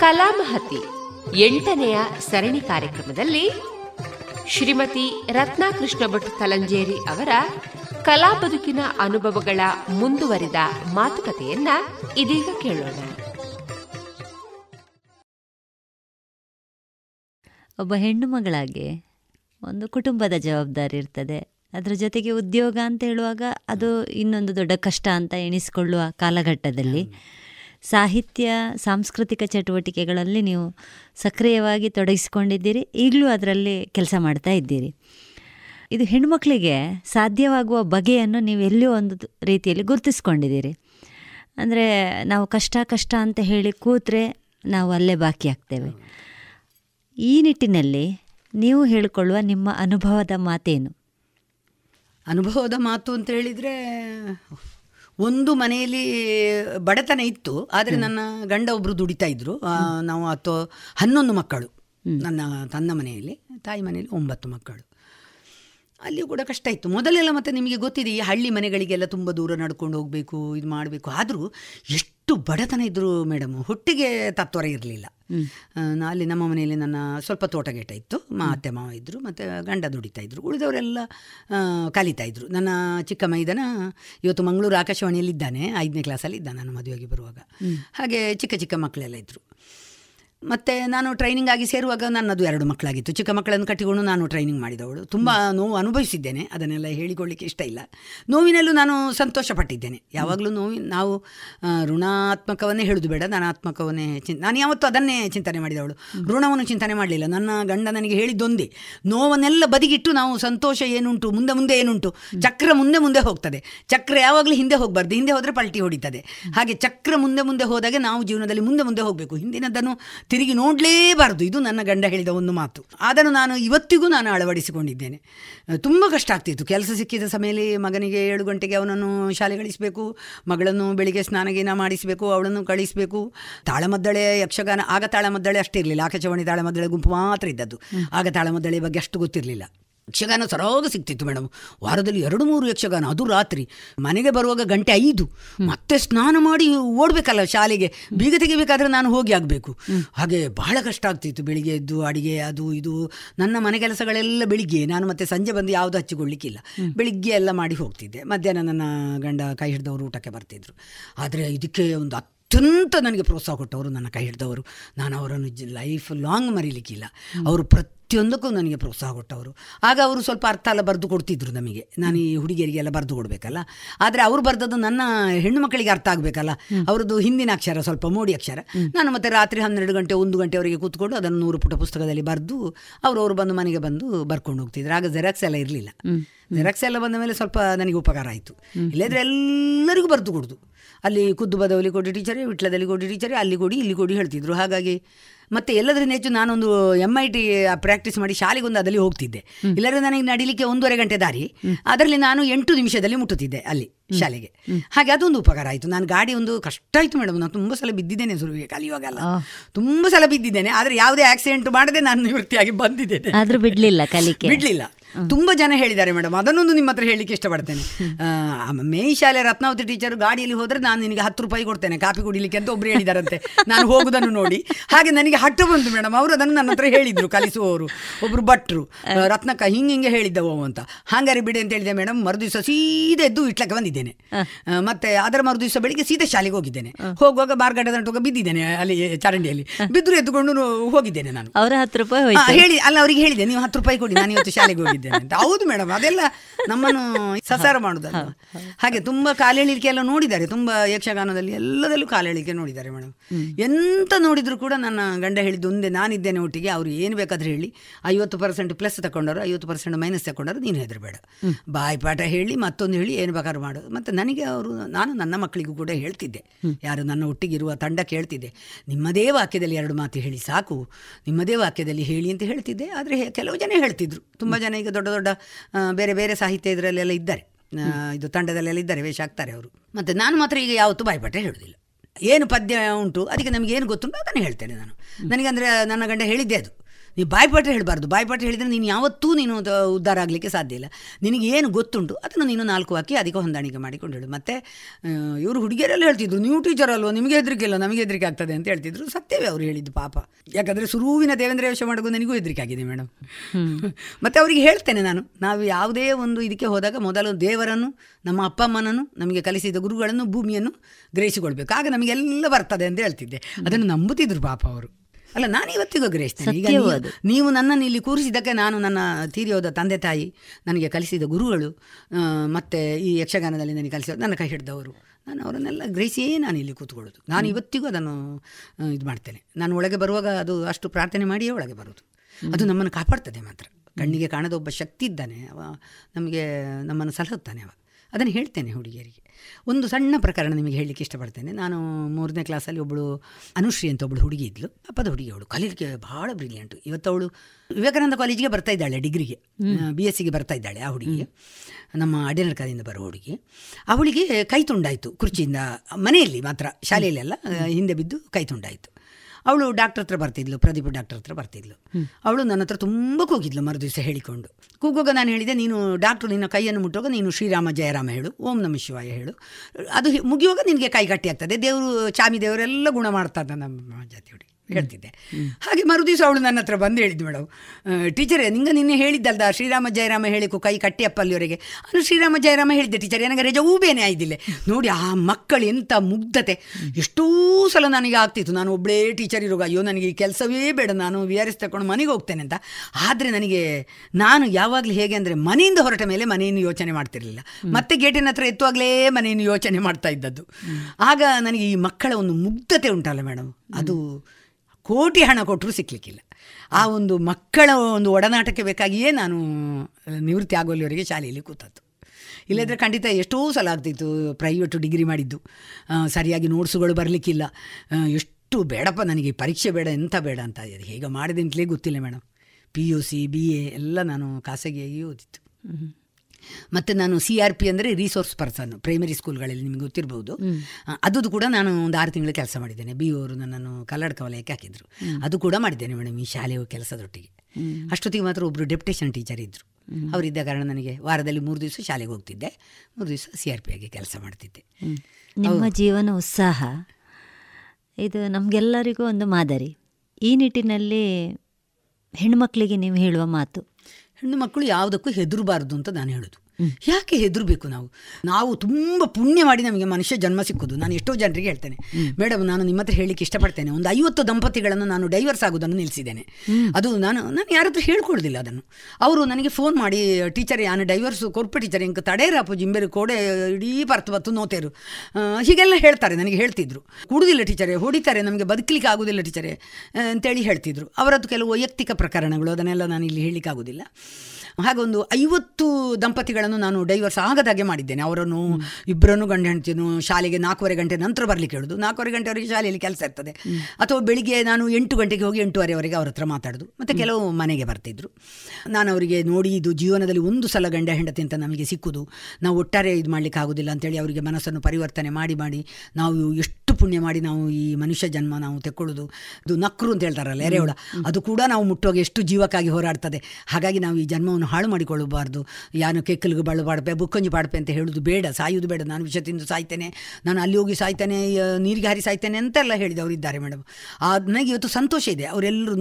S1: ಕಲಾಮಹತಿ ಎಂಟನೆಯ ಸರಣಿ ಕಾರ್ಯಕ್ರಮದಲ್ಲಿ ಶ್ರೀಮತಿ ರತ್ನಾಕೃಷ್ಣ ಭಟ್ ತಲಂಜೇರಿ ಅವರ ಕಲಾ ಬದುಕಿನ ಅನುಭವಗಳ ಮುಂದುವರಿದ ಮಾತುಕತೆಯನ್ನ ಇದೀಗ ಕೇಳೋಣ.
S15: ಒಬ್ಬ ಹೆಣ್ಣು ಮಗಳಾಗಿ ಒಂದು ಕುಟುಂಬದ ಜವಾಬ್ದಾರಿ ಇರ್ತದೆ. ಅದರ ಜೊತೆಗೆ ಉದ್ಯೋಗ ಅಂತ ಹೇಳುವಾಗ ಅದು ಇನ್ನೊಂದು ದೊಡ್ಡ ಕಷ್ಟ ಅಂತ ಎಣಿಸಿಕೊಳ್ಳುವ ಕಾಲಘಟ್ಟದಲ್ಲಿ. ಸಾಹಿತ್ಯ, ಸಾಂಸ್ಕೃತಿಕ ಚಟುವಟಿಕೆಗಳಲ್ಲಿ ನೀವು ಸಕ್ರಿಯವಾಗಿ ತೊಡಗಿಸಿಕೊಂಡಿದ್ದೀರಿ. ಈಗಲೂ ಅದರಲ್ಲಿ ಕೆಲಸ ಮಾಡ್ತಾ ಇದ್ದೀರಿ. ಇದು ಹೆಣ್ಮಕ್ಳಿಗೆ ಸಾಧ್ಯವಾಗುವ ಬಗೆಯನ್ನು ನೀವು ಎಲ್ಲೋ ಒಂದು ರೀತಿಯಲ್ಲಿ ಗುರುತಿಸ್ಕೊಂಡಿದ್ದೀರಿ. ಅಂದರೆ ನಾವು ಕಷ್ಟ ಕಷ್ಟ ಅಂತ ಹೇಳಿ ಕೂತ್ರೆ ನಾವು ಅಲ್ಲೇ ಬಾಕಿ ಆಗ್ತೇವೆ. ಈ ನಿಟ್ಟಿನಲ್ಲಿ ನೀವು ಹೇಳಿಕೊಳ್ಳುವ ನಿಮ್ಮ ಅನುಭವದ ಮಾತೇನು?
S16: ಅನುಭವದ ಮಾತು ಅಂತ ಹೇಳಿದರೆ ಒಂದು ಮನೆಯಲ್ಲಿ ಬಡತನ ಇತ್ತು ಆದರೆ ನನ್ನ ಗಂಡ ಒಬ್ಬರು ದುಡಿತಾ ಇದ್ದರು ನಾವು ಅಥವಾ ಹನ್ನೊಂದು ಮಕ್ಕಳು ನನ್ನ ತನ್ನ ಮನೆಯಲ್ಲಿ ತಾಯಿ ಮನೆಯಲ್ಲಿ ಒಂಬತ್ತು ಮಕ್ಕಳು. ಅಲ್ಲಿಯೂ ಕೂಡ ಕಷ್ಟ ಇತ್ತು. ಮೊದಲೆಲ್ಲ ಮತ್ತೆ ನಿಮಗೆ ಗೊತ್ತಿದೆ ಈ ಹಳ್ಳಿ ಮನೆಗಳಿಗೆಲ್ಲ ತುಂಬ ದೂರ ನಡ್ಕೊಂಡು ಹೋಗಬೇಕು ಇದು ಮಾಡಬೇಕು. ಆದರೂ ಎಷ್ಟು ಬಡತನ ಇದ್ದರು ಮೇಡಮ್ ಹೊಟ್ಟಿಗೆ ತತ್ವರ ಇರಲಿಲ್ಲ. ಅಲ್ಲಿ ನಮ್ಮ ಮನೆಯಲ್ಲಿ ನನ್ನ ಸ್ವಲ್ಪ ತೋಟಗೇಟ ಇತ್ತು. ಮಾ ಅತ್ತೆ ಮಾವ ಇದ್ದರು ಮತ್ತು ಗಂಡ ದುಡಿತಾ ಇದ್ದರು ಉಳಿದವರೆಲ್ಲ ಕಲಿತಾ ಇದ್ದರು ನನ್ನ ಚಿಕ್ಕ ಮೈದನ ಇವತ್ತು ಮಂಗಳೂರು ಆಕಾಶವಾಣಿಯಲ್ಲಿ ಇದ್ದಾನೆ ಐದನೇ ಕ್ಲಾಸಲ್ಲಿ ಇದ್ದ ನಾನು ಮದುವೆಗೆ ಬರುವಾಗ. ಹಾಗೆ ಚಿಕ್ಕ ಚಿಕ್ಕ ಮಕ್ಕಳೆಲ್ಲ ಇದ್ದರು ಮತ್ತು ನಾನು ಟ್ರೈನಿಂಗ್ ಆಗಿ ಸೇರುವಾಗ ನನ್ನದು ಎರಡು ಮಕ್ಕಳಾಗಿತ್ತು. ಚಿಕ್ಕ ಮಕ್ಕಳನ್ನು ಕಟ್ಟಿಕೊಂಡು ನಾನು ಟ್ರೈನಿಂಗ್ ಮಾಡಿದವಳು. ತುಂಬ ನೋವು ಅನುಭವಿಸಿದ್ದೇನೆ. ಅದನ್ನೆಲ್ಲ ಹೇಳಿಕೊಳ್ಳಿಕ್ಕೆ ಇಷ್ಟ ಇಲ್ಲ. ನೋವಿನಲ್ಲೂ ನಾನು ಸಂತೋಷಪಟ್ಟಿದ್ದೇನೆ. ಯಾವಾಗಲೂ ನೋವಿ ನಾವು ಋಣಾತ್ಮಕವನ್ನೇ ಹೇಳೋದು ಬೇಡ. ಧನಾತ್ಮಕವನ್ನೇ ಚಿಂತ ನಾನು ಯಾವತ್ತೂ ಅದನ್ನೇ ಚಿಂತನೆ ಮಾಡಿದವಳು. ಋಣವನ್ನು ಚಿಂತನೆ ಮಾಡಲಿಲ್ಲ. ನನ್ನ ಗಂಡ ನನಗೆ ಹೇಳಿದ್ದೊಂದೇ. ನೋವನ್ನೆಲ್ಲ ಬದಿಗಿಟ್ಟು ನಾವು ಸಂತೋಷ ಏನುಂಟು ಮುಂದೆ ಮುಂದೆ ಏನುಂಟು ಚಕ್ರ ಮುಂದೆ ಮುಂದೆ ಹೋಗ್ತದೆ. ಚಕ್ರ ಯಾವಾಗಲೂ ಹಿಂದೆ ಹೋಗಬಾರ್ದು. ಹಿಂದೆ ಹೋದರೆ ಪಲ್ಟಿ ಹೊಡಿತದೆ. ಹಾಗೆ ಚಕ್ರ ಮುಂದೆ ಮುಂದೆ ಹೋದಾಗ ನಾವು ಜೀವನದಲ್ಲಿ ಮುಂದೆ ಮುಂದೆ ಹೋಗಬೇಕು. ಹಿಂದಿನದನ್ನು ತಿರುಗಿ ನೋಡಲೇಬಾರದು. ಇದು ನನ್ನ ಗಂಡ ಹೇಳಿದ ಒಂದು ಮಾತು. ಅದನ್ನು ನಾನು ಇವತ್ತಿಗೂ ನಾನು ಅಳವಡಿಸಿಕೊಂಡಿದ್ದೇನೆ. ತುಂಬ ಕಷ್ಟ ಆಗ್ತಿತ್ತು. ಕೆಲಸ ಸಿಕ್ಕಿದ ಸಮಯದಲ್ಲಿ ಮಗನಿಗೆ ಏಳು ಗಂಟೆಗೆ ಅವನನ್ನು ಶಾಲೆ ಕಳಿಸಬೇಕು ಮಗಳನ್ನು ಬೆಳಿಗ್ಗೆ ಸ್ನಾನಗೀನ ಮಾಡಿಸಬೇಕು ಅವಳನ್ನು ಕಳಿಸಬೇಕು. ತಾಳಮದ್ದಳೆ ಯಕ್ಷಗಾನ ಆಗ ತಾಳಮದ್ದಳೆ ಅಷ್ಟೇ ಇರಲಿಲ್ಲ ಆಕಾಶವಾಣಿ ತಾಳಮದ್ದಳೆ ಗುಂಪು ಮಾತ್ರ ಇದ್ದದ್ದು. ಆಗ ತಾಳಮದ್ದಳೆ ಬಗ್ಗೆ ಅಷ್ಟು ಗೊತ್ತಿರಲಿಲ್ಲ. ಯಕ್ಷಗಾನ ಸರಾಗ ಸಿಗ್ತಿತ್ತು ಮೇಡಮ್ ವಾರದಲ್ಲಿ ಎರಡು ಮೂರು ಯಕ್ಷಗಾನ, ಅದು ರಾತ್ರಿ. ಮನೆಗೆ ಬರುವಾಗ ಗಂಟೆ ಐದು. ಮತ್ತೆ ಸ್ನಾನ ಮಾಡಿ ಓಡಬೇಕಲ್ಲ ಶಾಲೆಗೆ. ಬೀಗ ತೆಗಿಬೇಕಾದ್ರೆ ನಾನು ಹೋಗಿ ಆಗಬೇಕು. ಹಾಗೆ ಬಹಳ ಕಷ್ಟ ಆಗ್ತಿತ್ತು. ಬೆಳಿಗ್ಗೆ ಎದ್ದು ಅಡಿಗೆ, ಅದು ಇದು. ನನ್ನ ಮನೆ ಕೆಲಸಗಳೆಲ್ಲ ಬೆಳಿಗ್ಗೆ. ನಾನು ಮತ್ತೆ ಸಂಜೆ ಬಂದು ಯಾವುದು ಹಚ್ಚಿಕೊಳ್ಳಿಕ್ಕಿಲ್ಲ. ಬೆಳಿಗ್ಗೆ ಎಲ್ಲ ಮಾಡಿ ಹೋಗ್ತಿದ್ದೆ. ಮಧ್ಯಾಹ್ನ ನನ್ನ ಗಂಡ ಕೈ ಹಿಡಿದವರು ಊಟಕ್ಕೆ ಬರ್ತಿದ್ರು. ಆದರೆ ಇದಕ್ಕೆ ಒಂದು ಅತ್ಯಂತ ನನಗೆ ಪ್ರೋತ್ಸಾಹ ಕೊಟ್ಟವರು ನನ್ನ ಕೈ ಹಿಡಿದವರು. ನಾನು ಅವರನ್ನು ಲೈಫ್ ಲಾಂಗ್ ಮರೀಲಿಕ್ಕಿಲ್ಲ. ಅವರು ಪ್ರತಿಯೊಂದಕ್ಕೂ ನನಗೆ ಪ್ರೋತ್ಸಾಹ ಕೊಟ್ಟವರು. ಆಗ ಅವರು ಸ್ವಲ್ಪ ಅರ್ಥ ಎಲ್ಲ ಬರೆದು ಕೊಡ್ತಿದ್ರು ನಮಗೆ. ನಾನು ಈ ಹುಡುಗಿಯರಿಗೆಲ್ಲ ಬರೆದು ಕೊಡಬೇಕಲ್ಲ? ಆದರೆ ಅವರು ಬರೆದದ್ದು ನನ್ನ ಹೆಣ್ಣು ಮಕ್ಕಳಿಗೆ ಅರ್ಥ ಆಗಬೇಕಲ್ಲ? ಅವರದ್ದು ಹಿಂದಿನ ಅಕ್ಷರ ಸ್ವಲ್ಪ ಮೋಡಿ ಅಕ್ಷರ. ನಾನು ಮತ್ತೆ ರಾತ್ರಿ ಹನ್ನೆರಡು ಗಂಟೆ ಒಂದು ಗಂಟೆವರೆಗೆ ಕೂತ್ಕೊಂಡು ಅದನ್ನು ನೂರು ಪುಟ ಪುಸ್ತಕದಲ್ಲಿ ಬರೆದು ಅವರು ಅವರು ಬಂದು ಮನೆಗೆ ಬಂದು ಬರ್ಕೊಂಡು ಹೋಗ್ತಿದ್ರು. ಆಗ ಜೆರಾಕ್ಸ್ ಎಲ್ಲ ಇರಲಿಲ್ಲ. ಜೆರಾಕ್ಸ್ ಎಲ್ಲ ಬಂದ ಮೇಲೆ ಸ್ವಲ್ಪ ನನಗೆ ಉಪಕಾರ ಆಯಿತು. ಇಲ್ಲದ್ರೆ ಎಲ್ಲರಿಗೂ ಬರೆದು ಕೊಡೋದು. ಅಲ್ಲಿ ಕುದ್ದು ಬದವಲಿ ಕೊಡಿ ಟೀಚರೇ ವಿಟ್ಲದಲ್ಲಿ ಕೊಡಿ ಟೀಚರೇ ಅಲ್ಲಿ ಕೊಡಿ ಇಲ್ಲಿ ಕೊಡಿ ಹೇಳ್ತಿದ್ರು. ಹಾಗಾಗಿ ಮತ್ತೆ ಎಲ್ಲದರಿಂದ ಹೆಚ್ಚು ನಾನೊಂದು ಎಂ ಐ ಟಿ ಪ್ರಾಕ್ಟೀಸ್ ಮಾಡಿ ಶಾಲೆಗೊಂದು ಅದರಲ್ಲಿ ಹೋಗ್ತಿದ್ದೆ. ಇಲ್ಲದ್ರೆ ನನಗೆ ನಡಿಲಿಕ್ಕೆ ಒಂದೂವರೆ ಗಂಟೆ ದಾರಿ. ಅದರಲ್ಲಿ ನಾನು ಎಂಟು ನಿಮಿಷದಲ್ಲಿ ಮುಟ್ಟುತ್ತಿದ್ದೆ ಅಲ್ಲಿ ಶಾಲೆಗೆ. ಹಾಗೆ ಅದೊಂದು ಉಪಕಾರ ಆಯಿತು. ನಾನು ಗಾಡಿ ಒಂದು ಕಷ್ಟ ಆಯಿತು ಮೇಡಮ್. ನಾನು ತುಂಬ ಸಲ ಬಿದ್ದಿದ್ದೇನೆ ಸುರುವಿಗೆ ಕಲಿಯುವಾಗಲ್ಲ. ತುಂಬ ಸಲ ಬಿದ್ದಿದ್ದೇನೆ. ಆದರೆ ಯಾವುದೇ ಆಕ್ಸಿಡೆಂಟ್ ಮಾಡದೆ ನಾನು ನಿವೃತ್ತಿಯಾಗಿ ಬಂದಿದ್ದೇನೆ.
S15: ಆದರೂ ಬಿಡಲಿಲ್ಲ ಕಲಿಕೆ.
S16: ಬಿಡ್ಲಿಲ್ಲ. ತುಂಬ ಜನ ಹೇಳಿದ್ದಾರೆ ಮೇಡಮ್. ಅದನ್ನೊಂದು ನಿಮ್ಮ ಹತ್ರ ಹೇಳಲಿಕ್ಕೆ ಇಷ್ಟಪಡ್ತೇನೆ. ಮೇ ಶಾಲೆ ರತ್ನಾವತಿ ಟೀಚರ್ ಗಾಡಿಯಲ್ಲಿ ಹೋದ್ರೆ ನಾನು ನಿನಗೆ ಹತ್ತು ರೂಪಾಯಿ ಕೊಡ್ತೇನೆ. ಕಾಫಿ ಕುಡಿಲಿಕ್ಕೆ ಅಂತ ಒಬ್ರು ಹೇಳಿದಾರಂತೆ. ನಾನು ಹೋಗುದನ್ನು ನೋಡಿ. ಹಾಗೆ ನನಗೆ ಹಟ್ಟು ಬಂತು ಮೇಡಮ್. ಅವರು ಅದನ್ನು ನನ್ನ ಹತ್ರ ಹೇಳಿದ್ರು ಕಲಿಸುವವರು. ಒಬ್ರು ಭಟ್ರು. ರತ್ನಕ್ಕ ಹಿಂಗೆ ಹಿಂಗೆ ಹೇಳಿದ್ದವು ಅಂತ. ಹಾಗಾರೆ ಬಿಡಿ ಅಂತ ಹೇಳಿದೆ ಮೇಡಮ್. ಮರುದಿವಸ ಸೀದಾ ಎದ್ದು ಇಟ್ಲಕ್ಕೆ ಬಂದಿದ್ದೇನೆ. ಮತ್ತೆ ಅದರ ಮರುದಿವಸ ಬೆಳಿಗ್ಗೆ ಸೀದಾ ಶಾಲೆಗೆ ಹೋಗಿದ್ದೇನೆ. ಹೋಗುವಾಗ ಮಾರ್ಗಡ ಹೋಗ ಬಿದ್ದಿದ್ದೇನೆ ಅಲ್ಲಿ ಚರಂಡಿಯಲ್ಲಿ. ಬಿದ್ದರು ಎದ್ದುಕೊಂಡು ಹೋಗಿದ್ದೇನೆ ನಾನು.
S15: ಅವರ ಹತ್ತು ರೂಪಾಯಿ
S16: ಹೇಳಿ ಅಲ್ಲ ಅವರಿಗೆ ಹೇಳಿದೆ ನೀವು ಹತ್ತು ರೂಪಾಯಿ ಕೊಡಿ ನಾನು ಇವತ್ತು ಶಾಲೆಗೆ ಹೋಗಿದ್ದೆ. ಅಂತ. ಹೌದು ಮೇಡಮ್ ಅದೆಲ್ಲ ನಮ್ಮನ್ನು ಸಸಾರ ಮಾಡುದ ಹಾಗೆ ತುಂಬಾ ಕಾಲೆಳಿಕೆ ಎಲ್ಲ ನೋಡಿದ್ದಾರೆ. ತುಂಬಾ ಯಕ್ಷಗಾನದಲ್ಲಿ ಎಲ್ಲದಲ್ಲೂ ಕಾಲೆಳಿಕೆ ನೋಡಿದ್ದಾರೆ ಮೇಡಮ್. ಎಂತ ನೋಡಿದ್ರು ಕೂಡ ನನ್ನ ಗಂಡ ಹೇಳಿದ್ದು ಒಂದೇ ನಾನಿದ್ದೇನೆ ಒಟ್ಟಿಗೆ. ಅವ್ರು ಏನು ಬೇಕಾದ್ರೆ ಹೇಳಿ. ಐವತ್ತು ಪರ್ಸೆಂಟ್ ಪ್ಲಸ್ ತಗೊಂಡರು ಐವತ್ತು ಪರ್ಸೆಂಟ್ ಮೈನಸ್ ತಗೊಂಡರು ನೀನು ಹೆದರಬೇಡ. ಬಾಯಿ ಪಾಠ ಹೇಳಿ ಮತ್ತೊಂದು ಹೇಳಿ ಏನು ಬೇಕಾದ್ರೂ ಮಾಡು. ಮತ್ತು ನನಗೆ ಅವರು ನಾನು ನನ್ನ ಮಕ್ಕಳಿಗೂ ಕೂಡ ಹೇಳ್ತಿದ್ದೆ. ಯಾರು ನನ್ನ ಒಟ್ಟಿಗಿರುವ ತಂಡ ಕೇಳ್ತಿದ್ದೆ. ನಿಮ್ಮದೇ ವಾಕ್ಯದಲ್ಲಿ ಎರಡು ಮಾತು ಹೇಳಿ ಸಾಕು. ನಿಮ್ಮದೇ ವಾಕ್ಯದಲ್ಲಿ ಹೇಳಿ ಅಂತ ಹೇಳ್ತಿದ್ದೆ. ಆದರೆ ಕೆಲವು ಜನ ಹೇಳ್ತಿದ್ರು. ತುಂಬ ಜನ ಈಗ ದೊಡ್ಡ ದೊಡ್ಡ ಬೇರೆ ಬೇರೆ ಸಾಹಿತ್ಯ ಇದರಲ್ಲೆಲ್ಲ ಇದ್ದಾರೆ. ಇದು ತಂಡದಲ್ಲೆಲ್ಲ ಇದ್ದಾರೆ ವೇಷ ಆಗ್ತಾರೆ ಅವರು. ಮತ್ತು ನಾನು ಮಾತ್ರ ಈಗ ಯಾವತ್ತೂ ಭಯಪಟ್ಟರೆ ಹೇಳೋದಿಲ್ಲ. ಏನು ಪದ್ಯ ಉಂಟು ಅದಕ್ಕೆ ನಮಗೆ ಏನು ಗೊತ್ತುಂಟು ಅದನ್ನು ಹೇಳ್ತೇನೆ ನಾನು. ನನಗಂದರೆ ನನ್ನ ಗಂಡ ಹೇಳಿದ್ದೆ ಅದು. ನೀವು ಬಾಯ್ಪಾಠ ಹೇಳಬಾರ್ದು. ಬಾಯ್ಪಾಠ ಹೇಳಿದರೆ ನೀನು ಯಾವತ್ತೂ ನೀನು ಉದ್ಧಾರ ಆಗಲಿಕ್ಕೆ ಸಾಧ್ಯ ಇಲ್ಲ. ನಿನಗೆ ಏನು ಗೊತ್ತುಂಟು ಅದನ್ನು ನೀನು ನಾಲ್ಕು ಹಾಕಿ ಅದಕ್ಕೆ ಹೊಂದಾಣಿಕೆ ಮಾಡಿಕೊಂಡು ಹೇಳು. ಮತ್ತು ಇವರು ಹುಡುಗಿಯರೆಲ್ಲ ಹೇಳ್ತಿದ್ರು ನೀವು ಟೀಚರ್ ಅಲ್ವೋ? ನಿಮಗೆ ಹೆದರಿಕೆ ಇಲ್ಲ ನಮಗೆ ಹೆದರಿಕೆ ಆಗ್ತದೆ ಅಂತ ಹೇಳ್ತಿದ್ರು. ಸತ್ಯವೇ ಅವರು ಹೇಳಿದ್ದು ಪಾಪ. ಯಾಕಂದರೆ ಸುರುವಿನ ದೇವೇಂದ್ರ ಯೋಚನೆ ಮಾಡೋದು ನನಗೂ ಹೆದರಿಕೆ ಆಗಿದೆ ಮೇಡಮ್ ಮತ್ತು ಅವರಿಗೆ ಹೇಳ್ತೇನೆ ನಾನು ನಾವು ಯಾವುದೇ ಒಂದು ಇದಕ್ಕೆ ಹೋದಾಗ ಮೊದಲು ದೇವರನ್ನು ನಮ್ಮ ಅಪ್ಪ ಅಮ್ಮನನ್ನು ನಮಗೆ ಕಲಿಸಿದ ಗುರುಗಳನ್ನು ಭೂಮಿಯನ್ನು ಗ್ರಹಿಸಿಕೊಳ್ಬೇಕು. ಆಗ ನಮಗೆಲ್ಲ ಬರ್ತದೆ ಅಂತ ಹೇಳ್ತಿದ್ದೆ. ಅದನ್ನು ನಂಬುತ್ತಿದ್ರು ಪಾಪ ಅವರು. ಅಲ್ಲ ನಾನು ಇವತ್ತಿಗೂ ಗ್ರಹಿಸ್ತೇನೆ ಈಗ ನೀವು-. ನನ್ನನ್ನು ಇಲ್ಲಿ ಕೂರಿಸಿದ್ದಕ್ಕೆ ನಾನು ನನ್ನ ತೀರಿಯೋದ ತಂದೆ ತಾಯಿ ನನಗೆ ಕಲಿಸಿದ ಗುರುಗಳು ಮತ್ತೆ ಈ ಯಕ್ಷಗಾನದಲ್ಲಿ ನನಗೆ ಕಲಿಸಿದ ನನ್ನ ಕೈ ಹಿಡಿದವರು. ನಾನು ಅವರನ್ನೆಲ್ಲ ಗ್ರಹಿಸಿಯೇ ನಾನು ಇಲ್ಲಿ ಕೂತ್ಕೊಳ್ಳೋದು. ನಾನು ಇವತ್ತಿಗೂ ಅದನ್ನು ಇದು ಮಾಡ್ತೇನೆ. ನಾನು ಒಳಗೆ ಬರುವಾಗ ಅದು ಅಷ್ಟು ಪ್ರಾರ್ಥನೆ ಮಾಡಿಯೇ ಒಳಗೆ ಬರೋದು. ಅದು ನಮ್ಮನ್ನು ಕಾಪಾಡ್ತದೆ ಮಾತ್ರ. ಕಣ್ಣಿಗೆ ಕಾಣದ ಒಬ್ಬ ಶಕ್ತಿ ಇದ್ದಾನೆ ಅವ ನಮಗೆ ನಮ್ಮನ್ನು ಸಲಹುತ್ತಾನೆ ಅವ. ಅದನ್ನು ಹೇಳ್ತೇನೆ ಹುಡುಗಿಯರಿಗೆ. ಒಂದು ಸಣ್ಣ ಪ್ರಕರಣ ನಿಮಗೆ ಹೇಳಲಿಕ್ಕೆ ಇಷ್ಟಪಡ್ತೇನೆ. ನಾನು ಮೂರನೇ ಕ್ಲಾಸಲ್ಲಿ ಒಬ್ಬಳು ಅನುಶ್ರೀ ಅಂತ ಒಬ್ಬಳು ಹುಡುಗಿ ಇದ್ಲು. ಅಪ್ಪದ ಹುಡುಗಿ ಅವಳು. ಕಲೀಲಿಕ್ಕೆ ಭಾಳ ಬ್ರಿಲಿಯಂಟು ಇವತ್ತು ಅವಳು ವಿವೇಕಾನಂದ ಕಾಲೇಜಿಗೆ ಬರ್ತಾ ಇದ್ದಾಳೆ ಡಿಗ್ರಿಗೆ ಬಿ ಎಸ್ ಸಿಗೆ ಬರ್ತಾ ಇದ್ದಾಳೆ ಆ ಹುಡುಗಿ. ನಮ್ಮ ಅಡ್ಯನರ್ಕದಿಂದ ಬರೋ ಹುಡುಗಿ. ಅವಳಿಗೆ ಕೈ ತುಂಡಾಯಿತು ಕುರ್ಚಿಯಿಂದ ಮನೆಯಲ್ಲಿ ಮಾತ್ರ ಶಾಲೆಯಲ್ಲೆಲ್ಲ ಹಿಂದೆ ಬಿದ್ದು ಕೈ ತುಂಡಾಯಿತು. ಅವಳು ಡಾಕ್ಟರ್ ಹತ್ರ ಬರ್ತಿದ್ಲು ಪ್ರದೀಪ್ ಡಾಕ್ಟರ್ ಹತ್ರ ಬರ್ತಿದ್ಲು. ಅವಳು ನನ್ನ ಹತ್ರ ತುಂಬ ಕೂಗಿದ್ಲು ಮರು ದಿವಸ ಹೇಳಿಕೊಂಡು. ಕೂಗುವಾಗ ನಾನು ಹೇಳಿದೆ ನೀನು ಡಾಕ್ಟ್ರು ನಿನ್ನ ಕೈಯನ್ನು ಮುಟ್ಟುವಾಗ ನೀನು ಶ್ರೀರಾಮ ಜಯರಾಮ ಹೇಳು ಓಂ ನಮ ಶಿವಾಯ ಹೇಳು. ಅದು ಮುಗಿಯುವಾಗ ನಿನಗೆ ಕೈ ಗಟ್ಟಿ ಆಗ್ತದೆ ದೇವರು ಚಾಮಿ ದೇವರೆಲ್ಲ ಗುಣ ಮಾಡ್ತಾರೆ ನಮ್ಮ ಜಾತಿ ಹುಡುಗಿ. ಹೇಳ್ತಿದ್ದೆ. ಹಾಗೆ ಮರುದಿವಸ ಅವಳು ನನ್ನ ಹತ್ರ ಬಂದು ಹೇಳಿದ್ದು ಮೇಡಮ್ ಟೀಚರೇ, ನಿಂಗೆ ನಿನ್ನೆ ಹೇಳಿದ್ದಲ್ದ, ಶ್ರೀರಾಮ ಜಯರಾಮ ಹೇಳಿಕು ಕೈ ಕಟ್ಟಿ ಅಪ್ಪಲ್ಲಿವರೆಗೆ ಅದು ಶ್ರೀರಾಮ ಜಯರಾಮ ಹೇಳಿದ್ದೆ ಟೀಚರ್, ನನಗೆ ರಜೆ ಊಬೇನೆ ಆಯ್ದಿಲ್ಲ. ನೋಡಿ ಆ ಮಕ್ಕಳು ಎಂಥ ಮುಗ್ಧತೆ. ಎಷ್ಟೋ ಸಲ ನನಗೆ ಆಗ್ತಿತ್ತು, ನಾನು ಒಬ್ಬಳೇ ಟೀಚರ್ ಇರುವಾಗ, ಅಯ್ಯೋ, ನನಗೆ ಈ ಕೆಲಸವೇ ಬೇಡ, ನಾನು ವಿ ಆರ್ ಎಸ್ ತಗೊಂಡು ಮನೆಗೆ ಹೋಗ್ತೇನೆ ಅಂತ. ಆದರೆ ನನಗೆ, ನಾನು ಯಾವಾಗಲೂ ಹೇಗೆ ಅಂದರೆ ಮನೆಯಿಂದ ಹೊರಟ ಮೇಲೆ ಮನೆಯನ್ನು ಯೋಚನೆ ಮಾಡ್ತಿರಲಿಲ್ಲ. ಮತ್ತೆ ಗೇಟಿನ ಹತ್ರ ಎತ್ತುವಾಗಲೇ ಮನೆಯನ್ನು ಯೋಚನೆ ಮಾಡ್ತಾ ಇದ್ದದ್ದು. ಆಗ ನನಗೆ ಈ ಮಕ್ಕಳ ಒಂದು ಮುಗ್ಧತೆ ಉಂಟಲ್ಲ ಮೇಡಮ್ ಅದು ಕೋಟಿ ಹಣ ಕೊಟ್ಟರೂ ಸಿಕ್ಕಲಿಕ್ಕಿಲ್ಲ ಆ ಒಂದು ಮಕ್ಕಳ ಒಂದು ಒಡನಾಟಕ್ಕೆ ಬೇಕಾಗಿಯೇ ನಾನು ನಿವೃತ್ತಿ ಆಗೋಲ್ಲಿವರೆಗೆ ಶಾಲೆಯಲ್ಲಿ ಕೂತದ್ದು. ಇಲ್ಲದ್ರೆ ಖಂಡಿತ ಎಷ್ಟೋ ಸಲ ಆಗ್ತಿತ್ತು ಪ್ರೈವೇಟು ಡಿಗ್ರಿ ಮಾಡಿದ್ದು. ಸರಿಯಾಗಿ ನೋಟ್ಸುಗಳು ಬರಲಿಕ್ಕಿಲ್ಲ. ಎಷ್ಟು ಬೇಡಪ್ಪ ನನಗೆ ಪರೀಕ್ಷೆ ಬೇಡ ಎಂಥ ಬೇಡ ಅಂತ ಹೇಗೆ ಮಾಡಿದಂತಲೇ ಗೊತ್ತಿಲ್ಲ madam P U C B A ಎಲ್ಲ ನಾನು ಖಾಸಗಿಯಾಗಿ ಓದಿತ್ತು ಮತ್ತು ನಾನು ಸಿ ಆರ್ ಪಿ ಅಂದರೆ ರಿಸೋರ್ಸ್ ಪರ್ಸನ್ ಪ್ರೈಮರಿ ಸ್ಕೂಲ್ಗಳಲ್ಲಿ ನಿಮಗೆ ಗೊತ್ತಿರ್ಬೋದು. ಅದು ಕೂಡ ನಾನು ಒಂದು ಆರು ತಿಂಗಳು ಕೆಲಸ ಮಾಡಿದ್ದೇನೆ. ಬಿ ಅವರು ನನ್ನನ್ನು ಕಲ್ಲಡ್ಕ ವಲಯಕ್ಕೆ ಹಾಕಿದ್ರು. ಅದು ಕೂಡ ಮಾಡಿದ್ದೇನೆ ಮೇಡಮ್ ಈ ಶಾಲೆಯ ಕೆಲಸದೊಟ್ಟಿಗೆ. ಅಷ್ಟೊತ್ತಿಗೆ ಮಾತ್ರ ಒಬ್ಬರು ಡೆಪ್ಟೇಷನ್ ಟೀಚರ್ ಇದ್ದರು ಅವರಿದ್ದ ಕಾರಣ ನನಗೆ ವಾರದಲ್ಲಿ ಮೂರು ದಿವಸ ಶಾಲೆಗೆ ಹೋಗ್ತಿದ್ದೆ. ಮೂರು ದಿವಸ ಸಿ ಆರ್ ಪಿ ಆಗಿ ಕೆಲಸ ಮಾಡ್ತಿದ್ದೆ.
S15: ನಿಮ್ಮ ಜೀವನ ಉತ್ಸಾಹ ಇದು ನಮಗೆಲ್ಲರಿಗೂ ಒಂದು ಮಾದರಿ. ಈ ನಿಟ್ಟಿನಲ್ಲಿ ಹೆಣ್ಮಕ್ಳಿಗೆ ನೀವು ಹೇಳುವ ಮಾತು.
S16: ಹೆಣ್ಣು ಮಕ್ಕಳು ಯಾವುದಕ್ಕೂ ಹೆದರಬಾರ್ದು ಅಂತ ನಾನು ಹೇಳೋದು. ಯಾಕೆ ಹೆದರಬೇಕು ನಾವು? ನಾವು ತುಂಬ ಪುಣ್ಯ ಮಾಡಿ ನಮಗೆ ಮನುಷ್ಯ ಜನ್ಮ ಸಿಕ್ಕೋದು. ನಾನು ಎಷ್ಟೋ ಜನರಿಗೆ ಹೇಳ್ತೇನೆ. ಮೇಡಮ್ ನಾನು ನಿಮ್ಮ ಹತ್ರ ಹೇಳಲಿಕ್ಕೆ ಇಷ್ಟಪಡ್ತೇನೆ. ಒಂದು ಐವತ್ತು ದಂಪತಿಗಳನ್ನು ನಾನು ಡೈವರ್ಸ್ ಆಗೋದನ್ನು ನಿಲ್ಲಿಸಿದ್ದೇನೆ. ಅದು ನಾನು ನಾನು ಯಾರ ಹತ್ರ ಹೇಳ್ಕೊಳ್ಳೋದಿಲ್ಲ ಅದನ್ನು. ಅವರು ನನಗೆ ಫೋನ್ ಮಾಡಿ ಟೀಚರ್ ನಾನು ಡೈವರ್ಸ್ ಕೊರ್ಪೆ ಟೀಚರ್ ಹಿಂಗೆ ತಡೇರಾಪು ಜಿಂಬೆರು ಕೋಡೆ ಇಡೀ ಪರ್ತು ಬತ್ತು ನೋತೇರು. ಹೀಗೆಲ್ಲ ಹೇಳ್ತಾರೆ ನನಗೆ ಹೇಳ್ತಿದ್ರು. ಕುಡುದಿಲ್ಲ ಟೀಚರೇ ಹೊಡಿತಾರೆ ನಮಗೆ ಬದುಕಲಿಕ್ಕೆ ಆಗೋದಿಲ್ಲ ಟೀಚರೇ ಅಂತೇಳಿ ಹೇಳ್ತಿದ್ರು. ಅವರದ್ದು ಕೆಲವು ವೈಯಕ್ತಿಕ ಪ್ರಕರಣಗಳು ಅದನ್ನೆಲ್ಲ ನಾನು ಇಲ್ಲಿ ಹೇಳಲಿಕ್ಕೆ ಆಗೋದಿಲ್ಲ. ಹಾಗೊಂದು ಐವತ್ತು ದಂಪತಿಗಳನ್ನು ನಾನು ಡೈವರ್ಸ್ ಆಗದಾಗೆ ಮಾಡಿದ್ದೇನೆ. ಅವರನ್ನು ಇಬ್ಬರನ್ನು ಗಂಡ ಹೆಂಡ್ತಿಯನ್ನು ಶಾಲೆಗೆ ನಾಲ್ಕೂವರೆ ಗಂಟೆ ನಂತರ ಬರಲಿಕ್ಕೆ ಹೇಳೋದು. ನಾಲ್ಕೂವರೆ ಗಂಟೆವರೆಗೆ ಶಾಲೆಯಲ್ಲಿ ಕೆಲಸ ಇರ್ತದೆ. ಅಥವಾ ಬೆಳಿಗ್ಗೆ ನಾನು ಎಂಟು ಗಂಟೆಗೆ ಹೋಗಿ ಎಂಟೂವರೆವರೆಗೆ ಅವ್ರ ಹತ್ರ ಮಾತಾಡೋದು. ಮತ್ತು ಕೆಲವು ಮನೆಗೆ ಬರ್ತಿದ್ರು. ನಾನು ಅವರಿಗೆ ನೋಡಿ ಇದು ಜೀವನದಲ್ಲಿ ಒಂದು ಸಲ ಗಂಡ ಹೆಂಡತಿ ಅಂತ ನಮಗೆ ಸಿಕ್ಕುದು. ನಾವು ಒಟ್ಟಾರೆ ಇದು ಮಾಡಲಿಕ್ಕೆ ಆಗೋದಿಲ್ಲ ಅಂತೇಳಿ ಅವರಿಗೆ ಮನಸ್ಸನ್ನು ಪರಿವರ್ತನೆ ಮಾಡಿ ಮಾಡಿ ನಾವು ಎಷ್ಟು ಪುಣ್ಯ ಮಾಡಿ ನಾವು ಈ ಮನುಷ್ಯ ಜನ್ಮ ನಾವು ತೆಕ್ಕೊಳ್ಳೋದು. ಇದು ನಕ್ರು ಅಂತ ಹೇಳ್ತಾರಲ್ಲ ಎರೆಹುಳ. ಅದು ಕೂಡ ನಾವು ಮುಟ್ಟುವಾಗ ಎಷ್ಟು ಜೀವಕ್ಕಾಗಿ ಹೋರಾಡ್ತದೆ. ಹಾಗಾಗಿ ನಾವು ಈ ಜನ್ಮವನ್ನು ಹಾಳು ಮಾಡಿಕೊಳ್ಳಬಾರ್ದು. ಯಾನು ಕೆಕ್ಕಲಿಗೆ ಬಾಳು ಪಾಡ್ಪೆ ಬುಕ್ಕಂಜಿ ಪಾಡ್ಪೆ ಅಂತ ಹೇಳೋದು ಬೇಡ, ಸಾಯುವುದು ಬೇಡ. ನಾನು ವಿಷ ತಿಂದು ಸಾಯ್ತೇನೆ, ನಾನು ಅಲ್ಲಿ ಹೋಗಿ ಸಾಯ್ತೇನೆ ನೀರಿಗೆ ಹಾರಿ ಸಾಯ್ತೇನೆ ಅಂತೆಲ್ಲ ಹೇಳಿದವರು ಇದ್ದಾರೆ ಮೇಡಮ್ ನನಗೆ ಇವತ್ತು ಸಂತೋಷ ಇದೆ. ಅವರೆಲ್ಲರೂ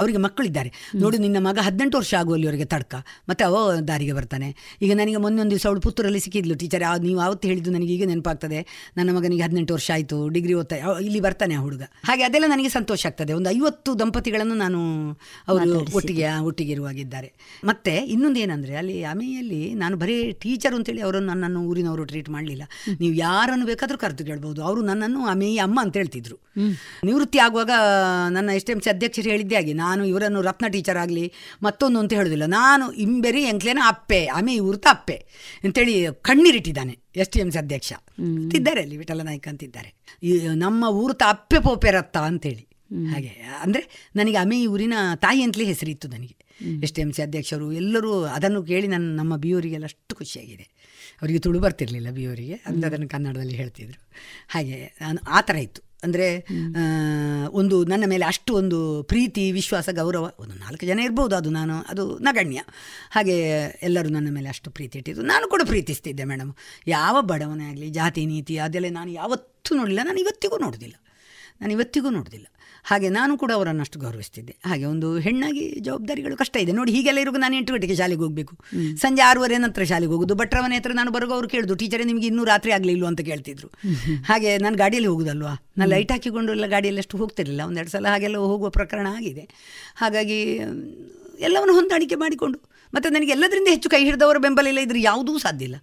S16: ಅವರಿಗೆ ಮಕ್ಕಳಿದ್ದಾರೆ. ನೋಡಿ ನಿನ್ನ ಮಗ ಹದಿನೆಂಟು ವರ್ಷ ಆಗುವಲ್ಲಿವರೆಗೆ ತಡ್ಕ. ಮತ್ತೆ ಅವ ದಾರಿಗೆ ಬರ್ತಾನೆ. ಈಗ ನನಗೆ ಮೊನ್ನೆ ಒಂದು ದಿವಸ ಅವಳು ಪುತ್ತೂರಲ್ಲಿ ಸಿಕ್ಕಿದ್ಲು. ಟೀಚರ್ ನೀವು ಆವತ್ತು ಹೇಳಿದ್ದು ನನಗೆ ಈಗ ನೆನಪಾಗ್ತದೆ. ನನ್ನ ಮಗನಿಗೆ ಹದಿನೆಂಟು ವರ್ಷ ಆಯಿತು. ಡಿಗ್ರಿ ಓದ್ತಾ ಇಲ್ಲಿ ಬರ್ತಾನೆ ಆ ಹುಡುಗ. ಹಾಗೆ ಅದೆಲ್ಲ ನನಗೆ ಸಂತೋಷ ಆಗ್ತದೆ. ಒಂದು ಐವತ್ತು ದಂಪತಿಗಳನ್ನು ನಾನು ಅವರು ಒಟ್ಟಿಗೆ ಒಟ್ಟಿಗೆ ಇರುವಾಗಿದ್ದಾರೆ. ಮತ್ತೆ ಇನ್ನೊಂದು ಏನಂದರೆ ಅಲ್ಲಿ ಅಮೆಯಲ್ಲಿ ನಾನು ಬರೀ ಟೀಚರ್ ಅಂತೇಳಿ ಅವರನ್ನು ನನ್ನನ್ನು ಊರಿನವರು ಟ್ರೀಟ್ ಮಾಡಲಿಲ್ಲ. ನೀವು ಯಾರನ್ನು ಬೇಕಾದರೂ ಕರೆದು ಕೇಳ್ಬೋದು. ಅವರು ನನ್ನನ್ನು ಅಮೆಯ ಅಮ್ಮ ಅಂತ ಹೇಳ್ತಿದ್ರು. ನಿವೃತ್ತಿ ಆಗುವಾಗ ನನ್ನ ಎಸ್ ಎಂ ಸಿ ಅಧ್ಯಕ್ಷರು ಹೇಳಿದ್ದೆ ಹಾಗೆ ನಾನು ಇವರನ್ನು ರತ್ನ ಟೀಚರ್ ಆಗಲಿ ಮತ್ತೊಂದು ಅಂತ ಹೇಳೋದಿಲ್ಲ. ನಾನು ಇಂಬೆರಿ ಎಂಕ್ಲೇನ ಅಪ್ಪೆ, ಆಮೆ ಇವ್ರತ ಅಪ್ಪೆ ಅಂತೇಳಿ ಕಣ್ಣೀರಿಟ್ಟಿದ್ದಾನೆ ಎಸ್ ಟಿ ಎಂ ಸಿ ಅಧ್ಯಕ್ಷ. ಇದ್ದಾರೆ ಅಲ್ಲಿ ವಿಠಲ ನಾಯ್ಕ ಅಂತಿದ್ದಾರೆ. ನಮ್ಮ ಊರ್ತ ಅಪ್ಪೆ ಪೋಪೆ ರತ್ತ ಅಂತೇಳಿ. ಹಾಗೆ, ಅಂದರೆ ನನಗೆ ಅಮೆ ಊರಿನ ತಾಯಿ ಅಂತಲೇ ಹೆಸರಿತ್ತು ನನಗೆ. ಎಸ್ ಟಿ ಎಂ ಸಿ ಅಧ್ಯಕ್ಷರು ಎಲ್ಲರೂ ಅದನ್ನು ಕೇಳಿ ನನ್ನ, ನಮ್ಮ ಬಿಯೋರಿಗೆಲ್ಲ ಅಷ್ಟು ಖುಷಿಯಾಗಿದೆ. ಅವರಿಗೆ ತುಳು ಬರ್ತಿರಲಿಲ್ಲ ಬಿಯೋರಿಗೆ ಅಂದರೆ ಅದನ್ನು ಕನ್ನಡದಲ್ಲಿ ಹೇಳ್ತಿದ್ರು. ಹಾಗೆ ನಾನು ಆ ಇತ್ತು. ಅಂದರೆ ಒಂದು ನನ್ನ ಮೇಲೆ ಅಷ್ಟು ಒಂದು ಪ್ರೀತಿ ವಿಶ್ವಾಸ ಗೌರವ ಒಂದು ನಾಲ್ಕು ಜನ ಇರ್ಬೋದು ಅದು ನಾನು ಅದು ನಗಣ್ಯ. ಹಾಗೆ ಎಲ್ಲರೂ ನನ್ನ ಮೇಲೆ ಅಷ್ಟು ಪ್ರೀತಿ ಇಟ್ಟಿದ್ದು. ನಾನು ಕೂಡ ಪ್ರೀತಿಸ್ತಿದ್ದೆ ಮೇಡಮ್. ಯಾವ ಬಡವನೇ ಆಗಲಿ ಜಾತಿ ನೀತಿ ಅದೆಲ್ಲ ನಾನು ಯಾವತ್ತೂ ನೋಡಲಿಲ್ಲ. ನಾನು ಇವತ್ತಿಗೂ ನೋಡೋದಿಲ್ಲ. ನಾನು ಇವತ್ತಿಗೂ ನೋಡೋದಿಲ್ಲ. ಹಾಗೆ ನಾನು ಕೂಡ ಅವರನ್ನು ಅಷ್ಟು ಗೌರವಿಸ್ತಿದ್ದೆ. ಹಾಗೆ ಒಂದು ಹೆಣ್ಣಾಗಿ ಜವಾಬ್ದಾರಿಗಳು ಕಷ್ಟ ಇದೆ. ನೋಡಿ ಹೀಗೆಲ್ಲ ಇರುವಾಗ ನಾನು ಎಂಟು ಗಂಟೆಗೆ ಶಾಲೆಗೆ ಹೋಗಬೇಕು. ಸಂಜೆ ಆರೂವರೆ ನಂತರ ಶಾಲೆಗೆ ಹೋಗೋದು. ಭಟ್ರವನ ಹತ್ರ ನಾನು ಬರುವಾಗ ಅವರು ಕೇಳಿದ್ರು ಟೀಚರೇ ನಿಮಗೆ ಇನ್ನೂ ರಾತ್ರಿ ಆಗಲಿಲ್ಲ ಅಂತ ಕೇಳ್ತಿದ್ರು. ಹಾಗೆ ನಾನು ಗಾಡಿಯಲ್ಲಿ ಹೋಗುದಲ್ವಾ? ನಾನು ಲೈಟ್ ಹಾಕಿಕೊಂಡು ಎಲ್ಲ ಗಾಡಿಯಲ್ಲಿ ಅಷ್ಟು ಹೋಗ್ತಿರಲಿಲ್ಲ. ಒಂದೆರಡು ಸಲ ಹಾಗೆಲ್ಲ ಹೋಗುವ ಪ್ರಕರಣ ಆಗಿದೆ. ಹಾಗಾಗಿ ಎಲ್ಲವನ್ನು ಹೊಂದಾಣಿಕೆ ಮಾಡಿಕೊಂಡು ಮತ್ತು ನನಗೆ ಎಲ್ಲದರಿಂದ ಹೆಚ್ಚು ಕೈ ಹಿಡಿದವರ ಬೆಂಬಲ ಇಲ್ಲ ಇದ್ರೆ ಯಾವುದೂ ಸಾಧ್ಯ ಇಲ್ಲ.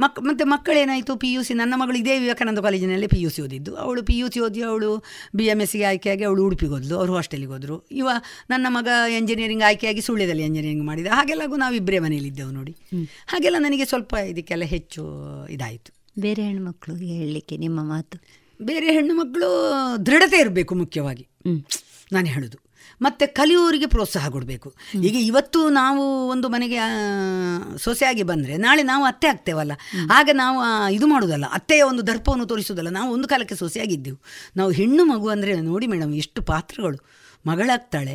S16: ಮಕ್ ಮತ್ತು ಮಕ್ಕಳೇನಾಯಿತು? ಪಿ ಯು ಸಿ ನನ್ನ ಮಗಳು ಇದೇ ವಿವೇಕಾನಂದ ಕಾಲೇಜಿನಲ್ಲಿ ಪಿ ಯು ಸಿ ಓದಿದ್ದು. ಅವಳು ಪಿ ಯು ಸಿ ಓದಿ ಅವಳು ಬಿ ಎಂ ಎಸ್ಸಿಗೆ ಆಯ್ಕೆಯಾಗಿ ಅವಳು ಉಡುಪಿಗೆ ಹೋದ್ಲು. ಅವರು ಹಾಸ್ಟೆಲಿಗೆ ಹೋದರು. ಇವ ನನ್ನ ಮಗ ಎಂಜಿನಿಯರಿಂಗ್ ಆಯ್ಕೆಯಾಗಿ ಸುಳ್ಳ್ಯದಲ್ಲಿ ಎಂಜಿನಿಯರಿಂಗ್ ಮಾಡಿದ. ಹಾಗೆಲ್ಲಾಗೂ ನಾವು ಇಬ್ಬರೇ ಮನೆಯಲ್ಲಿದ್ದೆವು ನೋಡಿ. ಹಾಗೆಲ್ಲ ನನಗೆ ಸ್ವಲ್ಪ ಇದಕ್ಕೆಲ್ಲ ಹೆಚ್ಚು ಇದಾಯಿತು.
S15: ಬೇರೆ ಹೆಣ್ಮಕ್ಳಿಗೆ ಹೇಳಲಿಕ್ಕೆ ನಿಮ್ಮ ಮಾತು?
S16: ಬೇರೆ ಹೆಣ್ಣು ಮಕ್ಕಳು ದೃಢತೆ ಇರಬೇಕು ಮುಖ್ಯವಾಗಿ. ನಾನು ಹೇಳೋದು. ಮತ್ತು ಕಲಿಯೋರಿಗೆ ಪ್ರೋತ್ಸಾಹ ಕೊಡಬೇಕು. ಈಗ ಇವತ್ತು ನಾವು ಒಂದು ಮನೆಗೆ ಸೊಸೆಯಾಗಿ ಬಂದರೆ ನಾಳೆ ನಾವು ಅತ್ತೆ ಆಗ್ತೇವಲ್ಲ. ಆಗ ನಾವು ಇದು ಮಾಡೋದಲ್ಲ. ಅತ್ತೆಯ ಒಂದು ದರ್ಪವನ್ನು ತೋರಿಸೋದಲ್ಲ. ನಾವು ಒಂದು ಕಾಲಕ್ಕೆ ಸೊಸೆಯಾಗಿದ್ದೆವು. ನಾವು ಹೆಣ್ಣು ಮಗು ಅಂದರೆ ನೋಡಿ ಮೇಡಮ್ ಎಷ್ಟು ಪಾತ್ರಗಳು. ಮಗಳಾಗ್ತಾಳೆ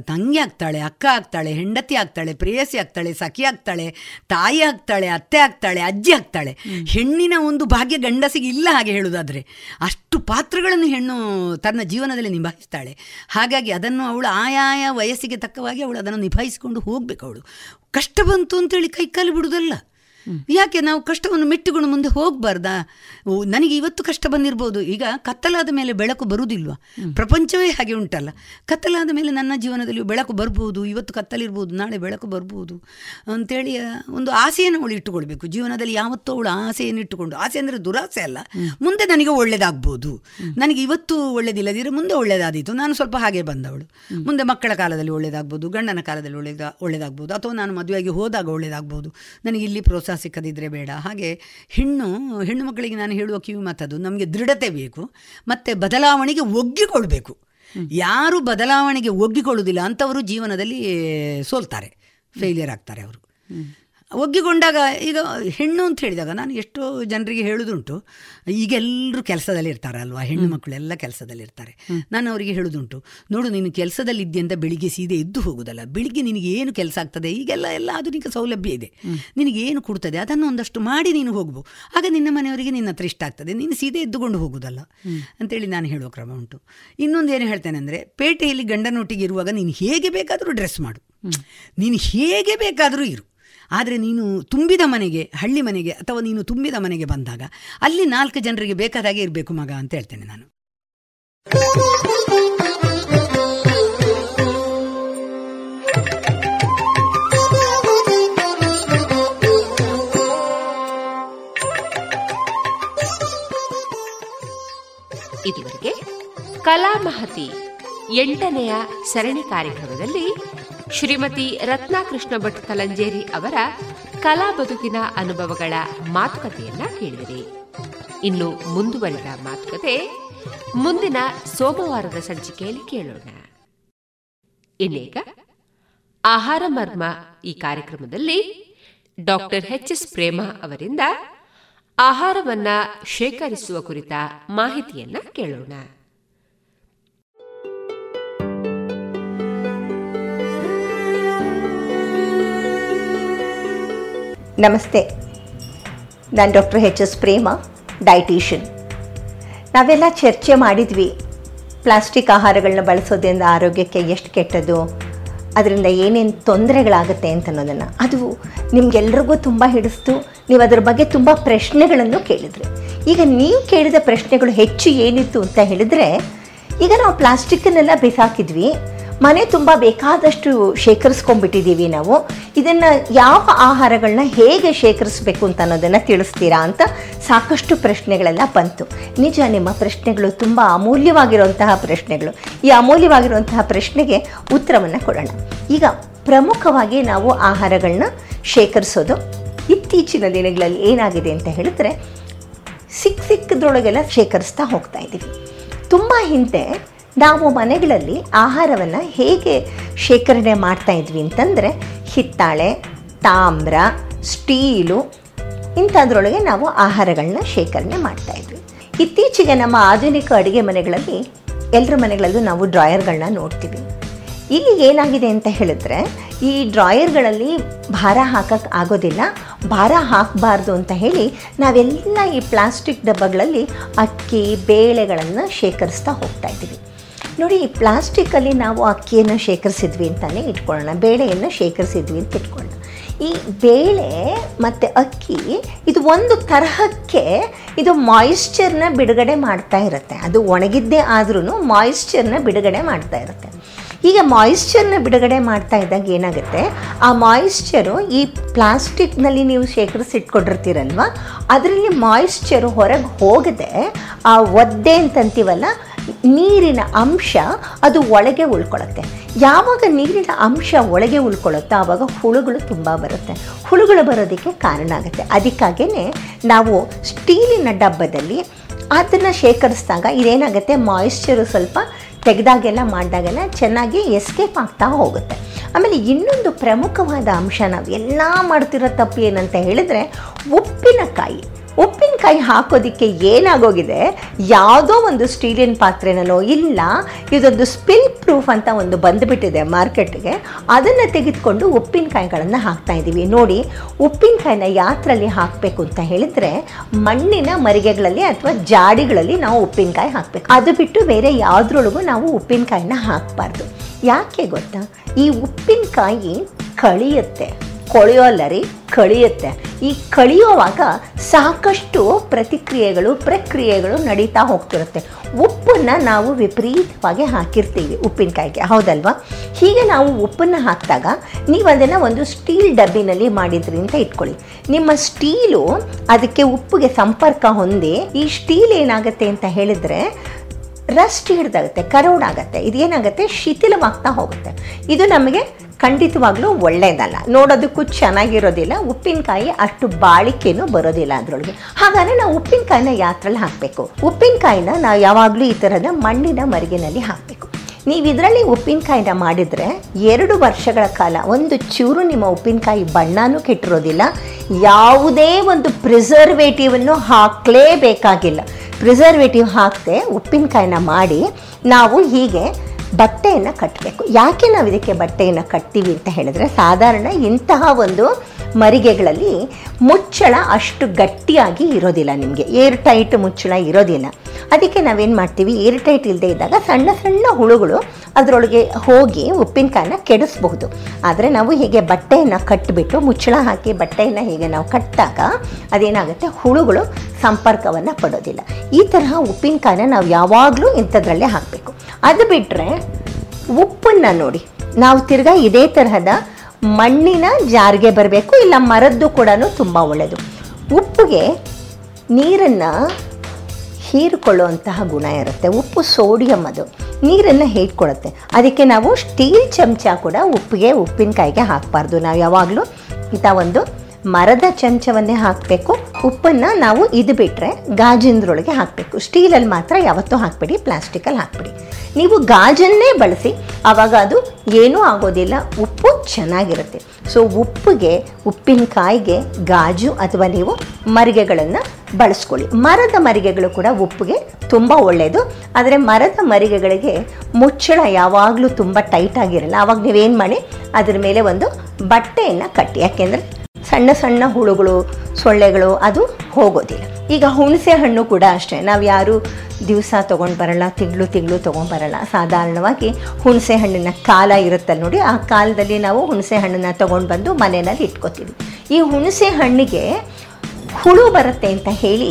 S16: ತಂಗಿ ಆಗ್ತಾಳೆ ಅಕ್ಕ ಆಗ್ತಾಳೆ ಹೆಂಡತಿ ಆಗ್ತಾಳೆ ಪ್ರೇಯಸಿ ಆಗ್ತಾಳೆ ಸಖಿ ಆಗ್ತಾಳೆ ತಾಯಿ ಆಗ್ತಾಳೆ ಅತ್ತೆ ಆಗ್ತಾಳೆ ಅಜ್ಜಿ ಆಗ್ತಾಳೆ. ಹೆಣ್ಣಿನ ಒಂದು ಭಾಗ್ಯ ಗಂಡಸಿಗೆ ಇಲ್ಲ ಹಾಗೆ ಹೇಳುವುದಾದರೆ ಅಷ್ಟು ಪಾತ್ರಗಳನ್ನು ಹೆಣ್ಣು ತನ್ನ ಜೀವನದಲ್ಲಿ ನಿಭಾಯಿಸ್ತಾಳೆ. ಹಾಗಾಗಿ ಅದನ್ನು ಅವಳು ಆಯಾಯ ವಯಸ್ಸಿಗೆ ತಕ್ಕವಾಗಿ ಅವಳು ಅದನ್ನು ನಿಭಾಯಿಸಿಕೊಂಡು ಹೋಗಬೇಕು ಅವಳು. ಕಷ್ಟ ಬಂತು ಅಂತೇಳಿ ಕೈಕಾಲು ಬಿಡುವುದಲ್ಲ. ಯಾಕೆ ನಾವು ಕಷ್ಟವನ್ನು ಮೆಟ್ಟಿಕೊಂಡು ಮುಂದೆ ಹೋಗಬಾರ್ದಾ? ನನಗೆ ಇವತ್ತು ಕಷ್ಟ ಬಂದಿರ್ಬೋದು. ಈಗ ಕತ್ತಲಾದ ಮೇಲೆ ಬೆಳಕು ಬರುವುದಿಲ್ವ ಪ್ರಪಂಚವೇ ಹಾಗೆ ಉಂಟಲ್ಲ. ಕತ್ತಲಾದ ಮೇಲೆ ನನ್ನ ಜೀವನದಲ್ಲಿ ಬೆಳಕು ಬರ್ಬೋದು ಇವತ್ತು ಕತ್ತಲಿರ್ಬೋದು ನಾಳೆ ಬೆಳಕು ಬರ್ಬೋದು ಅಂತೇಳಿ ಒಂದು ಆಸೆಯನ್ನು ಅವಳು ಇಟ್ಟುಕೊಳ್ಬೇಕು. ಜೀವನದಲ್ಲಿ ಯಾವತ್ತೂ ಅವಳು ಆಸೆಯನ್ನು ಇಟ್ಟುಕೊಂಡು ಆಸೆ ಅಂದರೆ ದುರಾಸೆ ಅಲ್ಲ. ಮುಂದೆ ನನಗೆ ಒಳ್ಳೆಯದಾಗ್ಬೋದು ನನಗೆ ಇವತ್ತು ಒಳ್ಳೆದಿಲ್ಲದಿದ್ರೆ ಮುಂದೆ ಒಳ್ಳೆಯದಾದೀತು ನಾನು ಸ್ವಲ್ಪ ಹಾಗೆ ಬಂದವಳು. ಮುಂದೆ ಮಕ್ಕಳ ಕಾಲದಲ್ಲಿ ಒಳ್ಳೆಯದಾಗ್ಬೋದು ಗಂಡನ ಕಾಲದಲ್ಲಿ ಒಳ್ಳೆದ ಒಳ್ಳೆಯದಾಗ್ಬೋದು ಅಥವಾ ನಾನು ಮದುವೆಯಾಗಿ ಹೋದಾಗ ಒಳ್ಳೆಯದಾಗ್ಬೋದು ನನಗೆ ಇಲ್ಲಿ ಪ್ರೋತ್ಸಾಹ ಸಿಕ್ಕದಿದ್ದರೆ ಬೇಡ. ಹಾಗೆ ಹೆಣ್ಣು ಹೆಣ್ಣು ಮಕ್ಕಳಿಗೆ ನಾನು ಹೇಳುವ ಕಿವಿ ಮಾತದು ನಮಗೆ ದೃಢತೆ ಬೇಕು ಮತ್ತು ಬದಲಾವಣೆಗೆ ಒಗ್ಗಿಕೊಳ್ಬೇಕು. ಯಾರು ಬದಲಾವಣೆಗೆ ಒಗ್ಗಿಕೊಳ್ಳುವುದಿಲ್ಲ ಅಂಥವರು ಜೀವನದಲ್ಲಿ ಸೋಲ್ತಾರೆ ಫೇಲಿಯರ್ ಆಗ್ತಾರೆ ಅವರು. ಒಗ್ಗಿಕೊಂಡಾಗ ಈಗ ಹೆಣ್ಣು ಅಂತ ಹೇಳಿದಾಗ ನಾನು ಎಷ್ಟೋ ಜನರಿಗೆ ಹೇಳೋದುಂಟು ಈಗ ಎಲ್ಲರೂ ಕೆಲಸದಲ್ಲಿ ಇರ್ತಾರಲ್ವಾ ಹೆಣ್ಣು ಮಕ್ಕಳೆಲ್ಲ ಕೆಲಸದಲ್ಲಿ ಇರ್ತಾರೆ. ನಾನು ಅವರಿಗೆ ಹೇಳೋದುಂಟು ನೋಡು ನೀನು ಕೆಲಸದಲ್ಲಿ ಅಂತ ಬೆಳಿಗ್ಗೆ ಸೀದೆ ಎದ್ದು ಹೋಗೋದಲ್ಲ ಬೆಳಿಗ್ಗೆ ನಿನಗೆ ಏನು ಕೆಲಸ ಆಗ್ತದೆ? ಈಗೆಲ್ಲ ಎಲ್ಲ ಆಧುನಿಕ ಸೌಲಭ್ಯ ಇದೆ. ನಿನಗೆ ಏನು ಕೊಡ್ತದೆ? ಅದನ್ನು ಒಂದಷ್ಟು ಮಾಡಿ ನೀನು ಹೋಗ್ಬೋ ಆಗ ನಿನ್ನ ಮನೆಯವರಿಗೆ ನಿನ್ನ ಹತ್ರ ಇಷ್ಟ ಆಗ್ತದೆ. ನೀನು ಸೀದೆ ಎದ್ದುಕೊಂಡು ಹೋಗೋದಲ್ಲ? ಅಂತೇಳಿ ನಾನು ಹೇಳುವ ಕ್ರಮ ಉಂಟು. ಇನ್ನೊಂದು ಏನು ಹೇಳ್ತೇನೆ ಅಂದರೆ ಪೇಟೆಯಲ್ಲಿ ಗಂಡನೊಟ್ಟಿಗೆ ಇರುವಾಗ ನೀನು ಹೇಗೆ ಬೇಕಾದರೂ ಡ್ರೆಸ್ ಮಾಡು. ನೀನು ಹೇಗೆ ಬೇಕಾದರೂ ಇರು. ಆದರೆ ನೀನು ತುಂಬಿದ ಮನೆಗೆ, ಹಳ್ಳಿ ಮನೆಗೆ ಅಥವಾ ನೀನು ತುಂಬಿದ ಮನೆಗೆ ಬಂದಾಗ ಅಲ್ಲಿ ನಾಲ್ಕು ಜನರಿಗೆ ಬೇಕಾದಾಗೆ ಇರಬೇಕು ಮಗ ಅಂತ ಹೇಳ್ತೇನೆ ನಾನು.
S1: ಇದುವರೆಗೆ ಕಲಾ ಮಹತಿ ಎಂಟನೆಯ ಸರಣಿ ಕಾರ್ಯಕ್ರಮದಲ್ಲಿ ಶ್ರೀಮತಿ ರತ್ನಾಕೃಷ್ಣ ಭಟ್ ಕಲಂಜೇರಿ ಅವರ ಕಲಾ ಬದುಕಿನ ಅನುಭವಗಳ ಮಾತುಕತೆಯನ್ನ ಕೇಳಿದಿರಿ. ಇನ್ನು ಮುಂದುವರಿದ ಮಾತುಕತೆ ಮುಂದಿನ ಸೋಮವಾರದ ಸಂಚಿಕೆಯಲ್ಲಿ ಕೇಳೋಣ. ಇನ್ನೀಗ ಆಹಾರ ಮರ್ಮ ಈ ಕಾರ್ಯಕ್ರಮದಲ್ಲಿ ಡಾಕ್ಟರ್ ಎಚ್ ಎಸ್ ಪ್ರೇಮ ಅವರಿಂದ ಆಹಾರವನ್ನ ಶೇಖರಿಸುವ ಕುರಿತ ಮಾಹಿತಿಯನ್ನ ಕೇಳೋಣ.
S17: ನಮಸ್ತೆ. ನಾನು doctor H S Prema, dietician. ನಾವೆಲ್ಲ ಚರ್ಚೆ ಮಾಡಿದ್ವಿ. ಪ್ಲಾಸ್ಟಿಕ್ ಆಹಾರಗಳನ್ನ ಬಳಸೋದ್ರಿಂದ ಆರೋಗ್ಯಕ್ಕೆ ಎಷ್ಟು ಕೆಟ್ಟದ್ದು, ಅದರಿಂದ ಏನೇನು ತೊಂದರೆಗಳಾಗುತ್ತೆ ಅಂತ ಅನ್ನೋದನ್ನು ಅದು ನಿಮಗೆಲ್ರಿಗೂ ತುಂಬ ಹಿಡಿಸ್ತು. ನೀವು ಅದರ ಬಗ್ಗೆ ತುಂಬ ಪ್ರಶ್ನೆಗಳನ್ನು ಕೇಳಿದ್ರಿ. ಈಗ ನೀವು ಕೇಳಿದ ಪ್ರಶ್ನೆಗಳು ಹೆಚ್ಚು ಏನಿತ್ತು ಅಂತ ಹೇಳಿದರೆ, ಈಗ ನಾವು ಪ್ಲಾಸ್ಟಿಕ್ಕನ್ನೆಲ್ಲ ಬಿಸಾಕಿದ್ವಿ. ಮನೆ ತುಂಬ ಬೇಕಾದಷ್ಟು ಶೇಖರಿಸ್ಕೊಂಡ್ಬಿಟ್ಟಿದ್ದೀವಿ ನಾವು. ಇದನ್ನು ಯಾವ ಆಹಾರಗಳನ್ನ ಹೇಗೆ ಶೇಖರಿಸ್ಬೇಕು ಅಂತ ಅನ್ನೋದನ್ನು ತಿಳಿಸ್ತೀರಾ ಅಂತ ಸಾಕಷ್ಟು ಪ್ರಶ್ನೆಗಳೆಲ್ಲ ಬಂತು. ನಿಜ ನಿಮ್ಮ ಪ್ರಶ್ನೆಗಳು ತುಂಬ ಅಮೂಲ್ಯವಾಗಿರುವಂತಹ ಪ್ರಶ್ನೆಗಳು. ಈ ಅಮೂಲ್ಯವಾಗಿರುವಂತಹ ಪ್ರಶ್ನೆಗೆ ಉತ್ತರವನ್ನು ಕೊಡೋಣ. ಈಗ ಪ್ರಮುಖವಾಗಿ ನಾವು ಆಹಾರಗಳನ್ನ ಶೇಖರಿಸೋದು. ಇತ್ತೀಚಿನ ದಿನಗಳಲ್ಲಿ ಏನಾಗಿದೆ ಅಂತ ಹೇಳಿದ್ರೆ ಸಿಕ್ಕ ಸಿಕ್ಕದ್ರೊಳಗೆಲ್ಲ ಶೇಖರಿಸ್ತಾ ಹೋಗ್ತಾ ಇದ್ದೀವಿ ತುಂಬ ಹಿಂದೆ ನಾವು ಮನೆಗಳಲ್ಲಿ ಆಹಾರವನ್ನು ಹೇಗೆ ಶೇಖರಣೆ ಮಾಡ್ತಾ ಇದ್ವಿ ಅಂತಂದರೆ ಹಿತ್ತಾಳೆ, ತಾಮ್ರ, ಸ್ಟೀಲು ಇಂಥದ್ರೊಳಗೆ ನಾವು ಆಹಾರಗಳನ್ನ ಶೇಖರಣೆ ಮಾಡ್ತಾ ಇದ್ವಿ. ಇತ್ತೀಚೆಗೆ ನಮ್ಮ ಆಧುನಿಕ ಅಡುಗೆ ಮನೆಗಳಲ್ಲಿ ಎಲ್ಲರ ಮನೆಗಳಲ್ಲೂ ನಾವು ಡ್ರಾಯರ್ಗಳನ್ನ ನೋಡ್ತೀವಿ. ಇಲ್ಲಿ ಏನಾಗಿದೆ ಅಂತ ಹೇಳಿದ್ರೆ, ಈ ಡ್ರಾಯರ್ಗಳಲ್ಲಿ ಭಾರ ಹಾಕಕ್ಕೆ ಆಗೋದಿಲ್ಲ, ಭಾರ ಹಾಕಬಾರ್ದು ಅಂತ ಹೇಳಿ ನಾವೆಲ್ಲ ಈ ಪ್ಲಾಸ್ಟಿಕ್ ಡಬ್ಬಗಳಲ್ಲಿ ಅಕ್ಕಿ, ಬೇಳೆಗಳನ್ನು ಶೇಖರಿಸ್ತಾ ಹೋಗ್ತಾ ಇದ್ದೀವಿ. ನೋಡಿ, ಈ ಪ್ಲಾಸ್ಟಿಕ್ಕಲ್ಲಿ ನಾವು ಅಕ್ಕಿಯನ್ನು ಶೇಖರಿಸಿದ್ವಿ ಅಂತಲೇ ಇಟ್ಕೊಳ್ಳೋಣ, ಬೇಳೆಯನ್ನು ಶೇಖರಿಸಿದ್ವಿ ಅಂತ ಇಟ್ಕೊಳ್ಳೋಣ. ಈ ಬೇಳೆ ಮತ್ತು ಅಕ್ಕಿ, ಇದು ಒಂದು ತರಹಕ್ಕೆ ಇದು ಮಾಯಿಶ್ಚರ್ನ ಬಿಡುಗಡೆ ಮಾಡ್ತಾ ಇರುತ್ತೆ. ಅದು ಒಣಗಿದ್ದೇ ಆದ್ರೂ ಮಾಯಿಶ್ಚರ್ನ ಬಿಡುಗಡೆ ಮಾಡ್ತಾ ಇರುತ್ತೆ. ಈಗ ಮಾಯಿಶ್ಚರ್ನ ಬಿಡುಗಡೆ ಮಾಡ್ತಾ ಇದ್ದಾಗ ಏನಾಗುತ್ತೆ? ಆ ಮಾಯಿಶ್ಚರು ಈ ಪ್ಲಾಸ್ಟಿಕ್ನಲ್ಲಿ ನೀವು ಶೇಖರಿಸಿಟ್ಕೊಂಡಿರ್ತೀರಲ್ವ? ಅದರಲ್ಲಿ ಮಾಯಿಶ್ಚರು ಹೊರಗೆ ಹೋಗದೆ ಆ ಒದ್ದೆ ಅಂತಂತೀವಲ್ಲ ನೀರಿನ ಅಂಶ ಅದು ಒಳಗೆ ಉಳ್ಕೊಳ್ಳುತ್ತೆ. ಯಾವಾಗ ನೀರಿನ ಅಂಶ ಒಳಗೆ ಉಳ್ಕೊಳ್ಳುತ್ತೋ ಆವಾಗ ಹುಳುಗಳು ತುಂಬ ಬರುತ್ತೆ. ಹುಳುಗಳು ಬರೋದಕ್ಕೆ ಕಾರಣ ಆಗುತ್ತೆ. ಅದಕ್ಕಾಗೇ ನಾವು ಸ್ಟೀಲಿನ ಡಬ್ಬದಲ್ಲಿ ಅದನ್ನು ಶೇಖರಿಸಿದಾಗ ಇದೇನಾಗುತ್ತೆ? ಮಾಯಿಶ್ಚರು ಸ್ವಲ್ಪ ತೆಗೆದಾಗೆಲ್ಲ ಮಾಡಿದಾಗೆಲ್ಲ ಚೆನ್ನಾಗಿ ಎಸ್ಕೇಪ್ ಆಗ್ತಾ ಹೋಗುತ್ತೆ. ಆಮೇಲೆ ಇನ್ನೊಂದು ಪ್ರಮುಖವಾದ ಅಂಶ ನಾವು ಎಲ್ಲ ಮಾಡ್ತಿರೋ ತಪ್ಪು ಏನಂತ ಹೇಳಿದ್ರೆ ಉಪ್ಪಿನಕಾಯಿ. ಉಪ್ಪಿನಕಾಯಿ ಹಾಕೋದಕ್ಕೆ ಏನಾಗೋಗಿದೆ? ಯಾವುದೋ ಒಂದು ಸ್ಟೀಲಿನ ಪಾತ್ರೆನೋ ಇಲ್ಲ, ಇದೊಂದು ಸ್ಪಿಲ್ ಪ್ರೂಫ್ ಅಂತ ಒಂದು ಬಂದುಬಿಟ್ಟಿದೆ ಮಾರ್ಕೆಟ್ಗೆ. ಅದನ್ನು ತೆಗೆದುಕೊಂಡು ಉಪ್ಪಿನಕಾಯಿಗಳನ್ನು ಹಾಕ್ತಾ ಇದ್ದೀವಿ ನೋಡಿ ಉಪ್ಪಿನಕಾಯಿನ ಯಾತ್ರಲ್ಲಿ ಹಾಕಬೇಕು ಅಂತ ಹೇಳಿದರೆ, ಮಣ್ಣಿನ ಮರಿಗೆಗಳಲ್ಲಿ ಅಥವಾ ಜಾಡಿಗಳಲ್ಲಿ ನಾವು ಉಪ್ಪಿನಕಾಯಿ ಹಾಕಬೇಕು. ಅದು ಬಿಟ್ಟು ಬೇರೆ ಯಾವುದ್ರೊಳಗೂ ನಾವು ಉಪ್ಪಿನಕಾಯಿನ ಹಾಕಬಾರ್ದು. ಯಾಕೆ ಗೊತ್ತಾ? ಈ ಉಪ್ಪಿನಕಾಯಿ ಕಳಿಯುತ್ತೆ. ಕೊಳೆಯೋಲ್ಲ ರೀ ಕಳಿಯುತ್ತೆ. ಈ ಕಳಿಯುವಾಗ ಸಾಕಷ್ಟು ಪ್ರತಿಕ್ರಿಯೆಗಳು, ಪ್ರಕ್ರಿಯೆಗಳು ನಡೀತಾ ಹೋಗ್ತಿರುತ್ತೆ. ಉಪ್ಪನ್ನು ನಾವು ವಿಪರೀತವಾಗಿ ಹಾಕಿರ್ತೀವಿ ಉಪ್ಪಿನಕಾಯಿಗೆ, ಹೌದಲ್ವಾ? ಹೀಗೆ ನಾವು ಉಪ್ಪನ್ನು ಹಾಕಿದಾಗ ನೀವು ಅದನ್ನು ಒಂದು ಸ್ಟೀಲ್ ಡಬ್ಬಿನಲ್ಲಿ ಮಾಡಿದ್ರಿ ಅಂತ ಇಟ್ಕೊಳ್ಳಿ. ನಿಮ್ಮ ಸ್ಟೀಲು ಅದಕ್ಕೆ ಉಪ್ಪಿಗೆ ಸಂಪರ್ಕ ಹೊಂದಿ, ಈ ಸ್ಟೀಲ್ ಏನಾಗುತ್ತೆ ಅಂತ ಹೇಳಿದರೆ ರಸ್ಟ್ ಹಿಡ್ದಾಗುತ್ತೆ, ಕರೋಡಾಗತ್ತೆ, ಇದೇನಾಗುತ್ತೆ, ಶಿಥಿಲವಾಗ್ತಾ ಹೋಗುತ್ತೆ. ಇದು ನಮಗೆ ಖಂಡಿತವಾಗ್ಲೂ ಒಳ್ಳೆಯದಲ್ಲ ನೋಡೋದಕ್ಕೂ ಚೆನ್ನಾಗಿರೋದಿಲ್ಲ, ಉಪ್ಪಿನಕಾಯಿ ಅಷ್ಟು ಬಾಳಿಕೆನೂ ಬರೋದಿಲ್ಲ ಅದರೊಳಗೆ. ಹಾಗಾದ್ರೆ ನಾವು ಉಪ್ಪಿನಕಾಯಿನ ಯಾತ್ರಲ್ಲಿ ಹಾಕಬೇಕು? ಉಪ್ಪಿನಕಾಯಿನ ನಾವು ಯಾವಾಗಲೂ ಈ ಥರದ ಮಣ್ಣಿನ ಮರಿಗಿನಲ್ಲಿ ಹಾಕಬೇಕು. ನೀವು ಇದರಲ್ಲಿ ಉಪ್ಪಿನಕಾಯಿನ ಮಾಡಿದರೆ ಎರಡು ವರ್ಷಗಳ ಕಾಲ ಒಂದು ಚೂರು ನಿಮ್ಮ ಉಪ್ಪಿನಕಾಯಿ ಬಣ್ಣನೂ ಕೆಟ್ಟಿರೋದಿಲ್ಲ. ಯಾವುದೇ ಒಂದು ಪ್ರಿಸರ್ವೇಟಿವನ್ನು ಹಾಕಲೇಬೇಕಾಗಿಲ್ಲ. ಪ್ರಿಸರ್ವೇಟಿವ್ ಹಾಕದೆ ಉಪ್ಪಿನಕಾಯಿನ ಮಾಡಿ ನಾವು ಹೀಗೆ ಬಟ್ಟೆಯನ್ನು ಕಟ್ಟಬೇಕು ಯಾಕೆ ನಾವು ಇದಕ್ಕೆ ಬಟ್ಟೆಯನ್ನು ಕಟ್ತೀವಿ ಅಂತ ಹೇಳಿದ್ರೆ ಸಾಧಾರಣ ಇಂತಹ ಒಂದು ಮರಿಗೆಗಳಲ್ಲಿ ಮುಚ್ಚಳ ಅಷ್ಟು ಗಟ್ಟಿಯಾಗಿ ಇರೋದಿಲ್ಲ ನಿಮಗೆ. ಏರ್ ಟೈಟ್ ಮುಚ್ಚಳ ಇರೋದಿಲ್ಲ. ಅದಕ್ಕೆ ನಾವೇನು ಮಾಡ್ತೀವಿ? ಏರ್ ಟೈಟ್ ಇಲ್ಲದೆ ಇದ್ದಾಗ ಸಣ್ಣ ಸಣ್ಣ ಹುಳುಗಳು ಅದರೊಳಗೆ ಹೋಗಿ ಉಪ್ಪಿನಕಾಯನ್ನ ಕೆಡಿಸ್ಬಹುದು. ಆದರೆ ನಾವು ಹೀಗೆ ಬಟ್ಟೆಯನ್ನು ಕಟ್ಟಿಬಿಟ್ಟು ಮುಚ್ಚಳ ಹಾಕಿ ಬಟ್ಟೆಯನ್ನು ಹೀಗೆ ನಾವು ಕಟ್ಟಿದಾಗ ಅದೇನಾಗುತ್ತೆ? ಹುಳುಗಳು ಸಂಪರ್ಕವನ್ನು ಪಡೋದಿಲ್ಲ. ಈ ತರಹ ಉಪ್ಪಿನಕಾಯನ್ನ ನಾವು ಯಾವಾಗಲೂ ಇಂಥದ್ರಲ್ಲೇ ಹಾಕಬೇಕು. ಅದು ಬಿಟ್ಟರೆ ಉಪ್ಪನ್ನು ನೋಡಿ. ನಾವು ತಿರ್ಗಾ ಇದೇ ತರಹದ ಮಣ್ಣಿನ ಜಾರಿಗೆ ಬರಬೇಕು, ಇಲ್ಲ ಮರದ್ದು ಕೂಡ ತುಂಬ ಒಳ್ಳೆಯದು ಉಪ್ಪಿಗೆ ನೀರನ್ನು ಹೀರಿಕೊಳ್ಳುವಂತಹ ಗುಣ ಇರುತ್ತೆ. ಉಪ್ಪು ಸೋಡಿಯಂ ಅದು. ನೀರನ್ನು ಹೇಟ್ಕೊಳುತ್ತೆ ಅದಕ್ಕೆ ನಾವು ಸ್ಟೀಲ್ ಚಮಚ ಕೂಡ ಉಪ್ಪಿಗೆ, ಉಪ್ಪಿನಕಾಯಿಗೆ ಹಾಕಬಾರ್ದು. ನಾವು ಯಾವಾಗಲೂ ಇಂಥ ಒಂದು ಮರದ ಚಮಚವನ್ನೇ ಹಾಕಬೇಕು, ಉಪ್ಪನ್ನು ನಾವು ಇದು ಬಿಟ್ಟರೆ ಗಾಜಿನದ್ರೊಳಗೆ ಹಾಕಬೇಕು. ಸ್ಟೀಲಲ್ಲಿ ಮಾತ್ರ ಯಾವತ್ತೂ ಹಾಕಬೇಡಿ, ಪ್ಲಾಸ್ಟಿಕಲ್ಲಿ ಹಾಕಬೇಡಿ. ನೀವು ಗಾಜನ್ನೇ ಬಳಸಿ, ಆವಾಗ ಅದು ಏನೂ ಆಗೋದಿಲ್ಲ, ಉಪ್ಪು ಚೆನ್ನಾಗಿರುತ್ತೆ. ಸೊ ಉಪ್ಪಿಗೆ, ಉಪ್ಪಿನಕಾಯಿಗೆ ಗಾಜು ಅಥವಾ ನೀವು ಮರಿಗೆಗಳನ್ನು ಬಳಸ್ಕೊಳ್ಳಿ. ಮರದ ಮರಿಗೆಗಳು ಕೂಡ ಉಪ್ಪಿಗೆ ತುಂಬ ಒಳ್ಳೆಯದು ಆದರೆ ಮರದ ಮರಿಗೆಗಳಿಗೆ ಮುಚ್ಚಳ ಯಾವಾಗಲೂ ತುಂಬ ಟೈಟ್ ಆಗಿರಲ್ಲ. ಆವಾಗ ನೀವೇನು ಮಾಡಿ, ಅದ್ರ ಮೇಲೆ ಒಂದು ಬಟ್ಟೆಯನ್ನು ಕಟ್ಟಿ. ಯಾಕೆಂದರೆ ಸಣ್ಣ ಸಣ್ಣ ಹುಳುಗಳು, ಸೊಳ್ಳೆಗಳು, ಅದು ಹೋಗೋದಿಲ್ಲ. ಈಗ ಹುಣಸೆ ಹಣ್ಣು ಕೂಡ ಅಷ್ಟೇ. ನಾವು ಯಾರು ದಿವಸ ತೊಗೊಂಡು ಬರಲ್ಲ, ತಿಂಗಳು ತಿಂಗಳು ತೊಗೊಂಡು ಬರಲ್ಲ. ಸಾಧಾರಣವಾಗಿ ಹುಣಸೆ ಹಣ್ಣಿನ ಕಾಲ ಇರುತ್ತಲ್ಲ ನೋಡಿ, ಆ ಕಾಲದಲ್ಲಿ ನಾವು ಹುಣಸೆ ಹಣ್ಣನ್ನು ತೊಗೊಂಡು ಬಂದು ಮನೆಯಲ್ಲಿ ಇಟ್ಕೋತೀವಿ. ಈ ಹುಣಸೆ ಹಣ್ಣಿಗೆ ಹುಳು ಬರುತ್ತೆ ಅಂತ ಹೇಳಿ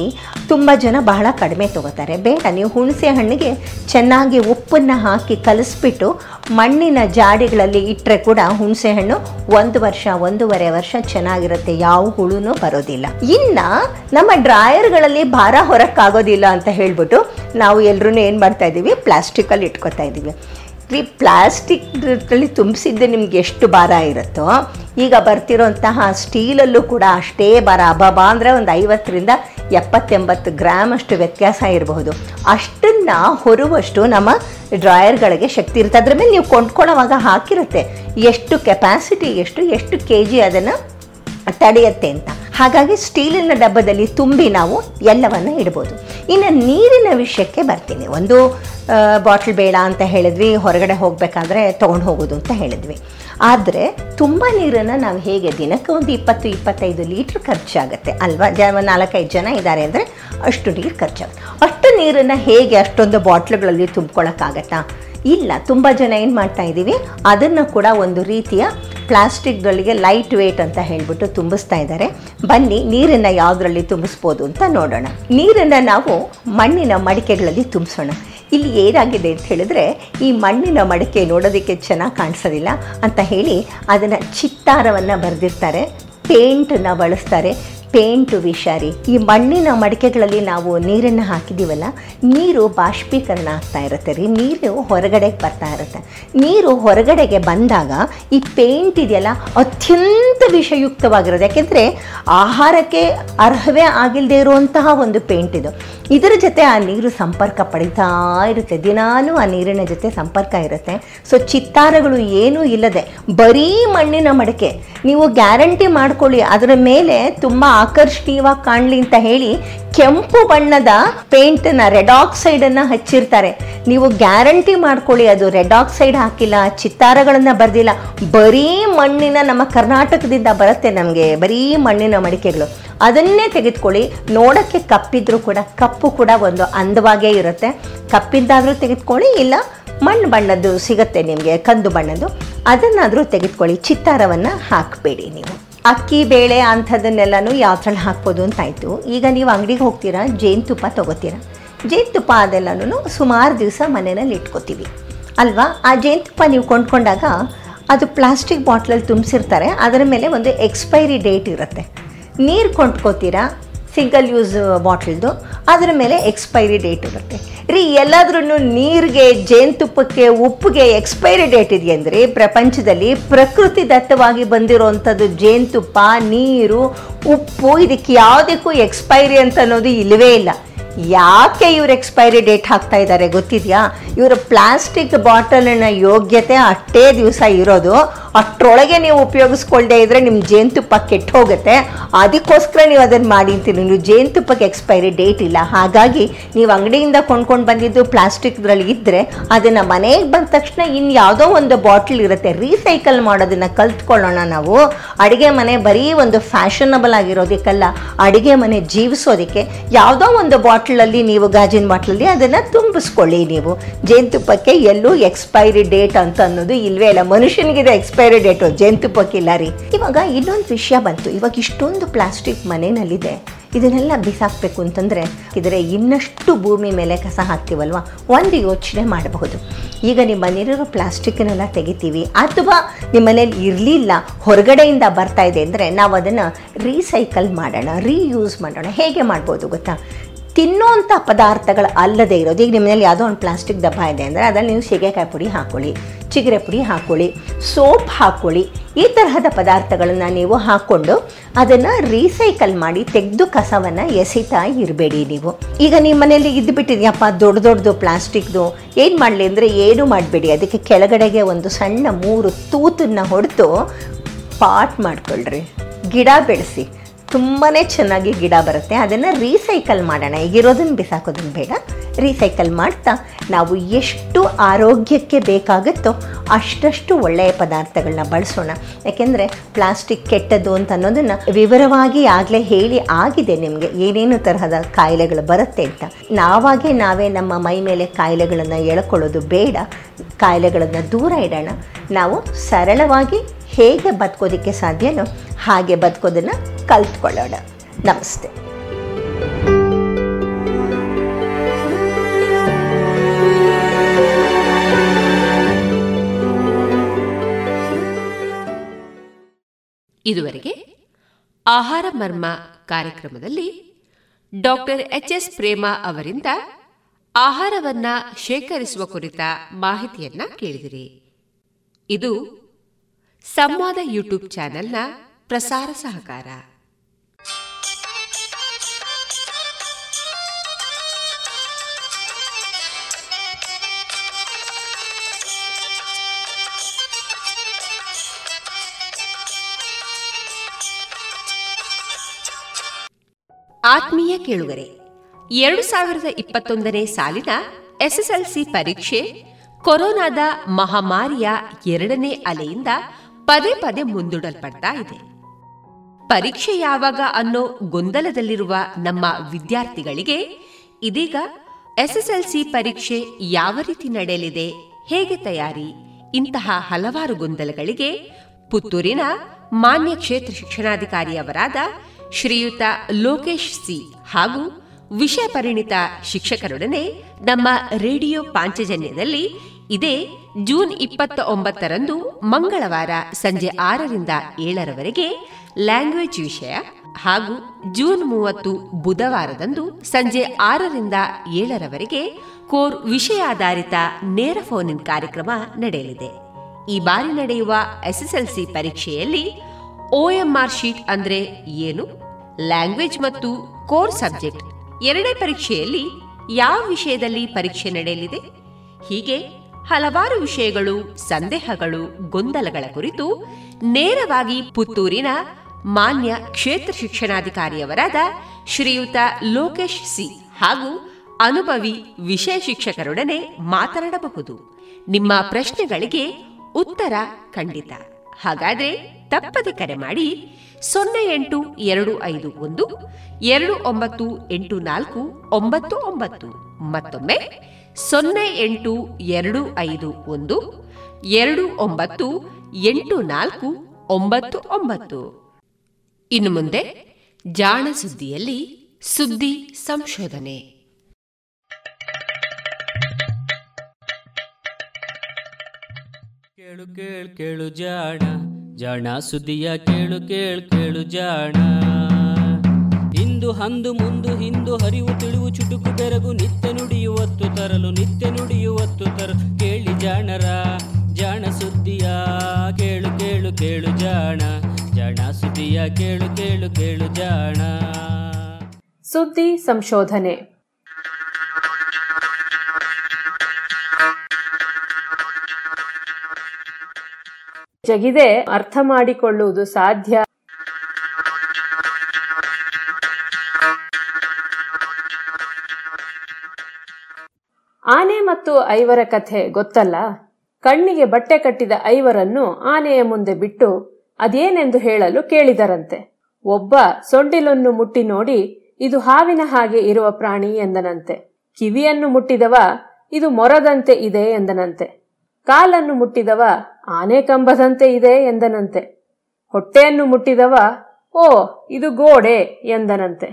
S17: ತುಂಬ ಜನ ಬಹಳ ಕಡಿಮೆ ತೊಗೋತಾರೆ. ಬೇಡ, ನೀವು ಹುಣಸೆ ಹಣ್ಣಿಗೆ ಚೆನ್ನಾಗಿ ಉಪ್ಪನ್ನು ಹಾಕಿ ಕಲಿಸ್ಬಿಟ್ಟು ಮಣ್ಣಿನ ಜಾಡಿಗಳಲ್ಲಿ ಇಟ್ಟರೆ ಕೂಡ ಹುಣಸೆ ಹಣ್ಣು ಒಂದು ವರ್ಷ, ಒಂದೂವರೆ ವರ್ಷ ಚೆನ್ನಾಗಿರುತ್ತೆ. ಯಾವ ಹುಳೂ ಬರೋದಿಲ್ಲ. ಇನ್ನು ನಮ್ಮ ಡ್ರಾಯರ್ಗಳಲ್ಲಿ ಭಾರ ಹೊರಕ್ಕಾಗೋದಿಲ್ಲ ಅಂತ ಹೇಳ್ಬಿಟ್ಟು ನಾವು ಎಲ್ಲರೂ ಏನು ಮಾಡ್ತಾ ಇದ್ದೀವಿ ಪ್ಲಾಸ್ಟಿಕಲ್ಲಿ ಇಟ್ಕೊತಾ ಇದ್ದೀವಿ ಈ ಪ್ಲಾಸ್ಟಿಕ್ನಲ್ಲಿ ತುಂಬಿಸಿದ್ದು ನಿಮ್ಗೆ ಎಷ್ಟು ಭಾರ ಇರುತ್ತೋ, ಈಗ ಬರ್ತಿರೋಂತಹ ಸ್ಟೀಲಲ್ಲೂ ಕೂಡ ಅಷ್ಟೇ ಭಾರ. ಅಬಬ ಅಂದರೆ ಒಂದು ಐವತ್ತರಿಂದ ಎಪ್ಪತ್ತೆಂಬತ್ತು ಗ್ರಾಮ್ ಅಷ್ಟು ವ್ಯತ್ಯಾಸ ಇರಬಹುದು. ಅಷ್ಟನ್ನು ಹೊರುವಷ್ಟು ನಮ್ಮ ಡ್ರಾಯರ್ಗಳಿಗೆ ಶಕ್ತಿ ಇರುತ್ತೆ. ಅದ್ರ ಮೇಲೆ ನೀವು ಕೊಂಡ್ಕೊಳ್ಳೋವಾಗ ಹಾಕಿರುತ್ತೆ. ಎಷ್ಟು ಕೆಪಾಸಿಟಿ ಎಷ್ಟು ಎಷ್ಟು ಕೆ ಜಿ ಅದನ್ನು ತಡೆಯುತ್ತೆ ಅಂತ. ಹಾಗಾಗಿ ಸ್ಟೀಲಿನ ಡಬ್ಬದಲ್ಲಿ ತುಂಬಿ ನಾವು ಎಲ್ಲವನ್ನು ಇಡ್ಬೋದು. ಇನ್ನು ನೀರಿನ ವಿಷಯಕ್ಕೆ ಬರ್ತೀನಿ. ಒಂದು ಬಾಟ್ಲ್ ಬೇಡ ಅಂತ ಹೇಳಿದ್ವಿ, ಹೊರಗಡೆ ಹೋಗಬೇಕಾದ್ರೆ ತೊಗೊಂಡು ಹೋಗೋದು ಅಂತ ಹೇಳಿದ್ವಿ. ಆದರೆ ತುಂಬ ನೀರನ್ನು ನಾವು ಹೇಗೆ ದಿನಕ್ಕೆ ಒಂದು ಇಪ್ಪತ್ತು, ಇಪ್ಪತ್ತೈದು ಲೀಟ್ರ್ ಖರ್ಚಾಗುತ್ತೆ ಅಲ್ವಾ? ಜ ನಾಲ್ಕೈದು ಜನ ಇದ್ದಾರೆ ಅಂದರೆ ಅಷ್ಟು ನೀರು ಖರ್ಚಾಗುತ್ತೆ. ಅಷ್ಟು ನೀರನ್ನು ಹೇಗೆ ಅಷ್ಟೊಂದು ಬಾಟ್ಲುಗಳಲ್ಲಿ ತುಂಬ್ಕೊಳ್ಳೋಕ್ಕಾಗತ್ತಾ ಇಲ್ಲ, ತುಂಬ ಜನ ಏನು ಮಾಡ್ತಾ ಇದ್ದೀವಿ? ಅದನ್ನು ಕೂಡ ಒಂದು ರೀತಿಯ ಪ್ಲಾಸ್ಟಿಕ್ಗಳಿಗೆ ಲೈಟ್ ವೇಟ್ ಅಂತ ಹೇಳಿಬಿಟ್ಟು ತುಂಬಿಸ್ತಾ ಇದ್ದಾರೆ. ಬನ್ನಿ, ನೀರನ್ನು ಯಾವುದರಲ್ಲಿ ತುಂಬಿಸ್ಬೋದು ಅಂತ ನೋಡೋಣ. ನೀರನ್ನು ನಾವು ಮಣ್ಣಿನ ಮಡಿಕೆಗಳಲ್ಲಿ ತುಂಬಿಸೋಣ. ಇಲ್ಲಿ ಏನಾಗಿದೆ ಅಂತ ಹೇಳಿದ್ರೆ, ಈ ಮಣ್ಣಿನ ಮಡಿಕೆ ನೋಡೋದಕ್ಕೆ ಚೆನ್ನಾಗಿ ಕಾಣಿಸೋದಿಲ್ಲ ಅಂತ ಹೇಳಿ ಅದನ್ನು ಚಿತ್ತಾರವನ್ನು ಬರೆದಿರ್ತಾರೆ, ಪೇಂಟನ್ನು ಬಳಸ್ತಾರೆ. ಪೇಂಟು ವಿಷಾರಿ. ಈ ಮಣ್ಣಿನ ಮಡಿಕೆಗಳಲ್ಲಿ ನಾವು ನೀರನ್ನು ಹಾಕಿದ್ದೀವಲ್ಲ, ನೀರು ಬಾಷ್ಪೀಕರಣ ಆಗ್ತಾ ಇರುತ್ತೆ ರೀ. ನೀರು ಹೊರಗಡೆಗೆ ಬರ್ತಾ ಇರುತ್ತೆ. ನೀರು ಹೊರಗಡೆಗೆ ಬಂದಾಗ ಈ ಪೇಂಟ್ ಇದೆಯಲ್ಲ, ಅತ್ಯಂತ ವಿಷಯುಕ್ತವಾಗಿರೋದು. ಯಾಕೆಂದರೆ ಆಹಾರಕ್ಕೆ ಅರ್ಹವೇ ಆಗಿಲ್ಲದೆ ಇರುವಂತಹ ಒಂದು ಪೇಂಟ್ ಇದು. ಇದರ ಜೊತೆ ಆ ನೀರು ಸಂಪರ್ಕ ಪಡಿತಾ ಇರುತ್ತೆ. ದಿನಾಲೂ ಆ ನೀರಿನ ಜೊತೆ ಸಂಪರ್ಕ ಇರುತ್ತೆ. ಸೊ ಚಿತ್ತಾರಗಳು ಏನೂ ಇಲ್ಲದೆ ಬರೀ ಮಣ್ಣಿನ ಮಡಕೆ. ನೀವು ಗ್ಯಾರಂಟಿ ಮಾಡ್ಕೊಳ್ಳಿ. ಅದರ ಮೇಲೆ ತುಂಬ ಆಕರ್ಷಣೀಯವಾಗಿ ಕಾಣಲಿ ಅಂತ ಹೇಳಿ ಕೆಂಪು ಬಣ್ಣದ ಪೇಂಟನ್ನು ರೆಡ್ ಆಕ್ಸೈಡನ್ನು ಹಚ್ಚಿರ್ತಾರೆ. ನೀವು ಗ್ಯಾರಂಟಿ ಮಾಡ್ಕೊಳ್ಳಿ, ಅದು ರೆಡ್ ಆಕ್ಸೈಡ್ ಹಾಕಿಲ್ಲ, ಚಿತ್ತಾರಗಳನ್ನು ಬರೆದಿಲ್ಲ. ಬರೀ ಮಣ್ಣಿನ ನಮ್ಮ ಕರ್ನಾಟಕದಿಂದ ಬರುತ್ತೆ ನಮಗೆ, ಬರೀ ಮಣ್ಣಿನ ಮಡಿಕೆಗಳು. ಅದನ್ನೇ ತೆಗೆದುಕೊಳ್ಳಿ, ನೋಡೋಕ್ಕೆ ಕಪ್ಪಿದ್ರೂ ಕೂಡ, ಕಪ್ಪು ಕೂಡ ಒಂದು ಅಂದವಾಗೇ ಇರುತ್ತೆ. ಕಪ್ಪಿದ್ದಾದರೂ ತೆಗೆದುಕೊಳ್ಳಿ, ಇಲ್ಲ ಮಣ್ಣು ಬಣ್ಣದ್ದು ಸಿಗುತ್ತೆ ನಿಮಗೆ, ಕಂದು ಬಣ್ಣದ್ದು. ಅದನ್ನಾದರೂ ತೆಗೆದುಕೊಳ್ಳಿ, ಚಿತ್ತಾರವನ್ನು ಹಾಕಬೇಡಿ ನೀವು. ಅಕ್ಕಿ ಬೇಳೆ ಅಂಥದ್ದನ್ನೆಲ್ಲನೂ ಯಾವ್ದ್ರಲ್ಲಿ ಹಾಕ್ಬೋದು ಅಂತಾಯಿತು. ಈಗ ನೀವು ಅಂಗಡಿಗೆ ಹೋಗ್ತೀರಾ ಜೇನುತುಪ್ಪ ತೊಗೋತೀರಾ. ಜೇನುತುಪ್ಪ ಅದೆಲ್ಲನೂ ಸುಮಾರು ದಿವಸ ಮನೆಯಲ್ಲಿ ಇಟ್ಕೋತೀವಿ. ಅಲ್ವಾ? ಆ ಜೇನುತುಪ್ಪ ನೀವು ಕೊಂಡ್ಕೊಂಡಾಗ ಅದು ಪ್ಲಾಸ್ಟಿಕ್ ಬಾಟ್ಲಲ್ಲಿ ತುಂಬಿಸಿರ್ತಾರೆ, ಅದರ ಮೇಲೆ ಒಂದು ಎಕ್ಸ್ಪೈರಿ ಡೇಟ್ ಇರುತ್ತೆ. ನೀರು ಕೊಂಡ್ಕೋತೀರಾ? ಸಿಂಗಲ್ ಯೂಸ್ ಬಾಟ್ಲ್ದು ಅದರ ಮೇಲೆ ಎಕ್ಸ್ಪೈರಿ ಡೇಟ್ ಇರುತ್ತೆ. ರೀ ಎಲ್ಲಾದ್ರೂ ನೀರಿಗೆ, ಜೇನುತುಪ್ಪಕ್ಕೆ, ಉಪ್ಪಿಗೆ ಎಕ್ಸ್ಪೈರಿ ಡೇಟ್ ಇದೆಯಂದ್ರೆ ಪ್ರಪಂಚದಲ್ಲಿ ಪ್ರಕೃತಿ ದತ್ತವಾಗಿ ಬಂದಿರೋವಂಥದ್ದು ಜೇನುತುಪ್ಪ, ನೀರು, ಉಪ್ಪು, ಇದಕ್ಕೆ ಯಾವುದಕ್ಕೂ ಎಕ್ಸ್ಪೈರಿ ಅಂತ ಅನ್ನೋದು ಇಲ್ಲವೇ ಇಲ್ಲ. ಯಾಕೆ ಇವ್ರು ಎಕ್ಸ್ಪೈರಿ ಡೇಟ್ ಹಾಕ್ತಾ ಇದ್ದಾರೆ ಗೊತ್ತಿದೆಯಾ? ಇವರು ಪ್ಲಾಸ್ಟಿಕ್ ಬಾಟಲಿನ ಯೋಗ್ಯತೆ ಅಷ್ಟೇ ದಿವಸ ಇರೋದು. ಅಷ್ಟರೊಳಗೆ ನೀವು ಉಪಯೋಗಿಸ್ಕೊಳ್ದೇ ಇದ್ರೆ ನಿಮ್ಮ ಜೇನುತುಪ್ಪ ಕೆಟ್ಟು ಹೋಗುತ್ತೆ ಅದಕ್ಕೋಸ್ಕರ ನೀವು ಅದನ್ನು ಮಾಡಿ ಅಂತೀನಿ ನೀವು ಜೇನುತುಪ್ಪಕ್ಕೆ ಎಕ್ಸ್ಪೈರಿ ಡೇಟ್ ಇಲ್ಲ. ಹಾಗಾಗಿ ನೀವು ಅಂಗಡಿಯಿಂದ ಕೊಂಡ್ಕೊಂಡು ಬಂದಿದ್ದು ಪ್ಲಾಸ್ಟಿಕ್ದ್ರಲ್ಲಿ ಇದ್ದರೆ ಅದನ್ನು ಮನೆಗೆ ಬಂದ ತಕ್ಷಣ ಇನ್ನು ಯಾವುದೋ ಒಂದು ಬಾಟ್ಲ್ ಇರುತ್ತೆ. ರೀಸೈಕಲ್ ಮಾಡೋದನ್ನು ಕಲ್ತ್ಕೊಳ್ಳೋಣ ನಾವು. ಅಡುಗೆ ಮನೆ ಬರೀ ಒಂದು ಫ್ಯಾಷನಬಲ್ ಆಗಿರೋದಕ್ಕಲ್ಲ ಅಡುಗೆ ಮನೆ ಜೀವಿಸೋದಕ್ಕೆ ಯಾವುದೋ ಒಂದು ಬಾಟ್ಲಲ್ಲಿ ನೀವು, ಗಾಜಿನ ಬಾಟ್ಲಲ್ಲಿ ಅದನ್ನು ತುಂಬಿಸ್ಕೊಳ್ಳಿ ನೀವು. ಜೇನುತುಪ್ಪಕ್ಕೆ ಎಲ್ಲೂ ಎಕ್ಸ್ಪೈರಿ ಡೇಟ್ ಅಂತ ಅನ್ನೋದು ಇಲ್ವೇ ಇಲ್ಲ ಮನುಷ್ಯನಿಗಿದೆ ಎಕ್ಸ್ಪೈರಿ ಡೇಟು ಜೇನುತುಪ್ಪಕ್ಕಿಲ್ಲ ರೀ. ಇವಾಗ ಇನ್ನೊಂದು ವಿಷಯ ಬಂತು. ಇವಾಗ ಇಷ್ಟೊಂದು ಪ್ಲಾಸ್ಟಿಕ್ ಮನೆಯಲ್ಲಿದೆ ಇದನ್ನೆಲ್ಲ ಬಿಸಾಕ್ಬೇಕು ಅಂತಂದರೆ ಇದರ ಇನ್ನಷ್ಟು ಭೂಮಿ ಮೇಲೆ ಕಸ ಹಾಕ್ತೀವಲ್ವ? ಒಂದು ಯೋಚನೆ ಮಾಡಬಹುದು. ಈಗ ನಿಮ್ಮ ಮನೇಲಿರೋ ಪ್ಲಾಸ್ಟಿಕ್ಕನ್ನೆಲ್ಲ ತೆಗಿತೀವಿ. ಅಥವಾ ನಿಮ್ಮ ಮನೇಲಿ ಇರಲಿಲ್ಲ, ಹೊರಗಡೆಯಿಂದ ಬರ್ತಾ ಇದೆ ಅಂದರೆ ನಾವು ಅದನ್ನು ರೀಸೈಕಲ್ ಮಾಡೋಣ ರೀಯೂಸ್ ಮಾಡೋಣ. ಹೇಗೆ ಮಾಡ್ಬೋದು ಗೊತ್ತಾ? ತಿನ್ನೋಂಥ ಪದಾರ್ಥಗಳು ಅಲ್ಲದೆ ಇರೋದು. ಈಗ ನಿಮ್ಮನೇಲಿ ಯಾವುದೋ ಒಂದು ಪ್ಲಾಸ್ಟಿಕ್ ದಬ್ಬ ಇದೆ ಅಂದರೆ ಅದರಲ್ಲಿ ನೀವು ಸೀಗೆಕಾಯಿ ಪುಡಿ ಹಾಕ್ಕೊಳ್ಳಿ ಚಿಗರೆ ಪುಡಿ ಹಾಕ್ಕೊಳ್ಳಿ ಸೋಪ್ ಹಾಕ್ಕೊಳ್ಳಿ ಈ ತರಹದ ಪದಾರ್ಥಗಳನ್ನು ನೀವು ಹಾಕ್ಕೊಂಡು ಅದನ್ನು ರೀಸೈಕಲ್ ಮಾಡಿ ತೆಗೆದು ಕಸವನ್ನು ಎಸಿತಾ ಇರಬೇಡಿ ನೀವು. ಈಗ ನಿಮ್ಮ ಮನೇಲಿ ಇದ್ದು ಬಿಟ್ಟಿದ್ಯಪ್ಪ, ದೊಡ್ಡ ದೊಡ್ಡದು ಪ್ಲಾಸ್ಟಿಕ್ದು. ಏನು ಮಾಡಲಿ ಅಂದರೆ ಏನು ಮಾಡಬೇಡಿ. ಅದಕ್ಕೆ ಕೆಳಗಡೆಗೆ ಒಂದು ಸಣ್ಣ ಮೂರು ತೂತನ್ನು ಹೊಡೆದು ಪಾಟ್ ಮಾಡ್ಕೊಳ್ರಿ. ಗಿಡ ಬೆಳೆಸಿ. ತುಂಬಾ ಚೆನ್ನಾಗಿ ಗಿಡ ಬರುತ್ತೆ. ಅದನ್ನು ರೀಸೈಕಲ್ ಮಾಡೋಣ. ಈಗಿರೋದನ್ನು ಬಿಸಾಕೋದನ್ನು ಬೇಡ. ರೀಸೈಕಲ್ ಮಾಡ್ತಾ ನಾವು ಎಷ್ಟು ಆರೋಗ್ಯಕ್ಕೆ ಬೇಕಾಗುತ್ತೋ ಅಷ್ಟಷ್ಟು ಒಳ್ಳೆಯ ಪದಾರ್ಥಗಳನ್ನ ಬಳಸೋಣ. ಯಾಕೆಂದರೆ ಪ್ಲಾಸ್ಟಿಕ್ ಕೆಟ್ಟದ್ದು ಅಂತ ಅನ್ನೋದನ್ನು ವಿವರವಾಗಿ ಆಗಲೇ ಹೇಳಿ ಆಗಿದೆ ನಿಮಗೆ ಏನೇನು ತರಹದ ಕಾಯಿಲೆಗಳು ಬರುತ್ತೆ ಅಂತ. ನಾವಾಗೇ ನಾವೇ ನಮ್ಮ ಮೈ ಮೇಲೆ ಕಾಯಿಲೆಗಳನ್ನು ಎಳ್ಕೊಳ್ಳೋದು ಬೇಡ. ಕಾಯಿಲೆಗಳನ್ನು ದೂರ ಇಡೋಣ. ನಾವು ಸರಳವಾಗಿ ಹೇಗೆ ಬದುಕೋದಕ್ಕೆ ಸಾಧ್ಯನೋ ಹಾಗೆ ಬದುಕೋದನ್ನು ಕಲ್ತ್ಕೊಳ್ಳೋಣ. ನಮಸ್ತೆ.
S1: ಇದುವರೆಗೆ ಆಹಾರ ಮರ್ಮ ಕಾರ್ಯಕ್ರಮದಲ್ಲಿ ಡಾಕ್ಟರ್ ಎಚ್ ಎಸ್ ಪ್ರೇಮ ಅವರಿಂದ ಆಹಾರವನ್ನ ಶೇಖರಿಸುವ ಕುರಿತ ಮಾಹಿತಿಯನ್ನ ಕೇಳಿದಿರಿ. ಇದು ಸಂವಾದ ಯೂಟ್ಯೂಬ್ ಚಾನೆಲ್ನ ಪ್ರಸಾರ ಸಹಕಾರ. ಆತ್ಮೀಯ ಕೇಳುಗರೆ, ಎರಡು ಸಾವಿರದ ಇಪ್ಪತ್ತೊಂದನೇ ಸಾಲಿನ ಎಸ್ಎಸ್ಎಲ್ಸಿ ಪರೀಕ್ಷೆ ಕೊರೋನಾದ ಮಹಾಮಾರಿಯ ಎರಡನೇ ಅಲೆಯಿಂದ ಪದೇ ಪದೇ ಮುಂದೂಡಲ್ಪಡ್ತಾ ಇದೆ. ಪರೀಕ್ಷೆ ಯಾವಾಗ ಅನ್ನೋ ಗೊಂದಲದಲ್ಲಿರುವ ನಮ್ಮ ವಿದ್ಯಾರ್ಥಿಗಳಿಗೆ ಇದೀಗ ಎಸ್ಎಸ್ಎಲ್ಸಿ ಪರೀಕ್ಷೆ ಯಾವ ರೀತಿ ನಡೆಯಲಿದೆ, ಹೇಗೆ ತಯಾರಿ, ಇಂತಹ ಹಲವಾರು ಗೊಂದಲಗಳಿಗೆ ಪುತ್ತೂರಿನ ಮಾನ್ಯ ಕ್ಷೇತ್ರ ಶಿಕ್ಷಣಾಧಿಕಾರಿಯವರಾದ ಶ್ರೀಯುತ ಲೋಕೇಶ್ ಸಿ ಹಾಗೂ ವಿಷಯ ಪರಿಣಿತ ಶಿಕ್ಷಕರೊಡನೆ ನಮ್ಮ ರೇಡಿಯೋ ಪಾಂಚಜನ್ಯದಲ್ಲಿ ಇದೇ ಜೂನ್ ಇಪ್ಪತ್ತ ಒಂಬತ್ತರಂದು ಮಂಗಳವಾರ ಸಂಜೆ ಆರರಿಂದ ಏಳರವರೆಗೆ ಲ್ಯಾಂಗ್ವೇಜ್ ವಿಷಯ ಹಾಗೂ ಜೂನ್ ಮೂವತ್ತು ಬುಧವಾರದಂದು ಸಂಜೆ ಆರರಿಂದ ಏಳರವರೆಗೆ ಕೋರ್ ವಿಷಯಾಧಾರಿತ ನೇರ ಫೋನ್ ಕಾರ್ಯಕ್ರಮ ನಡೆಯಲಿದೆ. ಈ ಬಾರಿ ನಡೆಯುವ ಎಸ್ಎಸ್ಎಲ್ಸಿ ಪರೀಕ್ಷೆಯಲ್ಲಿ ಓಎಂಆರ್ ಶೀಟ್ ಅಂದ್ರೆ ಏನು? ಲ್ಯಾಂಗ್ವೇಜ್ ಮತ್ತು ಕೋರ್ ಸಬ್ಜೆಕ್ಟ್ ಎರಡೇ ಪರೀಕ್ಷೆಯಲ್ಲಿ ಯಾವ ವಿಷಯದಲ್ಲಿ ಪರೀಕ್ಷೆ ನಡೆಯಲಿದೆ? ಹೀಗೆ ಹಲವಾರು ವಿಷಯಗಳು, ಸಂದೇಹಗಳು, ಗೊಂದಲಗಳ ಕುರಿತು ನೇರವಾಗಿ ಪುತ್ತೂರಿನ ಮಾನ್ಯ ಕ್ಷೇತ್ರ ಶಿಕ್ಷಣಾಧಿಕಾರಿಯವರಾದ ಶ್ರೀಯುತ ಲೋಕೇಶ್ ಸಿ ಹಾಗೂ ಅನುಭವಿ ವಿಷಯ ಶಿಕ್ಷಕರೊಡನೆ ಮಾತನಾಡಬಹುದು. ನಿಮ್ಮ ಪ್ರಶ್ನೆಗಳಿಗೆ ಉತ್ತರ ಖಂಡಿತ. ಹಾಗಾದರೆ ತಪ್ಪದೆ ಕರೆ ಮಾಡಿ ಸೊನ್ನೆ ಎಂಟು ಎರಡು ಐದು ಒಂದು, ಎರಡು ಒಂಬತ್ತು ಎಂಟು ನಾಲ್ಕು, ಒಂಬತ್ತು ಒಂಬತ್ತು. ಮತ್ತೊಮ್ಮೆ ಸೊನ್ನೆ ಎಂಟು ಎರಡು ಐದು ಒಂದು, ಎರಡು ಒಂಬತ್ತು ಎಂಟು ನಾಲ್ಕು ಒಂಬತ್ತು ಒಂಬತ್ತು. ಇನ್ನು ಮುಂದೆ ಜಾಣ ಸುದ್ದಿಯಲ್ಲಿ ಸುದ್ದಿ ಸಂಶೋಧನೆ.
S18: ಕೇಳು ಕೇಳು ಕೇಳು ಜಾಣ ಜಾಣ ಸುದ್ದಿಯ ಕೇಳು ಕೇಳು ಕೇಳು ಜಾಣ. ಇಂದು ಹಂದು ಮುಂದು ಹಿಂದು ಹರಿವು ತಿಳಿವು ಚುಟುಕು ಬೆರಗು ನಿತ್ಯ ನುಡಿಯುವತ್ತು ತರಲು, ನಿತ್ಯ ನುಡಿಯುವತ್ತು ತರಲು. ಕೇಳಿ ಜಾಣರ, ಜಾಣ ಸುದ್ದಿಯ, ಕೇಳು ಕೇಳು ಕೇಳು ಜಾಣ. ಜಾಣ ಸುದ್ದಿಯ, ಕೇಳು ಕೇಳು ಕೇಳು ಜಾಣ.
S19: ಸುದ್ದಿ ಸಂಶೋಧನೆ. ಜಗಿದೆ ಅರ್ಥ ಮಾಡಿಕೊಳ್ಳುವುದು ಸಾಧ್ಯ ಆನೆ ಮತ್ತು ಐವರ ಕಥೆ ಗೊತ್ತಲ್ಲ? ಕಣ್ಣಿಗೆ ಬಟ್ಟೆ ಕಟ್ಟಿದ ಐವರನ್ನು ಆನೆಯ ಮುಂದೆ ಬಿಟ್ಟು ಅದೇನೆಂದು ಹೇಳಲು ಕೇಳಿದರಂತೆ. ಒಬ್ಬ ಸೊಂಡಿಲನ್ನು ಮುಟ್ಟಿ ನೋಡಿ, ಇದು ಹಾವಿನ ಹಾಗೆ ಇರುವ ಪ್ರಾಣಿ ಎಂದನಂತೆ. ಕಿವಿಯನ್ನು ಮುಟ್ಟಿದವ, ಇದು ಮೊರದಂತೆ ಇದೆ ಎಂದನಂತೆ. ಕಾಲನ್ನು ಮುಟ್ಟಿದವ, ಆನೆ ಕಂಬದಂತೆ ಇದೆ ಎಂದನಂತೆ. ಹೊಟ್ಟೆಯನ್ನು ಮುಟ್ಟಿದವ, ಓ, ಇದು ಗೋಡೆ ಎಂದನಂತೆ.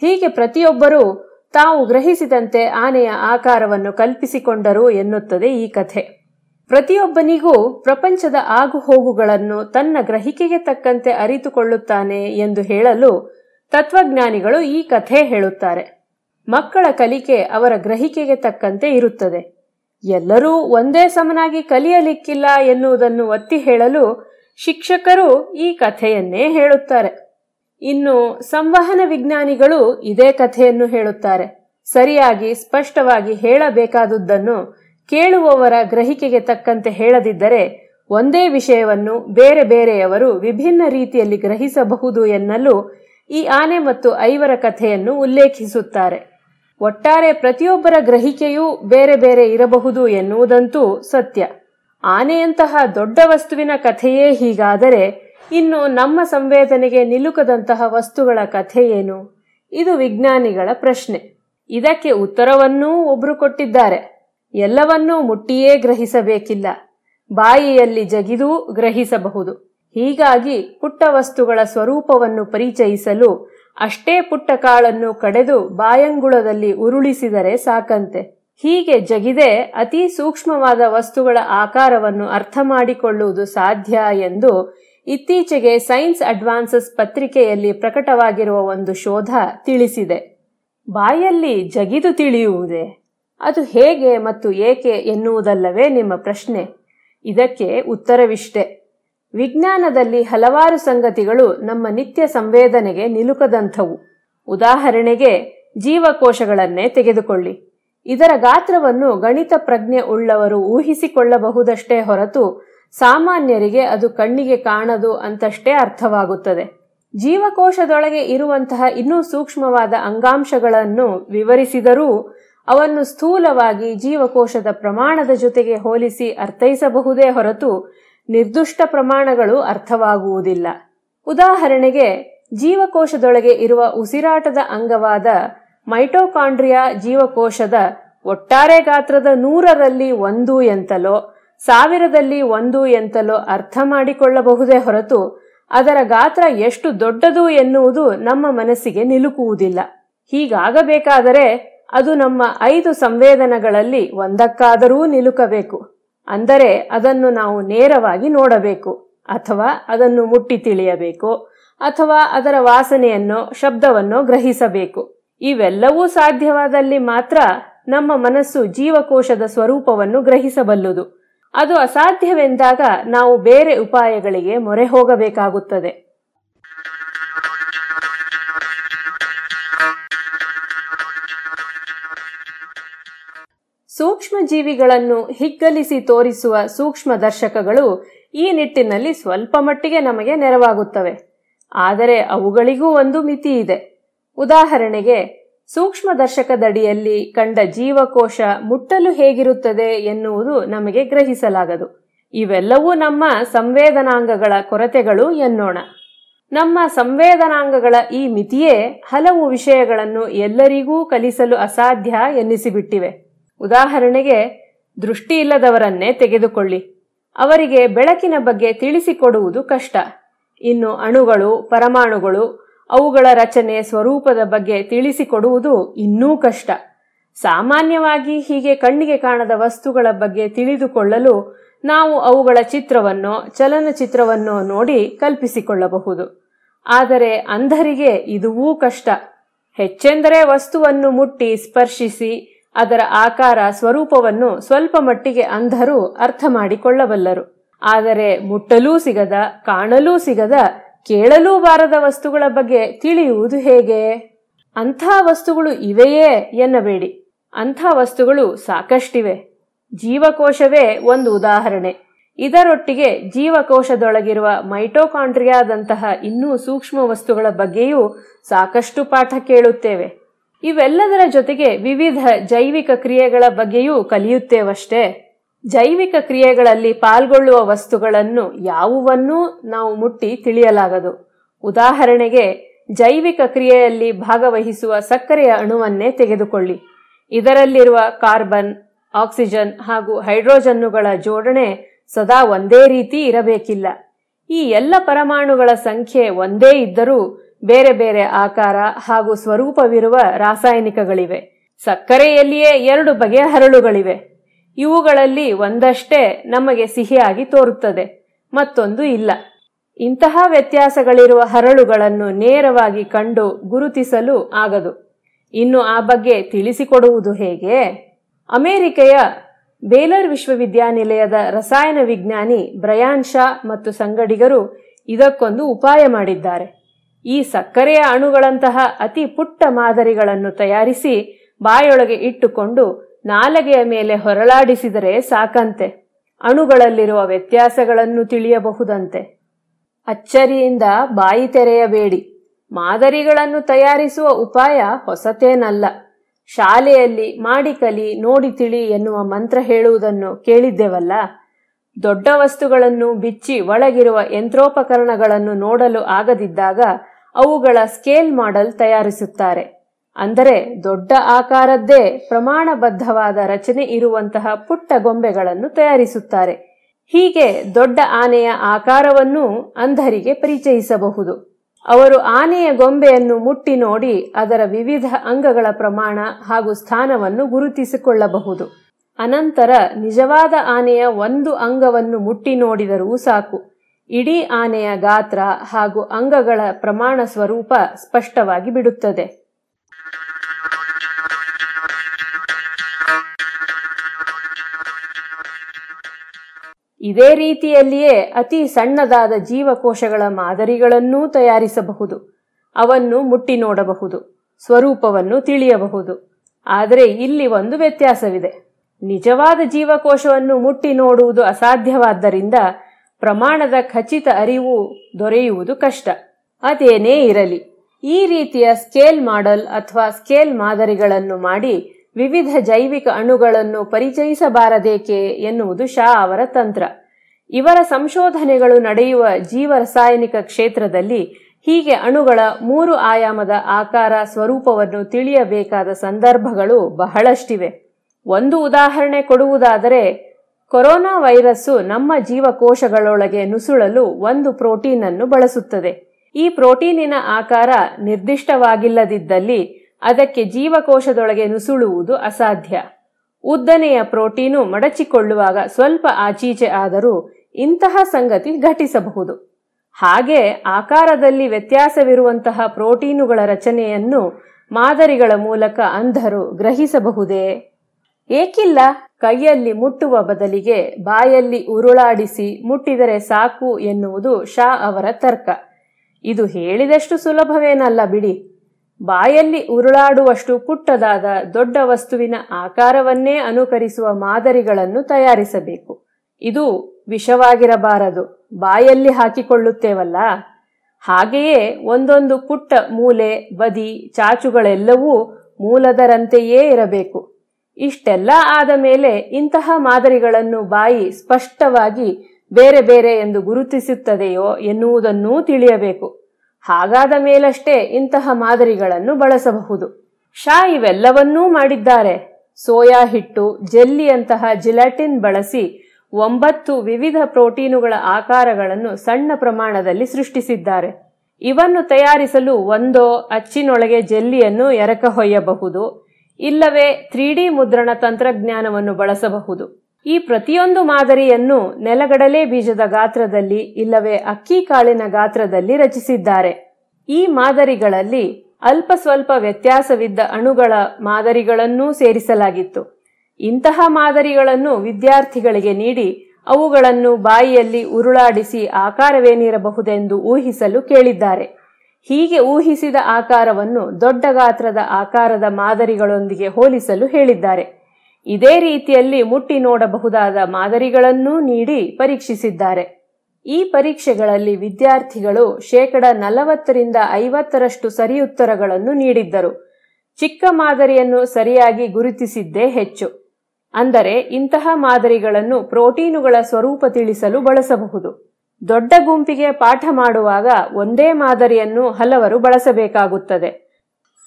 S19: ಹೀಗೆ ಪ್ರತಿಯೊಬ್ಬರೂ ತಾವು ಗ್ರಹಿಸಿದಂತೆ ಆನೆಯ ಆಕಾರವನ್ನು ಕಲ್ಪಿಸಿಕೊಂಡರು ಎನ್ನುತ್ತದೆ ಈ ಕಥೆ. ಪ್ರತಿಯೊಬ್ಬನಿಗೂ ಪ್ರಪಂಚದ ಆಗುಹೋಗುಗಳನ್ನು ತನ್ನ ಗ್ರಹಿಕೆಗೆ ತಕ್ಕಂತೆ ಅರಿತುಕೊಳ್ಳುತ್ತಾನೆ ಎಂದು ಹೇಳಲು ತತ್ವಜ್ಞಾನಿಗಳು ಈ ಕಥೆ ಹೇಳುತ್ತಾರೆ. ಮಕ್ಕಳ ಕಲಿಕೆ ಅವರ ಗ್ರಹಿಕೆಗೆ ತಕ್ಕಂತೆ ಇರುತ್ತದೆ. ಎಲ್ಲರೂ ಒಂದೇ ಸಮನಾಗಿ ಕಲಿಯಲಿಕ್ಕಿಲ್ಲ ಎನ್ನುವುದನ್ನು ಒತ್ತಿ ಹೇಳಲು ಶಿಕ್ಷಕರು ಈ ಕಥೆಯನ್ನೇ ಹೇಳುತ್ತಾರೆ. ಇನ್ನು ಸಂವಹನ ವಿಜ್ಞಾನಿಗಳು ಇದೇ ಕಥೆಯನ್ನು ಹೇಳುತ್ತಾರೆ. ಸರಿಯಾಗಿ, ಸ್ಪಷ್ಟವಾಗಿ ಹೇಳಬೇಕಾದುದನ್ನು ಕೇಳುವವರ ಗ್ರಹಿಕೆಗೆ ತಕ್ಕಂತೆ ಹೇಳದಿದ್ದರೆ ಒಂದೇ ವಿಷಯವನ್ನು ಬೇರೆ ಬೇರೆಯವರು ವಿಭಿನ್ನ ರೀತಿಯಲ್ಲಿ ಗ್ರಹಿಸಬಹುದು ಎನ್ನಲು ಈ ಆನೆ ಮತ್ತು ಐವರ ಕಥೆಯನ್ನು ಉಲ್ಲೇಖಿಸುತ್ತಾರೆ. ಒಟ್ಟಾರೆ ಪ್ರತಿಯೊಬ್ಬರ ಗ್ರಹಿಕೆಯೂ ಬೇರೆ ಬೇರೆ ಇರಬಹುದು ಎನ್ನುವುದಂತೂ ಸತ್ಯ. ಆನೆಯಂತಹ ದೊಡ್ಡ ವಸ್ತುವಿನ ಕಥೆಯೇ ಹೀಗಾದರೆ ಇನ್ನು ನಮ್ಮ ಸಂವೇದನೆಗೆ ನಿಲುಕದಂತಹ ವಸ್ತುಗಳ ಕಥೆ ಏನು? ಇದು ವಿಜ್ಞಾನಿಗಳ ಪ್ರಶ್ನೆ. ಇದಕ್ಕೆ ಉತ್ತರವನ್ನೂ ಒಬ್ರು ಕೊಟ್ಟಿದ್ದಾರೆ. ಎಲ್ಲವನ್ನೂ ಮುಟ್ಟಿಯೇ ಗ್ರಹಿಸಬೇಕಿಲ್ಲ. ಬಾಯಿಯಲ್ಲಿ ಜಗಿದೂ ಗ್ರಹಿಸಬಹುದು. ಹೀಗಾಗಿ ಪುಟ್ಟ ವಸ್ತುಗಳ ಸ್ವರೂಪವನ್ನು ಪರಿಚಯಿಸಲು ಅಷ್ಟೇ ಪುಟ್ಟ ಕಾಳನ್ನು ಕಡೆದು ಬಾಯಂಗುಳದಲ್ಲಿ ಉರುಳಿಸಿದರೆ ಸಾಕಂತೆ. ಹೀಗೆ ಜಗಿದೆ ಅತಿ ಸೂಕ್ಷ್ಮವಾದ ವಸ್ತುಗಳ ಆಕಾರವನ್ನು ಅರ್ಥ ಮಾಡಿಕೊಳ್ಳುವುದು ಸಾಧ್ಯ ಎಂದು ಇತ್ತೀಚೆಗೆ ಸೈನ್ಸ್ ಅಡ್ವಾನ್ಸಸ್ ಪತ್ರಿಕೆಯಲ್ಲಿ ಪ್ರಕಟವಾಗಿರುವ ಒಂದು ಶೋಧ ತಿಳಿಸಿದೆ. ಬಾಯಲ್ಲಿ ಜಗಿದು ತಿಳಿಯುವುದೇ? ಅದು ಹೇಗೆ ಮತ್ತು ಏಕೆ ಎನ್ನುವುದಲ್ಲವೇ ನಿಮ್ಮ ಪ್ರಶ್ನೆ. ಇದಕ್ಕೆ ಉತ್ತರವಿಷ್ಟೆ. ವಿಜ್ಞಾನದಲ್ಲಿ ಹಲವಾರು ಸಂಗತಿಗಳು ನಮ್ಮ ನಿತ್ಯ ಸಂವೇದನೆಗೆ ನಿಲುಕದಂಥವು. ಉದಾಹರಣೆಗೆ, ಜೀವಕೋಶಗಳನ್ನೇ ತೆಗೆದುಕೊಳ್ಳಿ. ಇದರ ಗಾತ್ರವನ್ನು ಗಣಿತ ಪ್ರಜ್ಞೆ ಉಳ್ಳವರು ಊಹಿಸಿಕೊಳ್ಳಬಹುದಷ್ಟೇ ಹೊರತು ಸಾಮಾನ್ಯರಿಗೆ ಅದು ಕಣ್ಣಿಗೆ ಕಾಣದು ಅಂತಷ್ಟೇ ಅರ್ಥವಾಗುತ್ತದೆ. ಜೀವಕೋಶದೊಳಗೆ ಇರುವಂತಹ ಇನ್ನೂ ಸೂಕ್ಷ್ಮವಾದ ಅಂಗಾಂಶಗಳನ್ನು ವಿವರಿಸಿದರೂ ಅವನ್ನು ಸ್ಥೂಲವಾಗಿ ಜೀವಕೋಶದ ಪ್ರಮಾಣದ ಜೊತೆಗೆ ಹೋಲಿಸಿ ಅರ್ಥೈಸಬಹುದೇ ಹೊರತು ನಿರ್ದಿಷ್ಟ ಪ್ರಮಾಣಗಳು ಅರ್ಥವಾಗುವುದಿಲ್ಲ. ಉದಾಹರಣೆಗೆ, ಜೀವಕೋಶದೊಳಗೆ ಇರುವ ಉಸಿರಾಟದ ಅಂಗವಾದ ಮೈಟೋಕಾಂಡ್ರಿಯಾ ಜೀವಕೋಶದ ಒಟ್ಟಾರೆ ಗಾತ್ರದ ನೂರರಲ್ಲಿ ಒಂದು ಎಂತಲೋ ಸಾವಿರದಲ್ಲಿ ಒಂದು ಎಂತಲೋ ಅರ್ಥ ಮಾಡಿಕೊಳ್ಳಬಹುದೇ ಹೊರತು ಅದರ ಗಾತ್ರ ಎಷ್ಟು ದೊಡ್ಡದು ಎನ್ನುವುದು ನಮ್ಮ ಮನಸ್ಸಿಗೆ ನಿಲುಕುವುದಿಲ್ಲ. ಹೀಗಾಗಬೇಕಾದರೆ ಅದು ನಮ್ಮ ಐದು ಸಂವೇದನೆಗಳಲ್ಲಿ ಒಂದಕ್ಕಾದರೂ ನಿಲುಕಬೇಕು. ಅಂದರೆ ಅದನ್ನು ನಾವು ನೇರವಾಗಿ ನೋಡಬೇಕು. ಅಥವಾ ಅದನ್ನು ಮುಟ್ಟಿ ತಿಳಿಯಬೇಕು. ಅಥವಾ ಅದರ ವಾಸನೆಯನ್ನೋ ಶಬ್ದವನ್ನೋ ಗ್ರಹಿಸಬೇಕು. ಇವೆಲ್ಲವೂ ಸಾಧ್ಯವಾದಲ್ಲಿ ಮಾತ್ರ ನಮ್ಮ ಮನಸ್ಸು ಜೀವಕೋಶದ ಸ್ವರೂಪವನ್ನು ಗ್ರಹಿಸಬಲ್ಲುದು. ಅದು ಅಸಾಧ್ಯವೆಂದಾಗ ನಾವು ಬೇರೆ ಉಪಾಯಗಳಿಗೆ ಮೊರೆ ಹೋಗಬೇಕಾಗುತ್ತದೆ. ಸೂಕ್ಷ್ಮ ಜೀವಿಗಳನ್ನು ಹಿಗ್ಗಲಿಸಿ ತೋರಿಸುವ ಸೂಕ್ಷ್ಮ ದರ್ಶಕಗಳು ಈ ನಿಟ್ಟಿನಲ್ಲಿ ಸ್ವಲ್ಪ ಮಟ್ಟಿಗೆ ನಮಗೆ ನೆರವಾಗುತ್ತವೆ. ಆದರೆ ಅವುಗಳಿಗೂ ಒಂದು ಮಿತಿ ಇದೆ ಉದಾಹರಣೆಗೆ ಸೂಕ್ಷ್ಮ ದರ್ಶಕದಡಿಯಲ್ಲಿ ಕಂಡ ಜೀವಕೋಶ ಮುಟ್ಟಲು ಹೇಗಿರುತ್ತದೆ ಎನ್ನುವುದು ನಮಗೆ ಗ್ರಹಿಸಲಾಗದು. ಇವೆಲ್ಲವೂ ನಮ್ಮ ಸಂವೇದನಾಂಗಗಳ ಕೊರತೆಗಳು ಎನ್ನೋಣ. ನಮ್ಮ ಸಂವೇದನಾಂಗಗಳ ಈ ಮಿತಿಯೇ ಹಲವು ವಿಷಯಗಳನ್ನು ಎಲ್ಲರಿಗೂ ಕಲಿಸಲು ಅಸಾಧ್ಯ ಎನ್ನಿಸಿಬಿಟ್ಟಿವೆ. ಉದಾಹರಣೆಗೆ, ದೃಷ್ಟಿ ಇಲ್ಲದವರನ್ನೇ ತೆಗೆದುಕೊಳ್ಳಿ. ಅವರಿಗೆ ಬೆಳಕಿನ ಬಗ್ಗೆ ತಿಳಿಸಿಕೊಡುವುದು ಕಷ್ಟ. ಇನ್ನು ಅಣುಗಳು, ಪರಮಾಣುಗಳು ಅವುಗಳ ರಚನೆ ಸ್ವರೂಪದ ಬಗ್ಗೆ ತಿಳಿಸಿಕೊಡುವುದು ಇನ್ನೂ ಕಷ್ಟ. ಸಾಮಾನ್ಯವಾಗಿ ಹೀಗೆ ಕಣ್ಣಿಗೆ ಕಾಣದ ವಸ್ತುಗಳ ಬಗ್ಗೆ ತಿಳಿದುಕೊಳ್ಳಲು ನಾವು ಅವುಗಳ ಚಿತ್ರವನ್ನೋ, ಚಲನಚಿತ್ರವನ್ನು ನೋಡಿ ಕಲ್ಪಿಸಿಕೊಳ್ಳಬಹುದು. ಆದರೆ ಅಂಧರಿಗೆ ಇದುವೂ ಕಷ್ಟ. ಹೆಚ್ಚೆಂದರೆ ವಸ್ತುವನ್ನು ಮುಟ್ಟಿ ಸ್ಪರ್ಶಿಸಿ ಅದರ ಆಕಾರ ಸ್ವರೂಪವನ್ನು ಸ್ವಲ್ಪ ಮಟ್ಟಿಗೆ ಅಂಧರು ಅರ್ಥ ಮಾಡಿಕೊಳ್ಳಬಲ್ಲರು ಆದರೆ ಮುಟ್ಟಲೂ ಸಿಗದ, ಕಾಣಲೂ ಸಿಗದ ಕೇಳಲೂ ಬಾರದ ವಸ್ತುಗಳ ಬಗ್ಗೆ ತಿಳಿಯುವುದು ಹೇಗೆ? ಅಂಥ ವಸ್ತುಗಳು ಇವೆಯೇ ಎನ್ನಬೇಡಿ. ಅಂಥ ವಸ್ತುಗಳು ಸಾಕಷ್ಟಿವೆ. ಜೀವಕೋಶವೇ ಒಂದು ಉದಾಹರಣೆ. ಇದರೊಟ್ಟಿಗೆ ಜೀವಕೋಶದೊಳಗಿರುವ ಮೈಟೋಕಾಂಡ್ರಿಯಾದಂತಹ ಇನ್ನೂ ಸೂಕ್ಷ್ಮ ವಸ್ತುಗಳ ಬಗ್ಗೆಯೂ ಸಾಕಷ್ಟು ಪಾಠ ಕೇಳುತ್ತೇವೆ. ಇವೆಲ್ಲದರ ಜೊತೆಗೆ ವಿವಿಧ ಜೈವಿಕ ಕ್ರಿಯೆಗಳ ಬಗ್ಗೆಯೂ ಕಲಿಯುತ್ತೇವಷ್ಟೇ. ಜೈವಿಕ ಕ್ರಿಯೆಗಳಲ್ಲಿ ಪಾಲ್ಗೊಳ್ಳುವ ವಸ್ತುಗಳನ್ನು ಯಾವುವನ್ನೂ ನಾವು ಮುಟ್ಟಿ ತಿಳಿಯಲಾಗದು. ಉದಾಹರಣೆಗೆ, ಜೈವಿಕ ಕ್ರಿಯೆಯಲ್ಲಿ ಭಾಗವಹಿಸುವ ಸಕ್ಕರೆಯ ಅಣುವನ್ನೇ ತೆಗೆದುಕೊಳ್ಳಿ. ಇದರಲ್ಲಿರುವ ಕಾರ್ಬನ್, ಆಕ್ಸಿಜನ್ ಹಾಗೂ ಹೈಡ್ರೋಜನ್ನುಗಳ ಜೋಡಣೆ ಸದಾ ಒಂದೇ ರೀತಿ ಇರಬೇಕಿಲ್ಲ. ಈ ಎಲ್ಲ ಪರಮಾಣುಗಳ ಸಂಖ್ಯೆ ಒಂದೇ ಇದ್ದರೂ ಬೇರೆ ಬೇರೆ ಆಕಾರ ಹಾಗೂ ಸ್ವರೂಪವಿರುವ ರಾಸಾಯನಿಕಗಳಿವೆ. ಸಕ್ಕರೆಯಲ್ಲಿಯೇ ಎರಡು ಬಗೆಯ ಹರಳುಗಳಿವೆ. ಇವುಗಳಲ್ಲಿ ಒಂದಷ್ಟೇ ನಮಗೆ ಸಿಹಿಯಾಗಿ ತೋರುತ್ತದೆ, ಮತ್ತೊಂದು ಇಲ್ಲ. ಇಂತಹ ವ್ಯತ್ಯಾಸಗಳಿರುವ ಹರಳುಗಳನ್ನು ನೇರವಾಗಿ ಕಂಡು ಗುರುತಿಸಲು ಆಗದು. ಇನ್ನು ಆ ಬಗ್ಗೆ ತಿಳಿಸಿಕೊಡುವುದು ಹೇಗೆ? ಅಮೆರಿಕೆಯ ಬೇಲರ್ ವಿಶ್ವವಿದ್ಯಾನಿಲಯದ ರಸಾಯನ ವಿಜ್ಞಾನಿ ಬ್ರಯಾನ್ ಶಾ ಮತ್ತು ಸಂಗಡಿಗರು ಇದಕ್ಕೊಂದು ಉಪಾಯ ಮಾಡಿದ್ದಾರೆ. ಈ ಸಕ್ಕರೆಯ ಅಣುಗಳಂತಹ ಅತಿ ಪುಟ್ಟ ಮಾದರಿಗಳನ್ನು ತಯಾರಿಸಿ ಬಾಯೊಳಗೆ ಇಟ್ಟುಕೊಂಡು ನಾಲಗೆಯ ಮೇಲೆ ಹೊರಳಾಡಿಸಿದರೆ ಸಾಕಂತೆ. ಅಣುಗಳಲ್ಲಿರುವ ವ್ಯತ್ಯಾಸಗಳನ್ನು ತಿಳಿಯಬಹುದಂತೆ. ಅಚ್ಚರಿಯಿಂದ ಬಾಯಿ ತೆರೆಯಬೇಡಿ. ಮಾದರಿಗಳನ್ನು ತಯಾರಿಸುವ ಉಪಾಯ ಹೊಸತೇನಲ್ಲ. ಶಾಲೆಯಲ್ಲಿ ಮಾಡಿ ಕಲಿ, ನೋಡಿ ತಿಳಿ ಎನ್ನುವ ಮಂತ್ರ ಹೇಳುವುದನ್ನು ಕೇಳಿದ್ದೆವಲ್ಲ. ದೊಡ್ಡ ವಸ್ತುಗಳನ್ನು ಬಿಚ್ಚಿ ಒಳಗಿರುವ ಯಂತ್ರೋಪಕರಣಗಳನ್ನು ನೋಡಲು ಆಗದಿದ್ದಾಗ ಅವುಗಳ ಸ್ಕೇಲ್ ಮಾಡೆಲ್ ತಯಾರಿಸುತ್ತಾರೆ. ಅಂದರೆ ದೊಡ್ಡ ಆಕಾರದ್ದೇ ಪ್ರಮಾಣಬದ್ಧವಾದ ರಚನೆ ಇರುವಂತಹ ಪುಟ್ಟ ಗೊಂಬೆಗಳನ್ನು ತಯಾರಿಸುತ್ತಾರೆ. ಹೀಗೆ ದೊಡ್ಡ ಆನೆಯ ಆಕಾರವನ್ನು ಅಂಧರಿಗೆ ಪರಿಚಯಿಸಬಹುದು. ಅವರು ಆನೆಯ ಗೊಂಬೆಯನ್ನು ಮುಟ್ಟಿ ನೋಡಿ ಅದರ ವಿವಿಧ ಅಂಗಗಳ ಪ್ರಮಾಣ ಹಾಗೂ ಸ್ಥಾನವನ್ನು ಗುರುತಿಸಿಕೊಳ್ಳಬಹುದು. ಅನಂತರ ನಿಜವಾದ ಆನೆಯ ಒಂದು ಅಂಗವನ್ನು ಮುಟ್ಟಿ ನೋಡಿದರೂ ಸಾಕು. ಇಡೀ ಆನೆಯ ಗಾತ್ರ ಹಾಗೂ ಅಂಗಗಳ ಪ್ರಮಾಣ ಸ್ವರೂಪ ಸ್ಪಷ್ಟವಾಗಿ ಬಿಡುತ್ತದೆ. ಇದೇ ರೀತಿಯಲ್ಲಿಯೇ ಅತಿ ಸಣ್ಣದಾದ ಜೀವಕೋಶಗಳ ಮಾದರಿಗಳನ್ನೂ ತಯಾರಿಸಬಹುದು. ಅವನ್ನು ಮುಟ್ಟಿ ನೋಡಬಹುದು, ಸ್ವರೂಪವನ್ನು ತಿಳಿಯಬಹುದು. ಆದರೆ ಇಲ್ಲಿ ಒಂದು ವ್ಯತ್ಯಾಸವಿದೆ. ನಿಜವಾದ ಜೀವಕೋಶವನ್ನು ಮುಟ್ಟಿ ನೋಡುವುದು ಅಸಾಧ್ಯವಾದ್ದರಿಂದ ಪ್ರಮಾಣದ ಖಚಿತ ಅರಿವು ದೊರೆಯುವುದು ಕಷ್ಟ. ಅದೇನೇ ಇರಲಿ, ಈ ರೀತಿಯ ಸ್ಕೇಲ್ ಮಾಡೆಲ್ ಅಥವಾ ಸ್ಕೇಲ್ ಮಾದರಿಗಳನ್ನು ಮಾಡಿ ವಿವಿಧ ಜೈವಿಕ ಅಣುಗಳನ್ನು ಪರಿಚಯಿಸಬಾರದೇಕೆ ಎನ್ನುವುದು ಶಾ ಅವರ ತಂತ್ರ. ಇವರ ಸಂಶೋಧನೆಗಳು ನಡೆಯುವ ಜೀವರಸಾಯನಿಕ ಕ್ಷೇತ್ರದಲ್ಲಿ ಹೀಗೆ ಅಣುಗಳ ಮೂರು ಆಯಾಮದ ಆಕಾರ ಸ್ವರೂಪವನ್ನು ತಿಳಿಯಬೇಕಾದ ಸಂದರ್ಭಗಳು ಬಹಳಷ್ಟಿವೆ. ಒಂದು ಉದಾಹರಣೆ ಕೊಡುವುದಾದರೆ, ಕೊರೋನಾ ವೈರಸ್ಸು ನಮ್ಮ ಜೀವಕೋಶಗಳೊಳಗೆ ನುಸುಳಲು ಒಂದು ಪ್ರೋಟೀನ್ ಅನ್ನು ಬಳಸುತ್ತದೆ. ಈ ಪ್ರೋಟೀನಿನ ಆಕಾರ ನಿರ್ದಿಷ್ಟವಾಗಿಲ್ಲದಿದ್ದಲ್ಲಿ ಅದಕ್ಕೆ ಜೀವಕೋಶದೊಳಗೆ ನುಸುಳುವುದು ಅಸಾಧ್ಯ. ಉದ್ದನೆಯ ಪ್ರೋಟೀನು ಮಡಚಿಕೊಳ್ಳುವಾಗ ಸ್ವಲ್ಪ ಆಚೀಚೆ ಆದರೂ ಇಂತಹ ಸಂಗತಿ ಘಟಿಸಬಹುದು. ಹಾಗೆ ಆಕಾರದಲ್ಲಿ ವ್ಯತ್ಯಾಸವಿರುವಂತಹ ಪ್ರೋಟೀನುಗಳ ರಚನೆಯನ್ನು ಮಾದರಿಗಳ ಮೂಲಕ ಅಂಧರು ಗ್ರಹಿಸಬಹುದೇ? ಏಕಿಲ್ಲ, ಕೈಯಲ್ಲಿ ಮುಟ್ಟುವ ಬದಲಿಗೆ ಬಾಯಲ್ಲಿ ಉರುಳಾಡಿಸಿ ಮುಟ್ಟಿದರೆ ಸಾಕು ಎನ್ನುವುದು ಶಾ ಅವರ ತರ್ಕ. ಇದು ಹೇಳಿದಷ್ಟು ಸುಲಭವೇನಲ್ಲ ಬಿಡಿ. ಬಾಯಲ್ಲಿ ಉರುಳಾಡುವಷ್ಟು ಪುಟ್ಟದಾದ ದೊಡ್ಡ ವಸ್ತುವಿನ ಆಕಾರವನ್ನೇ ಅನುಕರಿಸುವ ಮಾದರಿಗಳನ್ನು ತಯಾರಿಸಬೇಕು. ಇದು ವಿಷವಾಗಿರಬಾರದು. ಬಾಯಲ್ಲಿ ಹಾಕಿಕೊಳ್ಳುತ್ತೇವಲ್ಲ? ಹಾಗೆಯೇ ಒಂದೊಂದು ಪುಟ್ಟ ಮೂಲೆ, ಬದಿ, ಚಾಚುಗಳೆಲ್ಲವೂ ಮೂಲದರಂತೆಯೇ ಇರಬೇಕು. ಇಷ್ಟೆಲ್ಲ ಆದ ಮೇಲೆ ಇಂತಹ ಮಾದರಿಗಳನ್ನು ಬಾಯಿ ಸ್ಪಷ್ಟವಾಗಿ ಬೇರೆ ಬೇರೆ ಎಂದು ಗುರುತಿಸುತ್ತದೆಯೋ ಎನ್ನುವುದನ್ನೂ ತಿಳಿಯಬೇಕು. ಹಾಗಾದ ಮೇಲಷ್ಟೇ ಇಂತಹ ಮಾದರಿಗಳನ್ನು ಬಳಸಬಹುದು. ಶಾ ಇವೆಲ್ಲವನ್ನೂ ಮಾಡಿದ್ದಾರೆ. ಸೋಯಾ ಹಿಟ್ಟು, ಜೆಲ್ಲಿಯಂತಹ ಜಿಲಾಟಿನ್ ಬಳಸಿ ಒಂಬತ್ತು ವಿವಿಧ ಪ್ರೋಟೀನುಗಳ ಆಕಾರಗಳನ್ನು ಸಣ್ಣ ಪ್ರಮಾಣದಲ್ಲಿ ಸೃಷ್ಟಿಸಿದ್ದಾರೆ. ಇವನ್ನು ತಯಾರಿಸಲು ಒಂದೋ ಅಚ್ಚಿನೊಳಗೆ ಜೆಲ್ಲಿಯನ್ನು ಎರಕಹೊಯ್ಯಬಹುದು. ಇಲ್ಲವೇ ತ್ರೀ ಮುದ್ರಣ ತಂತ್ರಜ್ಞಾನವನ್ನು ಬಳಸಬಹುದು. ಈ ಪ್ರತಿಯೊಂದು ಮಾದರಿಯನ್ನು ನೆಲಗಡಲೆ ಬೀಜದ ಗಾತ್ರದಲ್ಲಿ ಇಲ್ಲವೇ ಅಕ್ಕಿ ಕಾಳಿನ ಗಾತ್ರದಲ್ಲಿ ರಚಿಸಿದ್ದಾರೆ. ಈ ಮಾದರಿಗಳಲ್ಲಿ ಅಲ್ಪ ಸ್ವಲ್ಪ ವ್ಯತ್ಯಾಸವಿದ್ದ ಅಣುಗಳ ಮಾದರಿಗಳನ್ನೂ ಸೇರಿಸಲಾಗಿತ್ತು. ಇಂತಹ ಮಾದರಿಗಳನ್ನು ವಿದ್ಯಾರ್ಥಿಗಳಿಗೆ ನೀಡಿ ಅವುಗಳನ್ನು ಬಾಯಿಯಲ್ಲಿ ಉರುಳಾಡಿಸಿ ಆಕಾರವೇನಿರಬಹುದೆಂದು ಊಹಿಸಲು ಕೇಳಿದ್ದಾರೆ. ಹೀಗೆ ಊಹಿಸಿದ ಆಕಾರವನ್ನು ದೊಡ್ಡ ಗಾತ್ರದ ಆಕಾರದ ಮಾದರಿಗಳೊಂದಿಗೆ ಹೋಲಿಸಲು ಹೇಳಿದ್ದಾರೆ. ಇದೇ ರೀತಿಯಲ್ಲಿ ಮುಟ್ಟಿ ನೋಡಬಹುದಾದ ಮಾದರಿಗಳನ್ನೂ ನೀಡಿ ಪರೀಕ್ಷಿಸಿದ್ದಾರೆ. ಈ ಪರೀಕ್ಷೆಗಳಲ್ಲಿ ವಿದ್ಯಾರ್ಥಿಗಳು ಶೇಕಡ ನಲವತ್ತರಿಂದ ಐವತ್ತರಷ್ಟು ಸರಿಯುತ್ತರಗಳನ್ನು ನೀಡಿದ್ದರು. ಚಿಕ್ಕ ಮಾದರಿಯನ್ನು ಸರಿಯಾಗಿ ಗುರುತಿಸಿದ್ದೇ ಹೆಚ್ಚು. ಅಂದರೆ ಇಂತಹ ಮಾದರಿಗಳನ್ನು ಪ್ರೋಟೀನುಗಳ ಸ್ವರೂಪ ತಿಳಿಸಲು ಬಳಸಬಹುದು. ದೊಡ್ಡ ಗುಂಪಿಗೆ ಪಾಠ ಮಾಡುವಾಗ ಒಂದೇ ಮಾದರಿಯನ್ನು ಹಲವರು ಬಳಸಬೇಕಾಗುತ್ತದೆ.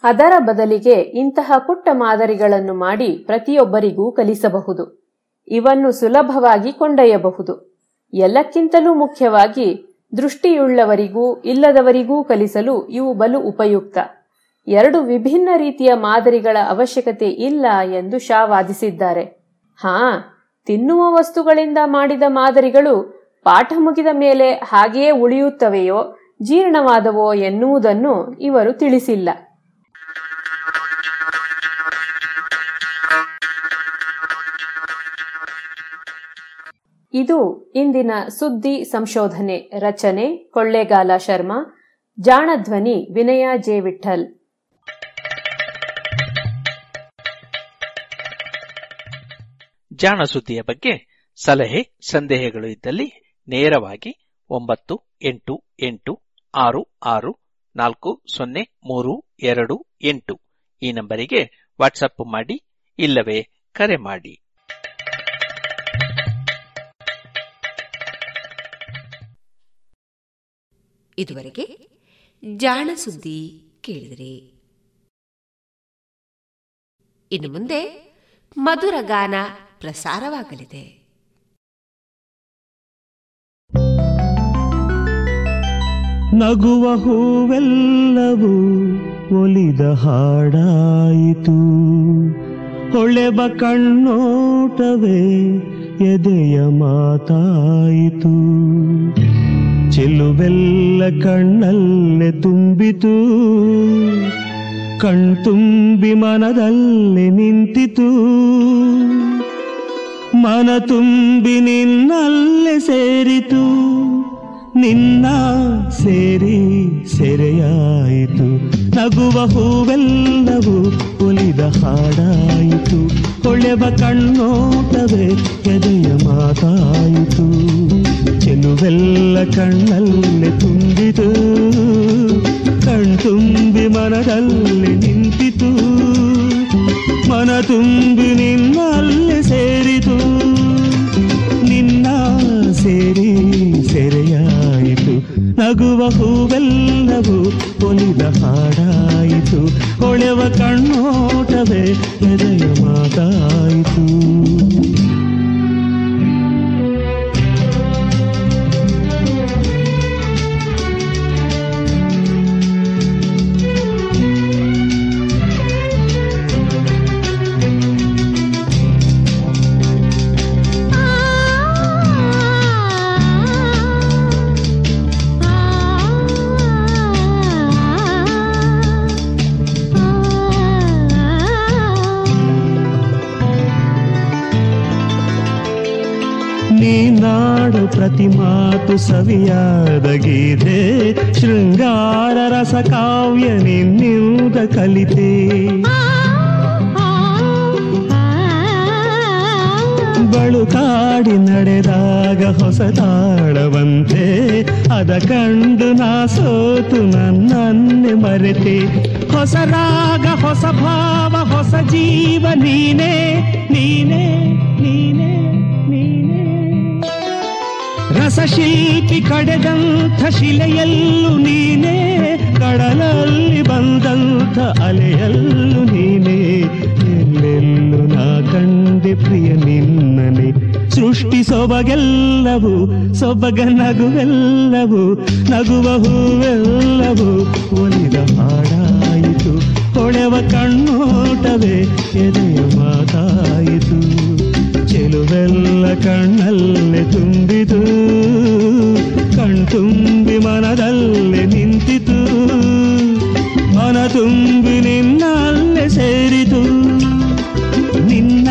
S19: ಅದರ ಬದಲಿಗೆ ಇಂತಹ ಪುಟ್ಟ ಮಾದರಿಗಳನ್ನು ಮಾಡಿ ಪ್ರತಿಯೊಬ್ಬರಿಗೂ ಕಲಿಸಬಹುದು. ಇವನ್ನು ಸುಲಭವಾಗಿ ಕೊಂಡೊಯ್ಯಬಹುದು. ಎಲ್ಲಕ್ಕಿಂತಲೂ ಮುಖ್ಯವಾಗಿ ದೃಷ್ಟಿಯುಳ್ಳವರಿಗೂ ಇಲ್ಲದವರಿಗೂ ಕಲಿಸಲು ಇವು ಬಲು ಉಪಯುಕ್ತ. ಎರಡು ವಿಭಿನ್ನ ರೀತಿಯ ಮಾದರಿಗಳ ಅವಶ್ಯಕತೆ ಇಲ್ಲ ಎಂದು ಶಾ ವಾದಿಸಿದ್ದಾರೆ. ಹಾ, ತಿನ್ನುವ ವಸ್ತುಗಳಿಂದ ಮಾಡಿದ ಮಾದರಿಗಳು ಪಾಠ ಮುಗಿದ ಮೇಲೆ ಹಾಗೆಯೇ ಉಳಿಯುತ್ತವೆಯೋ, ಜೀರ್ಣವಾದವೋ ಎನ್ನುವುದನ್ನು ಇವರು ತಿಳಿಸಿಲ್ಲ. ಇದು ಇಂದಿನ ಸುದ್ದಿ ಸಂಶೋಧನೆ, ರಚನೆ, ಕೊಳ್ಳೇಗಾಲ ಶರ್ಮಾ, ಜಾಣಧ್ವನಿ ವಿನಯ ಜೆ ವಿಠಲ್
S20: ಜಾಣ ಸುದ್ದಿಯ ಬಗ್ಗೆ ಸಲಹೆ, ಸಂದೇಹಗಳು ಇದ್ದಲ್ಲಿ ನೇರವಾಗಿ ಒಂಬತ್ತು, ಎಂಟು ಎಂಟು, ಆರು ಆರು, ನಾಲ್ಕು, ಸೊನ್ನೆ, ಮೂರು, ಎರಡು, ಎಂಟು ಈ ನಂಬರಿಗೆ ವಾಟ್ಸಪ್ ಮಾಡಿ ಇಲ್ಲವೇ ಕರೆ ಮಾಡಿ.
S1: ಇದುವರೆಗೆ ಜಾಣ ಸುದ್ದಿ ಕೇಳಿದಿರಿ. ಇನ್ನು ಮುಂದೆ ಮಧುರ ಗಾನ ಪ್ರಸಾರವಾಗಲಿದೆ.
S21: ನಗುವ ಹೂವೆಲ್ಲವೂ ಒಲಿದ ಹಾಡಾಯಿತು. ಹೊಳೆಬ ಕಣ್ಣೋಟವೇ ಎದೆಯ ಮಾತಾಯಿತು. ಚೆಲುವೆಲ್ಲ ಕಣ್ಣಲ್ಲೇ ತುಂಬಿತು. ಕಣ್ತುಂಬಿ ಮನದಲ್ಲಿ ನಿಂತಿತು. ಮನ ತುಂಬಿ ನಿನ್ನಲ್ಲೇ ಸೇರಿತು. ನಿನ್ನ ಸೇರಿ ಸೆರೆಯಾಯಿತು. ನಗುವ ಹೂವೆಲ್ಲವೂ ಒಲಿದ ಹಾಡಾಯಿತು. ಹೊಳೆವ ಕಣ್ಣೋಟವೇ ಎದೆಯ ಮಾತಾಯಿತು. ಚೆಲುವೆಲ್ಲ ಕಣ್ಣಲ್ಲಿ ತುಂಬಿತು ಕಣ್ತುಂಬಿ ಮನದಲ್ಲಿ ನಿಂತಿತು ಮನ ತುಂಬಿ ನಿನ್ನಲ್ಲೇ ಸೇರಿತು ನಿನ್ನ ಸೇರಿ ಸೆರೆಯಾಯಿತು ನಗುವ ಹೂವೆಲ್ಲವೂ ಒಲಿದ ಹಾಡಾಯಿತು ಹೊಳೆವ ಕಣ್ಣೋಟವೇ ಎದೆಯ ಮಾತಾಯಿತು ಪ್ರತಿ ಮಾತು ಸವಿಯಾದ ಗೀತೆ, ಶೃಂಗಾರ ರಸ ಕಾವ್ಯ ನಿನ್ನಿಂದ ಕಲಿತೆ. ಬಳುಕಾಡಿ ನಡೆದಾಗ ಹೊಸ ತಾಳವಂತೆ, ಅದ ಕಂಡು ನಾ ಸೋತು ನನ್ನನ್ನೇ ಮರೆತೆ. ಹೊಸ ರಾಗ, ಹೊಸ ಭಾವ, ಹೊಸ ಜೀವ ನೀನೇ ನೀನೇ ನೀನೇ ನೀನೇ. ರಸಶಿಲ್ಪಿ ಕಡೆದಂಥ ಶಿಲೆಯಲ್ಲೂ ನೀನೇ, ಕಡಲಲ್ಲಿ ಬಂದಂಥ ಅಲೆಯಲ್ಲೂ ನೀನೇ. ಎಲ್ಲೆಲ್ಲೂ ನಾ ಕಂಡೆ ಪ್ರಿಯ ನಿನ್ನನೆ. ಸೃಷ್ಟಿ ಸೊಬಗೆಲ್ಲವೂ, ಸೊಬಗ ನಗುವೆಲ್ಲವೂ, ನಗುವ ಹೂವೆಲ್ಲವೂ ಒಲಿದ ಹಾಡಾಯಿತು. ಕೊಳೆವ ಕಣ್ಣೋಟವೇ ಎದೆಯ ಮಾತಾಯಿತು. ಚೆಲುವೆಲ್ಲ ಕಣ್ಣಲ್ಲಿ ತುಂಬಿತು. ಕಣ್ತುಂಬಿ ಮನದಲ್ಲಿ ನಿಂತಿತು. ಮನ ತುಂಬಿ ನಿನ್ನಲ್ಲೇ ಸೇರಿತು. ನಿನ್ನ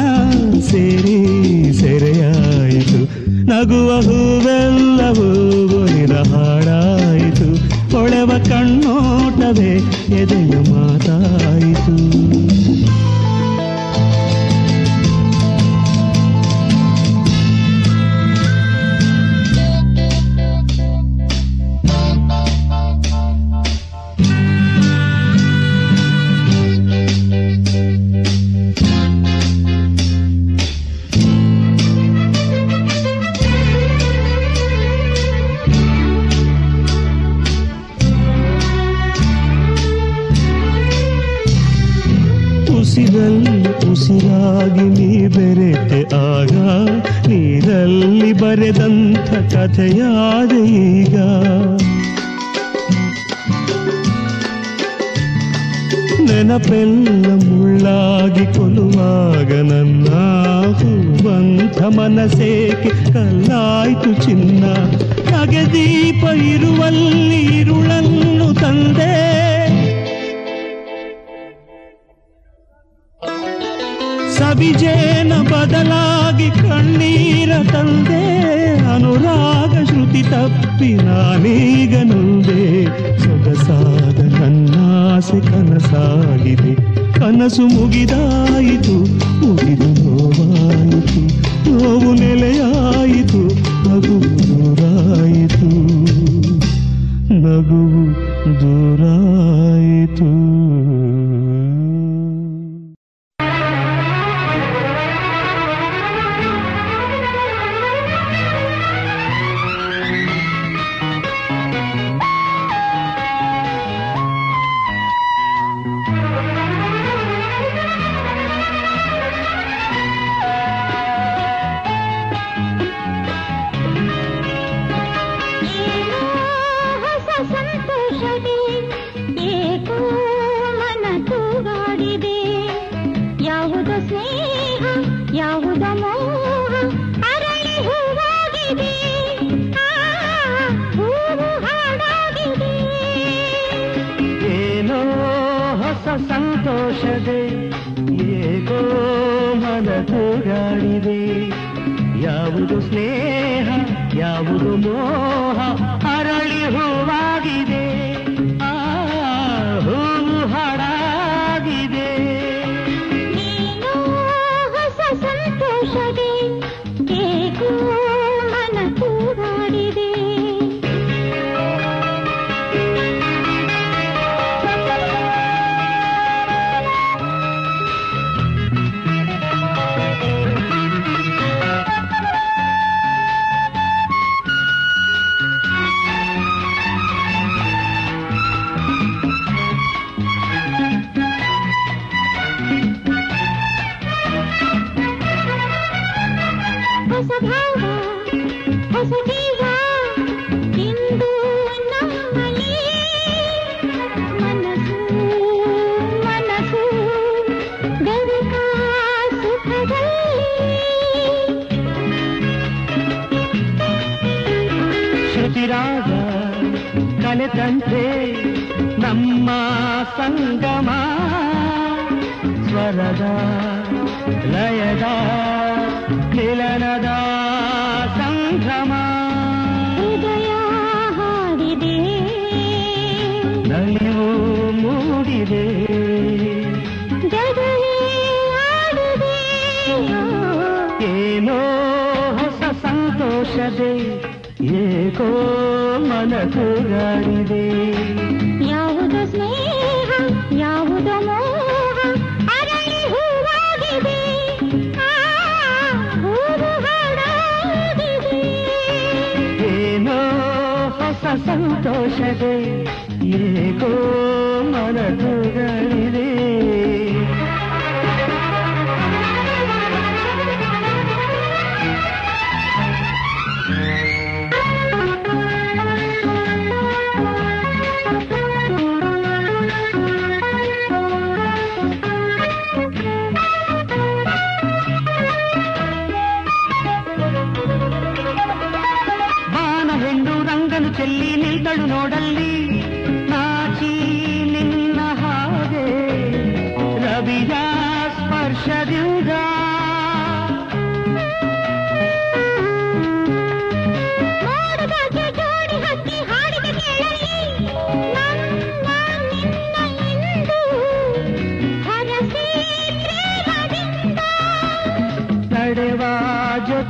S21: ಸೇರಿ ಸೆರೆಯಾಯಿತು. ನಗುವ ಹೂವೆಲ್ಲ ಹೂವು ಹಾಡಾಯಿತು. ಹೊಳೆವ ಕಣ್ಣೋಟವೇ ಎದೆಯ ಮಾತಾಯಿತು. ಕಥೆಯಾದ ಈಗ ನೆನಪೆಲ್ಲ ಮುಳ್ಳಾಗಿ ಕೊಲುವಾಗ ನನ್ನ ಹೂವಂಥ ಮನಸೇಕೆ ಕಲ್ಲಾಯ್ತು ಚಿನ್ನ. ನಗೆ ದೀಪ ಇರುವಲ್ಲಿ ಇರುಳನ್ನು ತಂದೆ ಸೊಗಸಾದ ನನ್ನಾಸೆ ಕನಸಾಗಿದೆ. ಕನಸು ಮುಗಿದಾಯಿತು ಮುಗಿದು ನೋವಾಯಿತು. ನೋವು ನೆಲೆಯಾಯಿತು ನಗು ದೂರಾಯಿತು. ನಗುವು ದೂರಾಯಿತು.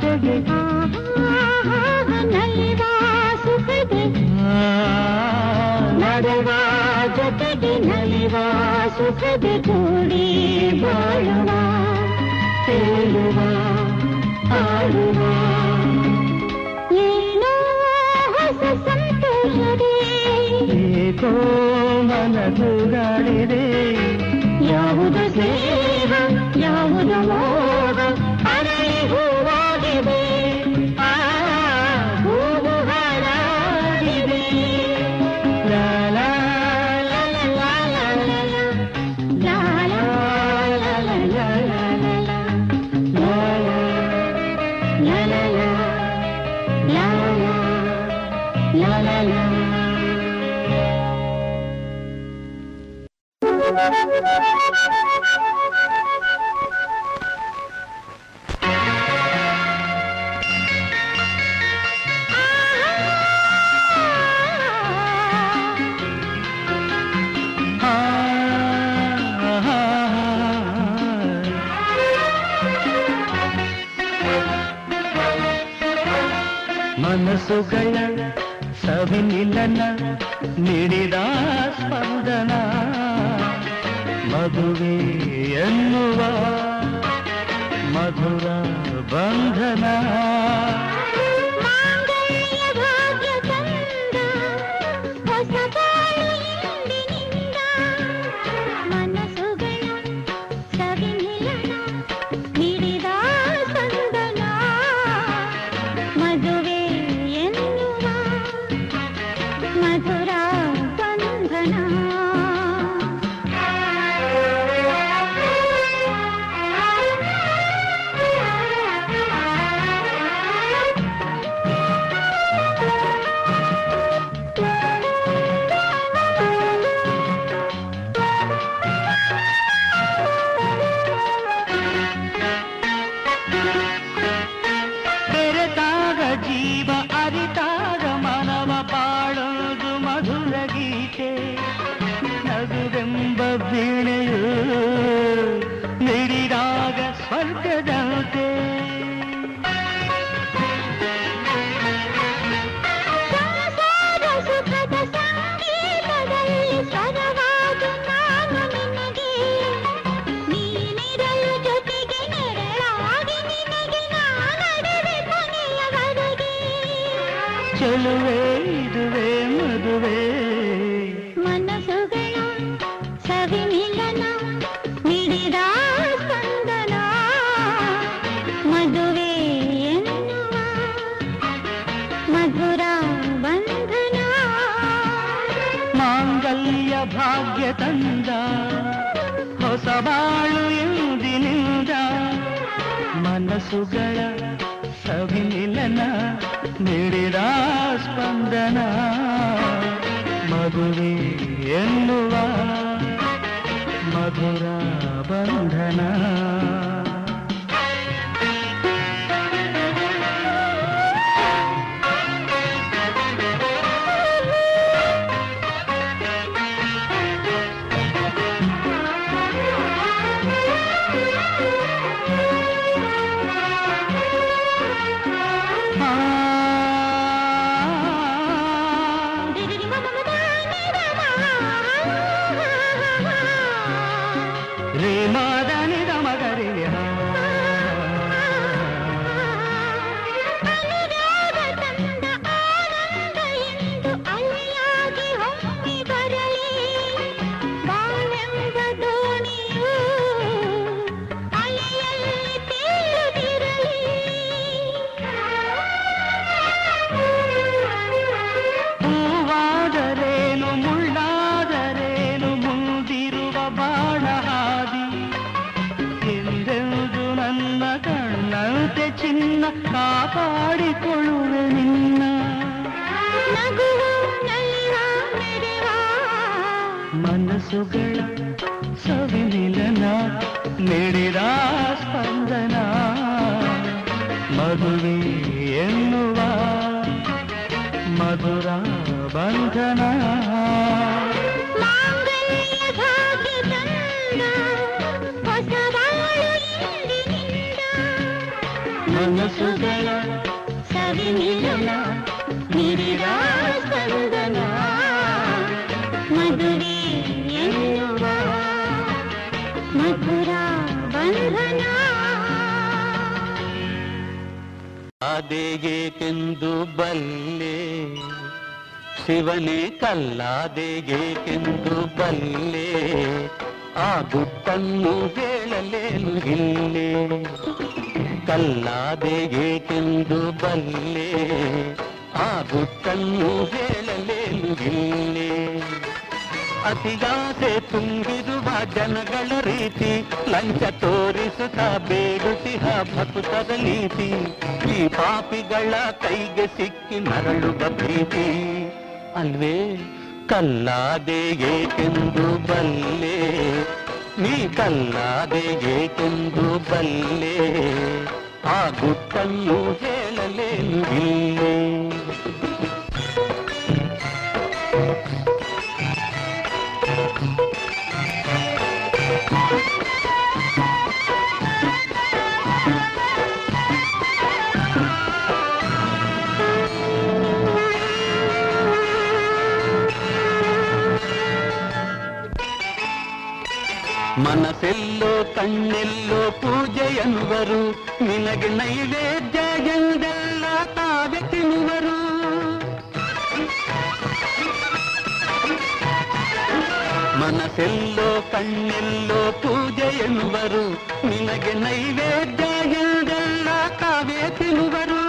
S21: ಜಗದು
S8: ನಲ್ವಾ
S21: ಸುಖದೆ
S8: ನಡೆವಾ
S21: ಜೊತೆಗೆ ನಲಿವಾ ಸುಖದೆ ಕೂಡಿ ಬಾಳುವ
S8: ತೇಳುವ ಆಡುವ
S21: ಏನೋ ಹೊಸ ಸಂತೋಷದೆ
S8: ಏಕೋ ಮನದುಗಾಡಿದೆ
S21: ಯಾವುದೋ ಸೇವ ಯಾವುದೋ ಮೋಹ ಅರಳಿಹೋ
S8: ಪುಗಳ ಸವಿನಿಲನ ನೀಡಿದ ಸ್ಪಂದನ ಮಧುವೆ ಎನ್ನುವ ಮಧುರ ಬಂಧನ
S21: ಕನಸುಗಳ ಸವಿಮಿಲನ ನೀಡಿದ ಸ್ಪಂದನ. ಮಧುವೆ ಎನ್ನುವ ಮಧುರ ಬಂಧನ.
S22: ಶಿವನೇ ಕಲ್ಲಾದೆಗೇಕೆಂದು ಬಲ್ಲೆ, ಆ ಗುಟ್ಟನ್ನು ಹೇಳಲೇನು ಇಲ್ಲೇ? ಕಲ್ಲಾದೆಗೇಕೆಂದು ಬಲ್ಲೆ, ಆ ಗುಟ್ಟನ್ನು ಹೇಳಲೇನು ಇಲ್ಲೇ? ಅತಿಯಾಸೆ ತುಂಬಿರುವ ಜನಗಳ ರೀತಿ, ಲಂಚ ತೋರಿಸುತ್ತ ಬೇಡುತ್ತಿಹ ಭಕ್ತದ ನೀತಿ, ಈ ಪಾಪಿಗಳ ಕೈಗೆ ಸಿಕ್ಕಿ ನರಳುವ ಭೀತಿ ಅಲ್ವೇ? ಕಲ್ಲಾದೆ ಏಕೆಂದು ಬಲ್ಲೆ? ನೀ ಕಲ್ಲಾದೆ ಏಕೆಂದು ಬಲ್ಲೆ? ಆ ಗುಟ್ಟನ್ನು ಹೇಳಲೇನು ಇಲ್ಲೇ? ಕಣ್ಣೆಲ್ಲೋ ಪೂಜೆ ಎನ್ನುವರು ನಿನಗೆ ನೈವೇದ್ಯ ಎಂದೆಲ್ಲ ತಾವೆ ತಿನ್ನುವರು ಮನಸ್ಸೆಲ್ಲೋ ಕಣ್ಣೆಲ್ಲೋ ಪೂಜೆ ಎನ್ನುವರು ನಿನಗೆ ನೈವೇದ್ಯ ಎಂದೆಲ್ಲ ತಾವೇ ತಿನ್ನುವರು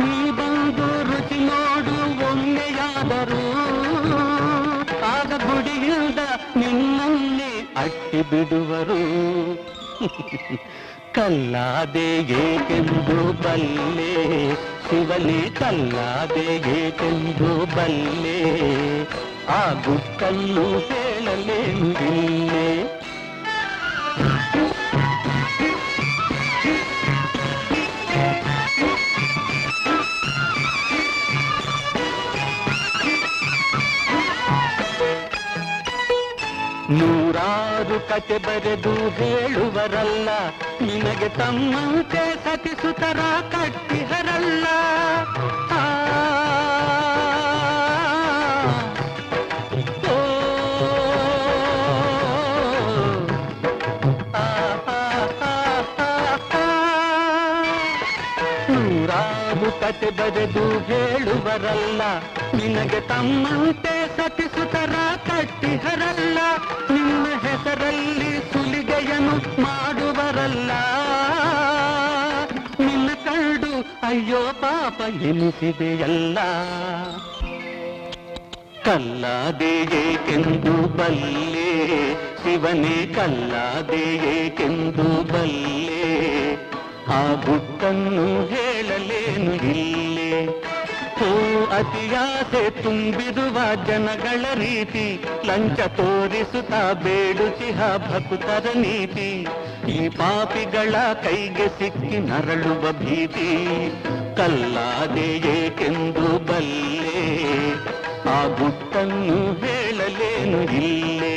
S22: ನೀ ಬಂದು ರುಚಿ ನೋಡು ಒಮ್ಮೆಯಾದರೂ ಆಗ ಗುಡಿಯಿಂದ ನಿನ್ನನ್ನೇ ಅಟ್ಟಿ ಬಿಡುವರು ಕಲ್ಲಾದೆ ಏಕೆಂದು ಬಲ್ಲೆ ಶಿವನೇ ಕಲ್ಲಾದೆ ಏಕೆಂದು ಬಲ್ಲೆ ಆ ಗುಟ್ಟನ್ನು ಹೇಳಲೇನು ಇಲ್ಲೇ ನೂರಾರು ಕತೆ ಬರೆದು ಹೇಳುವರಲ್ಲ ನಿನಗೆ ತಮ್ಮಂತೆ ಸತಿಸುತರ ಕಟ್ಟಿಹರಲ್ಲ ಆ, ಓ, ಆ, ಆ, ಆ, ಆ, ಆ. ನೂರಾರು ಕತೆ ಬರೆದು ಹೇಳುವರಲ್ಲ ನಿನಗೆ ತಮ್ಮಂತೆ ಸತಿಸುತರ ಕಟ್ಟಿಹರಲ್ಲ ಹೆಸರಲ್ಲಿ ಸುಲಿಗೆಯನ್ನು ಮಾಡುವರಲ್ಲ. ನಿನ್ನ ಅಯ್ಯೋ ಪಾಪ ಎನಿಸಿದೆಯಲ್ಲ. ಕಲ್ಲಾದೆಯೇಕೆಂದು ಬಲ್ಲೆ? ಶಿವನೇ ಕಲ್ಲಾದೆಯೇಕೆಂದು ಬಲ್ಲೆ? ಆ ಗುಟ್ಟನ್ನು ಹೇಳಲೇನು ಇಲ್ಲೇ? ಹೋ ಅತಿಯಾಸೆ ತುಂಬಿರುವ ಜನಗಳ ರೀತಿ ಲಂಚ ತೋರಿಸುತ್ತಾ ಬೇಡುಚಿಹ ಭಕ್ತರ ನೀತಿ. ಈ ಪಾಪಿಗಳ ಕೈಗೆ ಸಿಕ್ಕಿ ನರಳುವ ಭೀತಿ, ಕಲ್ಲಾದೆ ಏಕೆಂದು ಬಲ್ಲೆ, ಆ ಗುಟ್ಟನ್ನು ಹೇಳಲೇನು ಇಲ್ಲೇ.